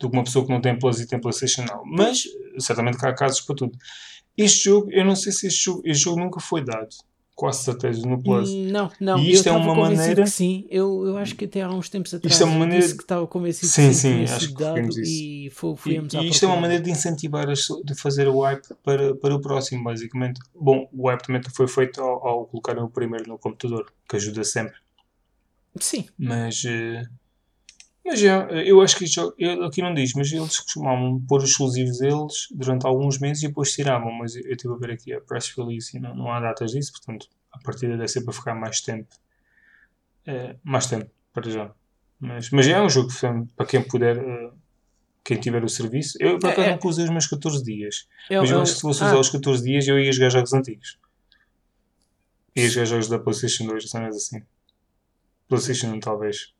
do que uma pessoa que não tem Plus e tem PlayStation Now. Mas, certamente que há casos para tudo. Este jogo, eu não sei se este jogo, este jogo nunca foi dado quase certeza no Plus. Hum, não, não. E isto é uma maneira. Que sim, eu, eu acho que até há uns tempos atrás isto é uma maneira... disse que estava convencido sim, que sim, acho que dado e foi, fomos E, e isto é uma maneira de incentivar, as, de fazer o wipe para, para o próximo, basicamente. Bom, o wipe também foi feito ao, ao colocar o primeiro no computador, que ajuda sempre. Sim. Mas. Uh, mas já, eu acho que isto, aqui não diz, mas eles costumavam pôr os exclusivos deles durante alguns meses e depois tiravam. Mas eu estive a ver aqui a press release e não, não há datas disso, portanto, a partida deve ser para ficar mais tempo. É, mais tempo, para já. Mas, mas é um jogo para quem puder, uh, quem tiver o serviço. Eu por acaso é, é. nunca usei os meus 14 dias. Eu, mas eu, eu acho que se fosse usar ah. os 14 dias, eu ia jogar jogos antigos. Ia jogar jogos da PlayStation 2, cenas assim. PlayStation 1, talvez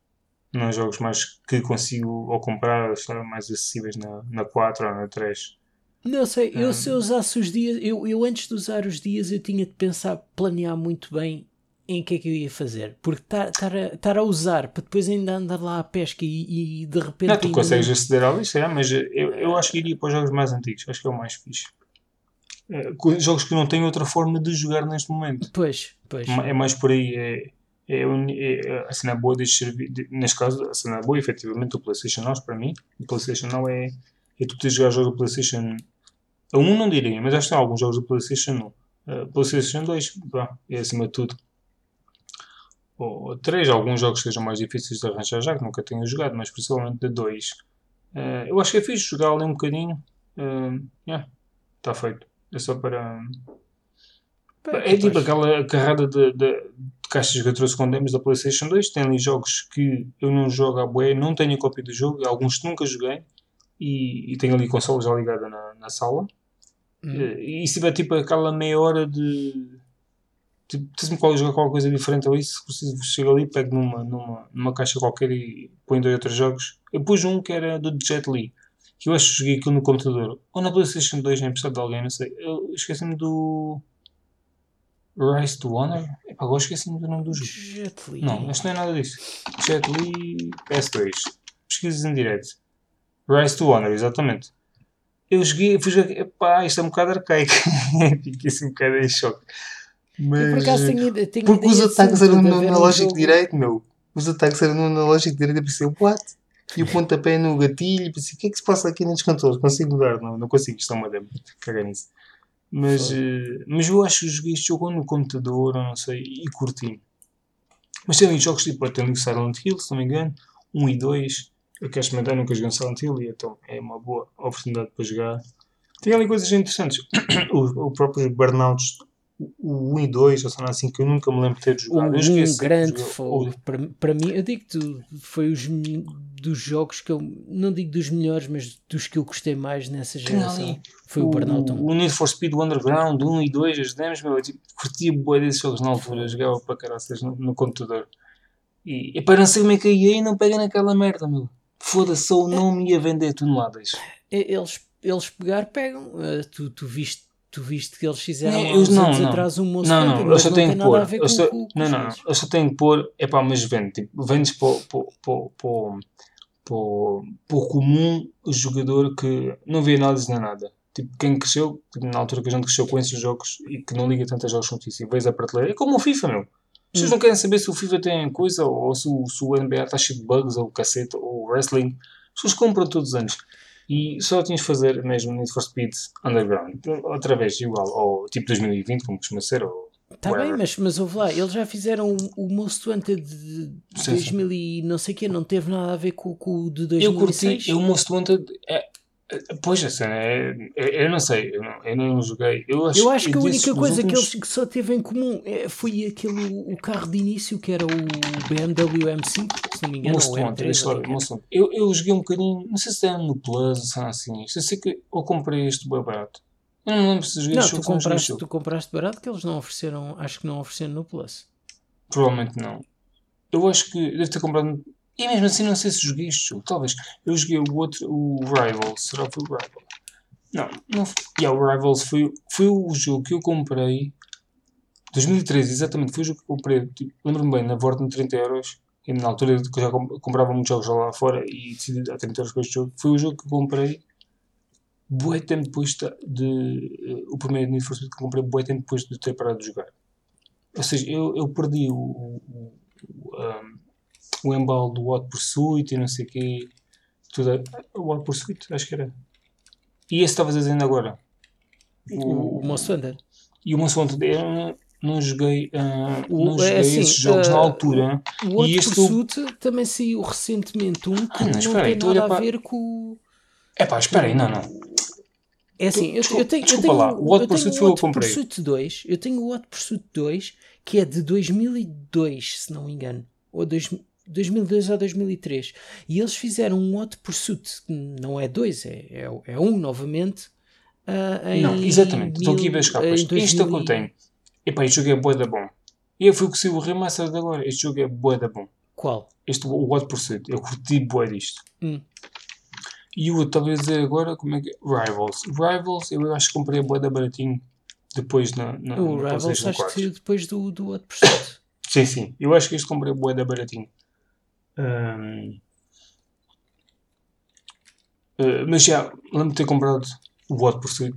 não jogos mais que consigo ou comprar estarão mais acessíveis na, na 4 ou na 3. Não sei, eu um, se eu usasse os dias, eu, eu antes de usar os dias eu tinha de pensar, planear muito bem em que é que eu ia fazer. Porque estar a, a usar para depois ainda andar lá à pesca e, e de repente. Não, tu consegues não... aceder ao lixo, é, mas eu, eu acho que iria para os jogos mais antigos, acho que é o mais fixe. É, jogos que não têm outra forma de jogar neste momento. Pois, pois. É mais por aí. É, é, é, a cena boa deste serviço, neste caso, a cena boa, efetivamente, o PlayStation Now, para mim, o PlayStation Now é, é tu podes jogar jogos do PlayStation. A 1 não diria, mas acho que há alguns jogos do PlayStation 1. Uh, PlayStation 2, pá, é acima de tudo. Ou 3, alguns jogos que sejam mais difíceis de arranjar já, que nunca tenho jogado, mas principalmente de 2. Uh, eu acho que é fixe jogar ali um bocadinho. Uh, yeah, está feito. É só para. É, é tipo aquela carrada de, de, caixas que eu trouxe com demos da PlayStation 2. Tem ali jogos que eu não jogo à bué, não tenho cópia do jogo, alguns que nunca joguei. E, e tenho ali consola já ligada na, na sala. Hum. E, e se tiver tipo aquela meia hora de. Tipo, me qual jogar qualquer coisa diferente ou isso, preciso chego ali, pego numa, numa, numa caixa qualquer e põe dois outros jogos. Eu pus um que era do Jet Li, que eu acho que joguei aquilo no computador. Ou na PlayStation 2, nem precisava de alguém, não sei. Eu esqueci-me do. Rise to Honor? Epá, agora esqueci-me do nome do jogo. Jet Li. Não, este não é nada disso. Jet Li PS2. Pesquisas em direto. Rise to Honor, exatamente. Eu joguei, fui jogar. Epá, isto é um bocado arcaico. <laughs> Fiquei assim um bocado em choque. Mas. Eu por acaso tenho, tenho porque os ataques eram no analógico um direito, meu. Os ataques eram no analógico direito. Eu pensei, what? E o pontapé no gatilho. Pensei, o que é que se passa aqui nos controles? Consigo mudar? Não, não consigo. Isto é uma demo. Caga nisso. Mas, uh, mas eu acho que joguei este jogo no computador, ou não sei, e curti. Mas tem ali jogos tipo, tem ali Silent Hill, se não me engano, 1 e 2. Eu quero experimentar, nunca joguei Silent Hill, e então é uma boa oportunidade para jogar. Tem ali coisas interessantes. <coughs> o, o próprio Burnouts o 1 e 2, ou seja, assim, que eu nunca me lembro de ter jogado. O um grande fogo. Para, para mim, eu digo que foi os dos jogos que eu, não digo dos melhores, mas dos que eu gostei mais nessa geração. Foi o, o Burnout 1. O Need for Speed Underground 1 e 2, as demos, meu, eu tipo, curtia boa desses jogos na altura, jogava para caraças no, no computador. E, e para não sei como é que ia e não pega naquela merda, meu. Foda-se, ou não me ia vender toneladas. Eles, eles pegar, pegam. Uh, tu, tu viste tu viste que eles fizeram há uns não, não. atrás um moço não, não, eu só tenho que pôr eu só, com, não, não, eu só tenho que pôr é pá, mas vende tipo, vendes para, para, para, para, para, para o comum jogador que não vê análise nem nada tipo, quem cresceu, tipo, na altura que a gente cresceu com esses jogos e que não liga tanto a jogos notícias, vês a prateleira, é como o FIFA, meu. As pessoas hum. não querem saber se o FIFA tem coisa ou se o, se o NBA está cheio de bugs ou o cacete ou o wrestling. As pessoas compram todos os anos. E só tinhas de fazer mesmo Need for Speed Underground, outra vez igual, ou tipo 2020, como costuma ser, ou Está bem, mas, mas ouve lá, eles já fizeram o, Most Wanted de sim, 2000 sim. e não sei o que, não teve nada a ver com, com o de 2006. Eu curti, o Most Wanted, é, Pois, assim, é, é, eu não sei, eu não, eu não joguei. Eu acho, eu acho que a única coisa últimos... que eles só teve em comum é, foi aquele o carro de início que era o BMW M5, se não me engano. Most Wanted, eu, eu joguei um bocadinho, não sei se era no Plus ou assim. Eu sei que eu comprei este barato. Eu não lembro se joguei Não, tu compraste, tu compraste barato que eles não ofereceram, acho que não ofereceram no Plus. Provavelmente não. Eu acho que deve ter comprado e mesmo assim não sei se joguei este jogo. Talvez. Eu joguei o outro, o Rivals. Será que foi o Rivals? Não, não foi. Yeah, o Rivals foi, foi o jogo que eu comprei. 2013, exatamente. Foi o jogo que eu comprei. Tipo, Lembro-me bem, na Vorten 30 euros. e na altura que eu já comprava muitos jogos lá fora e decidi a 30 euros para este jogo, foi o jogo que comprei bué tempo depois de, de uh, o primeiro Need for Speed que comprei bué tempo depois de ter parado de jogar. Ou seja, eu, eu perdi o, o, o, um, o embalo do What Pursuit e não sei o quê. Tudo, o What Pursuit, acho que era. E esse estavas dizendo agora. O, o Monster Hunter. E o Monster Hunter, eu não joguei, uh, o, não é joguei assim, esses jogos uh, na altura. O What Pursuit também saiu recentemente um que ah, não, não tem nada a para... ver com... É pá, espera aí, não, não. É assim, eu, eu, tenho, desculpa eu tenho, lá, o What Pursuit foi o que eu comprei. Pursuit 2, eu tenho o What Pursuit 2 que é de 2002, se não me engano. Ou dois, 2002 ou 2003. E eles fizeram um Hot Pursuit, que não é dois, é, é, é um novamente. Uh, não, exatamente, estou aqui a ver as capas. Isto é o que eu tenho. Epá, este jogo é boa da bom. E eu fui que o remaster de agora. Este jogo é boa da bom. Qual? Este, o Hot Pursuit. Eu curti boa disto. Hum. E o outro, talvez dizer agora, como é que é? Rivals. Rivals, eu acho que comprei a boa da baratinho depois na, na O na Rivals acho que depois do, do Hot Pursuit. sim, sim. Eu acho que este comprei a boa da baratinho. Um, uh, eh, mas já, lembro de ter comprado o Hot Pursuit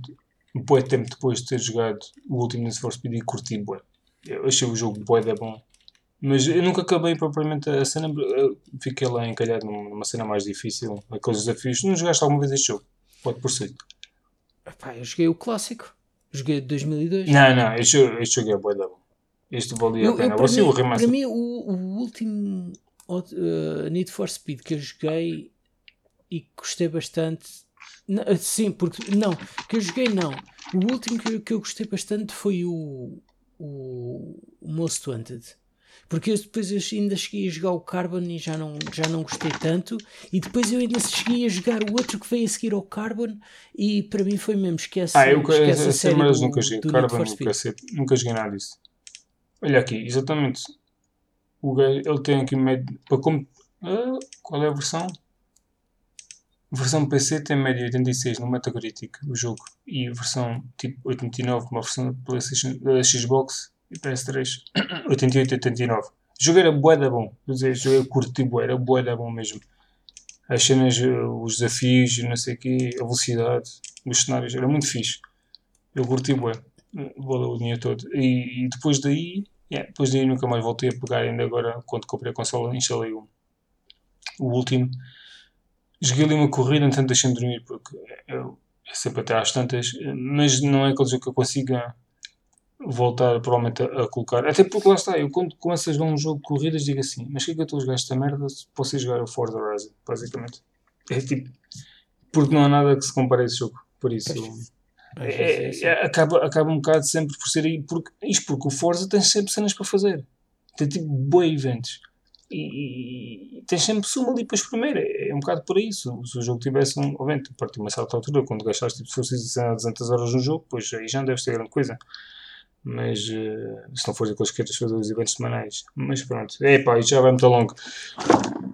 um pouco tempo depois de ter jogado o último Need for Speed e curti bué. Eu achei o jogo bué da bom. Mas eu nunca acabei propriamente a cena, fiquei lá encalhado numa cena mais difícil, aqueles desafios. Não jogaste alguma vez este jogo? Pode por si. Epá, eu joguei o clássico. Joguei de 2002. Não, não, este, este jogo é bué da bom. Este valia a pena. Eu, para, mim, o para mim, o, o último uh, Need for Speed que eu joguei e gostei bastante não, eh, sim, porque. Não, que eu joguei não. O último que, que eu gostei bastante foi o. O, o Most Wanted. Porque eu depois eu ainda cheguei a jogar o Carbon e já não, já não gostei tanto. E depois eu ainda cheguei a jogar o outro que veio a seguir ao Carbon. E para mim foi mesmo esquece. Ah, eu esquece a série mas do, nunca joguei. Carbon nunca, nunca joguei nada disso. Olha aqui, exatamente. O gajo, ele tem aqui meio. Para como, uh, qual é a versão? Versão PC tem média 86 no Metacritic, o jogo, e versão tipo 89, uma versão PlayStation, da Xbox e PS3, 88 89. O jogo era bué da bom, quer dizer, jogo eu curti bué, era bué da bom mesmo. As cenas, os desafios, não sei o quê, a velocidade, os cenários, era muito fixe. Eu curti bué, valeu o dinheiro todo. E, e depois daí, yeah, depois daí nunca mais voltei a pegar, ainda agora, quando comprei a consola, instalei o, o último joguei ali uma corrida, entanto deixei-me dormir porque eu, é sempre até às tantas, mas não é aquele jogo que eu consiga voltar provavelmente a, a, colocar. Até porque lá está, eu quando começo a jogar um jogo de corridas digo assim, mas que é que eu estou a jogar esta merda se posso jogar o Forza Horizon, basicamente. É tipo, porque não há nada que se compare a esse jogo, por isso... É, é, é, acaba, acaba um bocado sempre por ser aí, porque, isto porque o Forza tem sempre cenas para fazer. Tem tipo boi eventos e, e tens sempre suma ali para espremer. É, é um bocado por isso. Se o jogo tivesse um. Obviamente, a partir de uma certa altura, quando gastaste tipo, se fosse 200 horas no jogo, pois aí já não deve ser grande coisa. Mas uh, se não for aqueles que queiras fazer os eventos semanais. Mas pronto, é pá, isto já vai muito longo.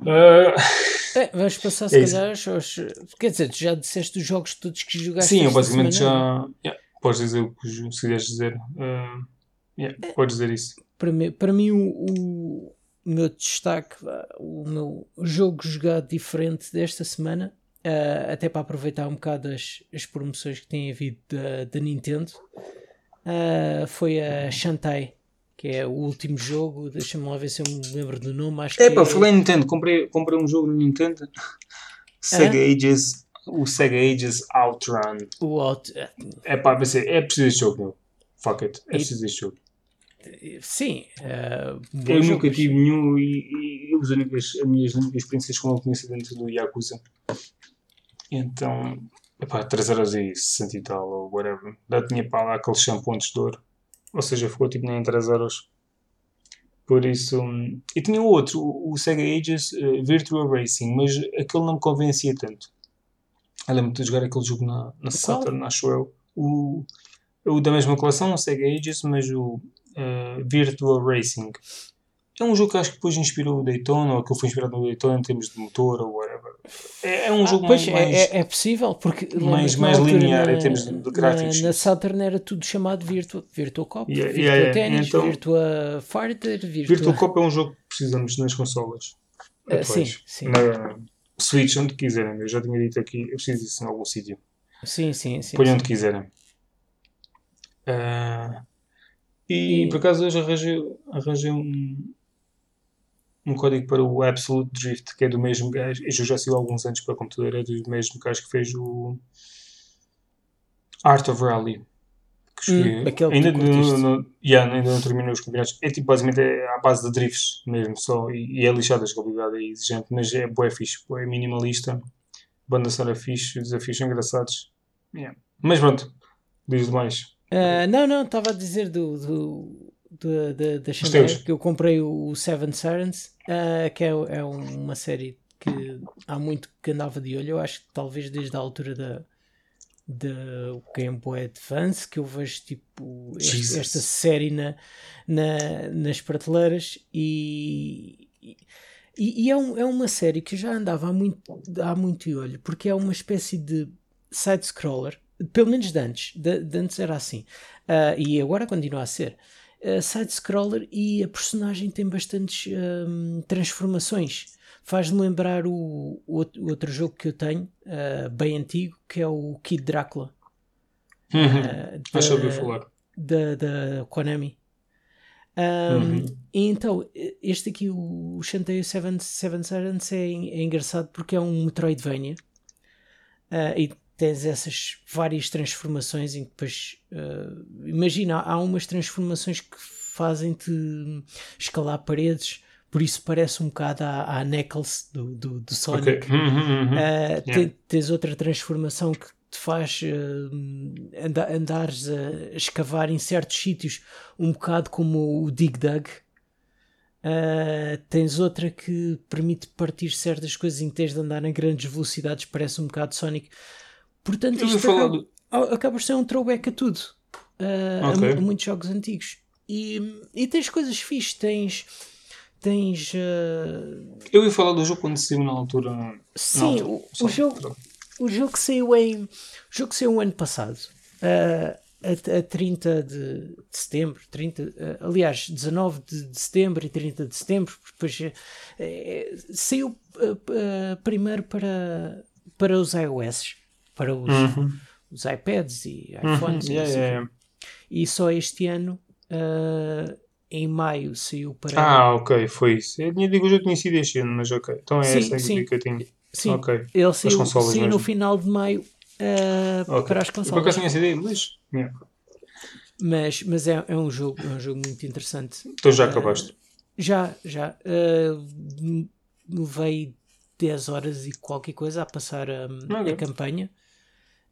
Uh, é, vamos passar se é calhar aos. Quer dizer, tu já disseste os jogos todos que jogaste. Sim, eu basicamente já. Yeah, podes dizer o que se quiseres dizer. Uh, yeah, é, podes dizer isso. Para mim, para mim o, o o meu destaque, o meu jogo jogado diferente desta semana, uh, até para aproveitar um bocado as, as promoções que tem havido da, da Nintendo, uh, foi a Shantae, que é o último jogo. Deixa-me lá ver se eu me lembro do nome. Acho é pá, é... falei Nintendo, comprei, comprei um jogo no Nintendo, <laughs> Sega ah? Ages. O Sega Ages Outrun. O Out... É pá, é preciso este jogo, meu. Fuck it. É preciso este jogo. Sim. Uh, eu nunca tive nenhum e, e, as, únicas, as minhas únicas experiências com o conheci dentro do Yakuza. Então, epá, 3 horas e 60 tal, ou whatever. Já tinha para lá aqueles shampoos de dor. Ou seja, ficou tipo nem 3 horas. Por isso. E tinha outro, o Sega Ages uh, Virtual Racing, mas aquele não me convencia tanto. Eu lembro de jogar aquele jogo na, na Saturn, acho eu. O, o da mesma coleção, o Sega Ages, mas o uh, Virtual Racing. É um jogo que acho que depois inspirou o Daytona, ou que foi inspirado no Daytona em termos de motor ou whatever. É, é um ah, jogo pois, mais, é, é, é, possível, porque mais, mais linear na, em termos de gráficos. Na, na Saturn era tudo chamado Virtua, Virtua Cop, yeah, Virtua yeah, Tennis, então, Virtua Fighter, Virtua... Virtua Cop é um jogo que precisamos nas consolas. Uh, sim, sim. Na Switch, onde quiserem. Eu já tinha dito aqui, eu preciso disso em algum sítio. Sim, sim, sim. Põe onde quiserem. Uh, e, e, por acaso hoje arranjei, arranjei um, um código para o Absolute Drift, que é do mesmo gajo. Eu já saiu há alguns anos para computador, é do mesmo gajo que fez o Art of Rally. Que hum, ainda, no, no, yeah, ainda não terminou os campeonatos. É tipo, basicamente é à base de drifts mesmo, só. E, e é lixado a jogabilidade, é exigente, mas é boé fixe, é minimalista. Banda sonora fixe, os desafios são engraçados. Yeah. Mas pronto, diz mais. Uh, não, não, estava a dizer do, do, da, da Xander, que eu comprei o Seven Sirens, uh, que é, é uma série que há muito que andava de olho. Eu acho que talvez desde a altura da, da Game Boy Advance que eu vejo tipo este, esta série na, na, nas prateleiras e, e, e é, um, é, uma série que já andava há muito, há muito de olho porque é uma espécie de side-scroller pelo menos de antes, de, de antes era assim. Uh, e agora continua a ser uh, side-scroller e a personagem tem bastantes um, transformações Faz-me lembrar o, o, outro jogo que eu tenho, uh, bem antigo, que é o Kid Drácula. Uhum. Uh, Acho que ouvi falar. Da, da Konami. Um, uhum. Então, este aqui, o Shantae Seven, Seven Silence, é, é, engraçado porque é um Metroidvania uh, e tens essas várias transformações em que depois. Uh, imagina, há umas transformações que fazem-te escalar paredes por isso parece um bocado à, à Knuckles do, do, do Sonic. Okay. Uhum, uhum. Uh, yeah. Tens outra transformação que te faz uh, anda, andares a escavar em certos sítios, um bocado como o Dig Dug. Uh, tens outra que permite partir certas coisas em que tens de andar em grandes velocidades, parece um bocado Sonic. Portanto, isto acaba, acaba por ser um throwback a tudo, uh, okay. a, a, muitos jogos antigos. E, e tens coisas fixes, tens tens. Uh... Eu ia falar do jogo quando saiu na altura. Sim, na altura, o, o, jogo, o jogo saiu em. O jogo saiu ano passado. Uh, a, a 30 de, de setembro, 30, uh, eh, aliás, 19 de, de, setembro e 30 de setembro, depois saiu primeiro para, para os iOS, para os, uhum. os iPads e uhum. iPhones uhum. e, yeah, yeah. e só este ano em maio saiu para. Ah, ok, foi isso. Eu tinha digo que já tinha sido este ano, mas ok. Então é sim, essa sim. que eu tinha. Sim, okay. ele saiu, saiu no final de maio uh, okay. para as consolas. Por acaso tinha essa ideia, mas. Yeah. Mas, mas é, é, um jogo, é um jogo muito interessante. Então já acabaste? Uh, já, já. Uh, levei 10 horas e qualquer coisa a passar a, okay. a campanha.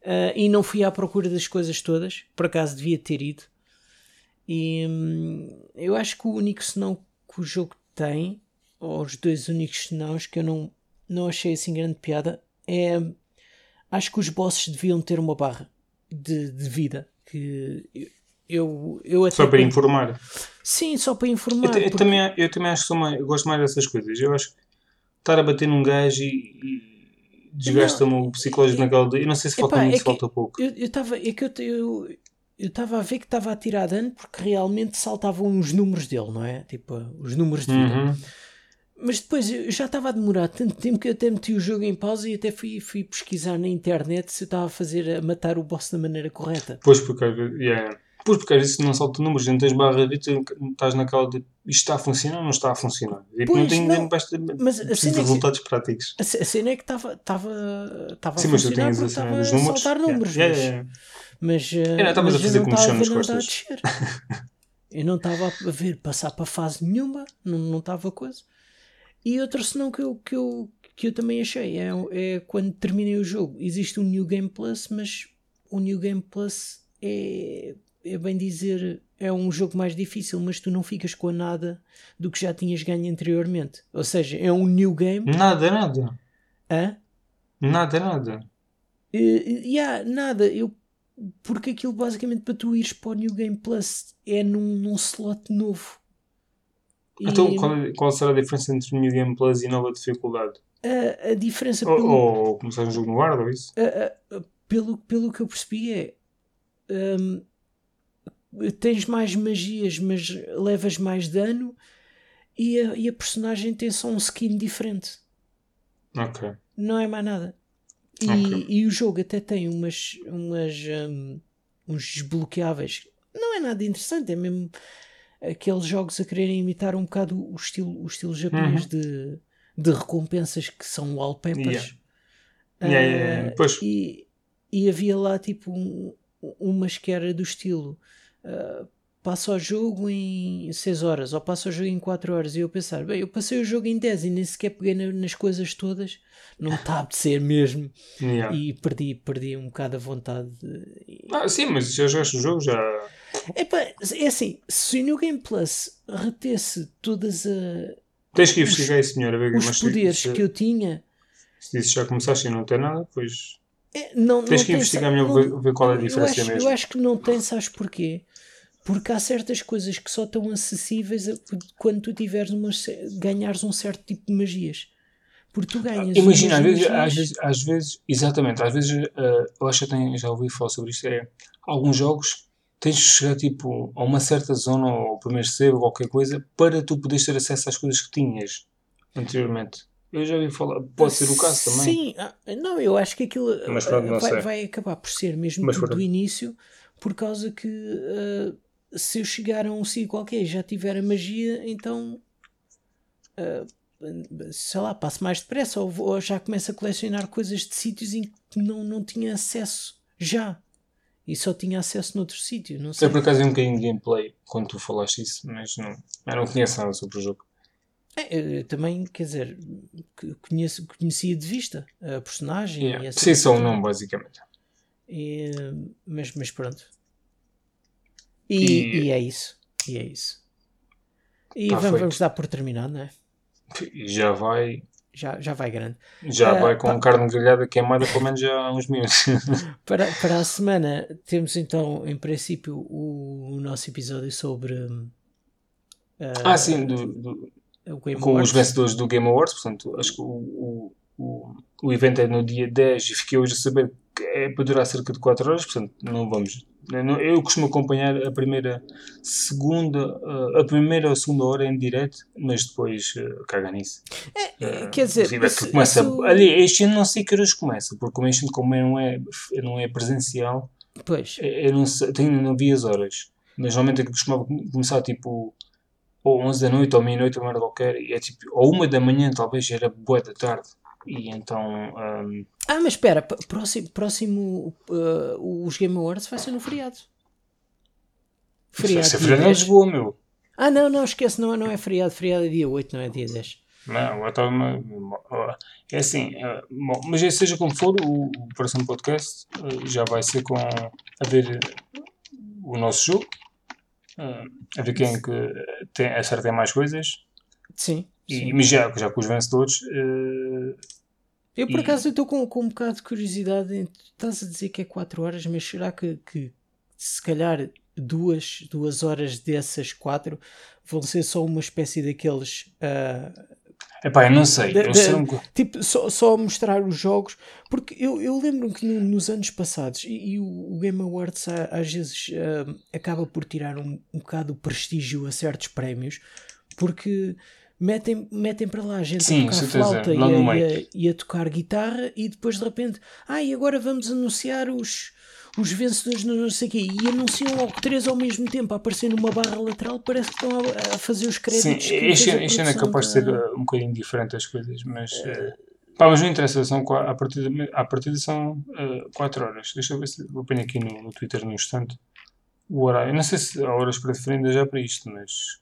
Uh, e não fui à procura das coisas todas. Por acaso devia ter ido. E hum, eu acho que o único senão que o jogo tem, ou os dois únicos senãos que eu não, não achei assim grande piada, é. Acho que os bosses deviam ter uma barra de, de vida. Que eu, eu até só para informar. Sim, só para informar. Eu, eu porque... também, eu também acho que mais, eu gosto mais dessas coisas. Eu acho que estar a bater num gajo e, e desgasta-me o psicológico naquela. Eu não sei se falta muito, é se falta pouco. Eu estava. É que eu, eu, eu estava a ver que estava a tirar dano porque realmente saltavam os números dele, não é? Tipo, os números de vida. Uhum. Mas depois eu já estava a demorar tanto tempo que eu até meti o jogo em pausa e até fui, fui pesquisar na internet se eu estava a fazer a matar o boss da maneira correta. Pois porque, yeah. pois porque vezes não salta números, não tens barra de vida, estás naquela de isto está a funcionar ou não está a funcionar. E pois, não tem não, basta, mas a cena resultados é que, práticos. A, cena é que estava a funcionar porque estava a saltar números. Yeah, yeah, yeah. Mas, eu estavas a fazer como chão nas costas. eu não estava <laughs> a ver passar para fase nenhuma, não estava não coisa. E outro senão que eu, que eu, que eu também achei é, é quando terminei o jogo. Existe um New Game Plus, mas o New Game Plus é, é bem dizer, é um jogo mais difícil, mas tu não ficas com nada do que já tinhas ganho anteriormente. Ou seja, é um new game. Nada, nada. Hã? Nada, nada. Uh, yeah, nada. Eu porque aquilo basicamente para tu ires para o New Game Plus é num, num slot novo. Então, e... qual, qual, será a diferença entre o New Game Plus e nova dificuldade? a, a diferença. Ou, pelo, ou começar um jogo no ar, ou isso? A, a, pelo, pelo que eu percebi é. Um, tens mais magias, mas levas mais dano e a, e a personagem tem só um skin diferente. Ok. Não é mais nada. E, okay. e o jogo até tem umas, umas um, uns desbloqueáveis. Não é nada interessante, é mesmo aqueles jogos a quererem imitar um bocado o estilo, o estilo japonês uhum. de, de recompensas que são wallpapers. Yeah. Uh, yeah, yeah, e, e havia lá tipo um, umas que era do estilo uh, passa o jogo em 6 horas ou passa o jogo em 4 horas e eu pensar, bem, eu passei o jogo em 10 e nem sequer peguei na, nas coisas todas, não está a apetecer mesmo yeah. e perdi, perdi um bocado a vontade. De... Ah, sim, mas já jogaste o jogo, já. Epá, é assim, se o New Game Plus retesse todas a. Tens que investigar isso, senhora. Os poderes se, que eu tinha. Se disse já começaste e não tem nada, pois. É, não, Tens não que investigar melhor ver, ver qual é a diferença eu acho, mesmo. Eu acho que não tem, sabes porquê? Porque há certas coisas que só estão acessíveis quando tu tiveres uma, ganhares um certo tipo de magias. Porque tu ganhas. Imagina, às vezes, às vezes, às vezes, exatamente, às vezes uh, eu acho que tenho, já ouvi falar sobre isto. É, alguns jogos tens de chegar tipo, a uma certa zona ou primeiro sebo ou qualquer coisa para tu poderes ter acesso às coisas que tinhas anteriormente. Eu já ouvi falar, pode ser o caso também. Sim, ah, não, eu acho que aquilo Mas, pronto, vai, vai, acabar por ser mesmo Mas, do início, por causa que uh, se eu chegar a um sítio qualquer e já tiver a magia, então uh, sei lá, passo mais depressa ou, ou, já começo a colecionar coisas de sítios em que não, não tinha acesso já. E só tinha acesso noutro sítio. Não sei. Eu por acaso vi um bocadinho de gameplay quando tu falaste isso, mas não, eu não conheço nada sobre o jogo. É, eu também, quer dizer, conheço, conhecia de vista a personagem. Yeah. E Sim, só o nome, basicamente. E, mas, mas pronto. E, e, e, é isso. E é isso. E tá vamos, vamos, dar por terminado, não é? Já vai. Já, já vai grande. Já uh, vai com pa... carne grelhada queimada pelo menos já há uns meses. <laughs> para, <laughs> para a semana temos então, em princípio, o, o nosso episódio sobre. Uh, ah, sim, do, do com Awards. os vencedores do Game Awards. Portanto, acho que o, o, o, o evento é no dia 10 e fiquei hoje a saber que é para durar cerca de 4 horas. Portanto, não vamos eu costumo acompanhar a primeira, segunda, eh, a primeira ou segunda hora em direto, mas depois uh, caga nisso. É, uh, quer dizer, isso, começa, isso... ali, este ano não sei que horas começa, porque como este ano como não é, não é presencial, pois. eu não, sei, tenho, não vi as horas, mas normalmente eu costumava começar tipo ou 11 da noite ou meia-noite ou merda qualquer, e é tipo, ou uma da manhã talvez, era boa da tarde. E então. Um... Ah, mas espera, próximo, próximo uh, os Game Awards vai ser no feriado. Feriado. Vai ser feriado em Lisboa, meu. Ah, não, não, esquece, não, não é feriado. Feriado é dia 8, não é dia 10. Não, estava É assim, bom, mas seja como for, o, próximo podcast uh, já vai ser com a ver o nosso jogo, uh, a ver quem é que tem, acerta mais coisas. Sim. E, mas já, já com os vencedores. Uh, eu por e... acaso estou com, com um bocado de curiosidade. Estás a dizer que é 4 horas, mas será que, que se calhar duas, duas horas dessas quatro vão ser só uma espécie daqueles. Uh, Epá, eu não sei. Um... Tipo, só, só mostrar os jogos. Porque eu, eu lembro que no, nos anos passados, e, e o, o, Game Awards às vezes uh, acaba por tirar um, um bocado o prestígio a certos prémios, porque metem, metem para lá a gente Sim, a tocar flauta e a, e, a, e a, tocar guitarra e depois de repente, ah, e agora vamos anunciar os, os vencedores não sei quê e anunciam logo três ao mesmo tempo a aparecer numa barra lateral, parece que estão a, a fazer os créditos. Sim, este, este ano é capaz de ser uh, um bocadinho diferente as coisas, mas. Uh, pá, mas não interessa, são, a, partir de, a partir de são 4 uh, horas. Deixa eu ver se eu ponho aqui no, no Twitter no instante o horário. Eu não sei se há horas preferidas já para isto, mas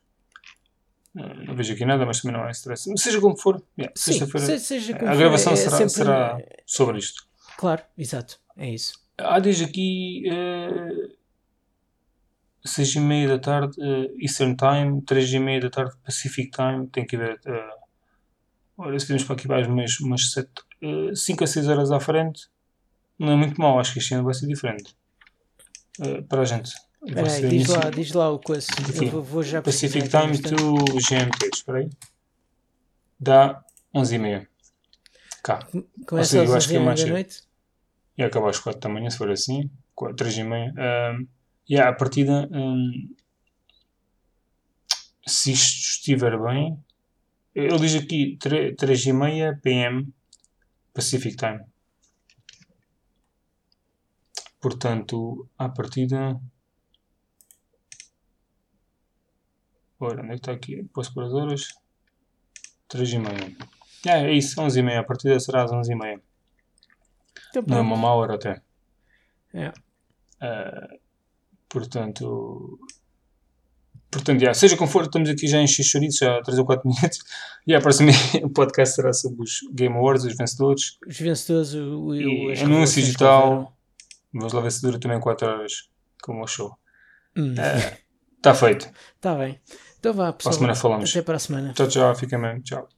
não vejo aqui nada, mas também não é stress. Seja como for, yeah, sexta-feira. A gravação é, será, sempre... será, sobre isto. Claro, exato. É isso. Há diz aqui uh, 6 e meia da tarde uh, Eastern Time, 3 e meia da tarde Pacific Time. Tem que ver. Uh, olha, se vimos para aqui mais umas, umas 7, uh, 5 a 6 horas à frente, não é muito mal. Acho que este ano vai ser diferente. Uh, para a gente. Peraí, diz lá, diz lá o coisa. Eu vou já Pacific Time to GMT, espera aí. Dá 11h30. cá. Começa às 11 da noite? E acaba às 4 da manhã, se for assim. 3 e meia. Um, e yeah, a partida, um, se isto estiver bem, ele diz aqui 3, 3 e meia PM Pacific Time. Portanto, à partida. Ora, onde é que está aqui? Posso pôr as horas? 3 e meia. É, é isso, 11 e meia. A partida será às 11 e meia. Então, Não é uma má hora até. É. Uh, portanto, portanto já, seja como for, estamos aqui já em Xixoritos, já há 3 ou 4 <laughs> minutos. E a próxima o podcast será sobre os Game Awards, os vencedores. Os vencedores, o, o, e anúncios e tal. Vamos lá ver se dura também 4 horas, como o show. Está hum. uh, feito. Está bem. Então vá, pessoal. Para a semana falamos. Até para a semana. Tchau, tchau. Fica bem. Tchau.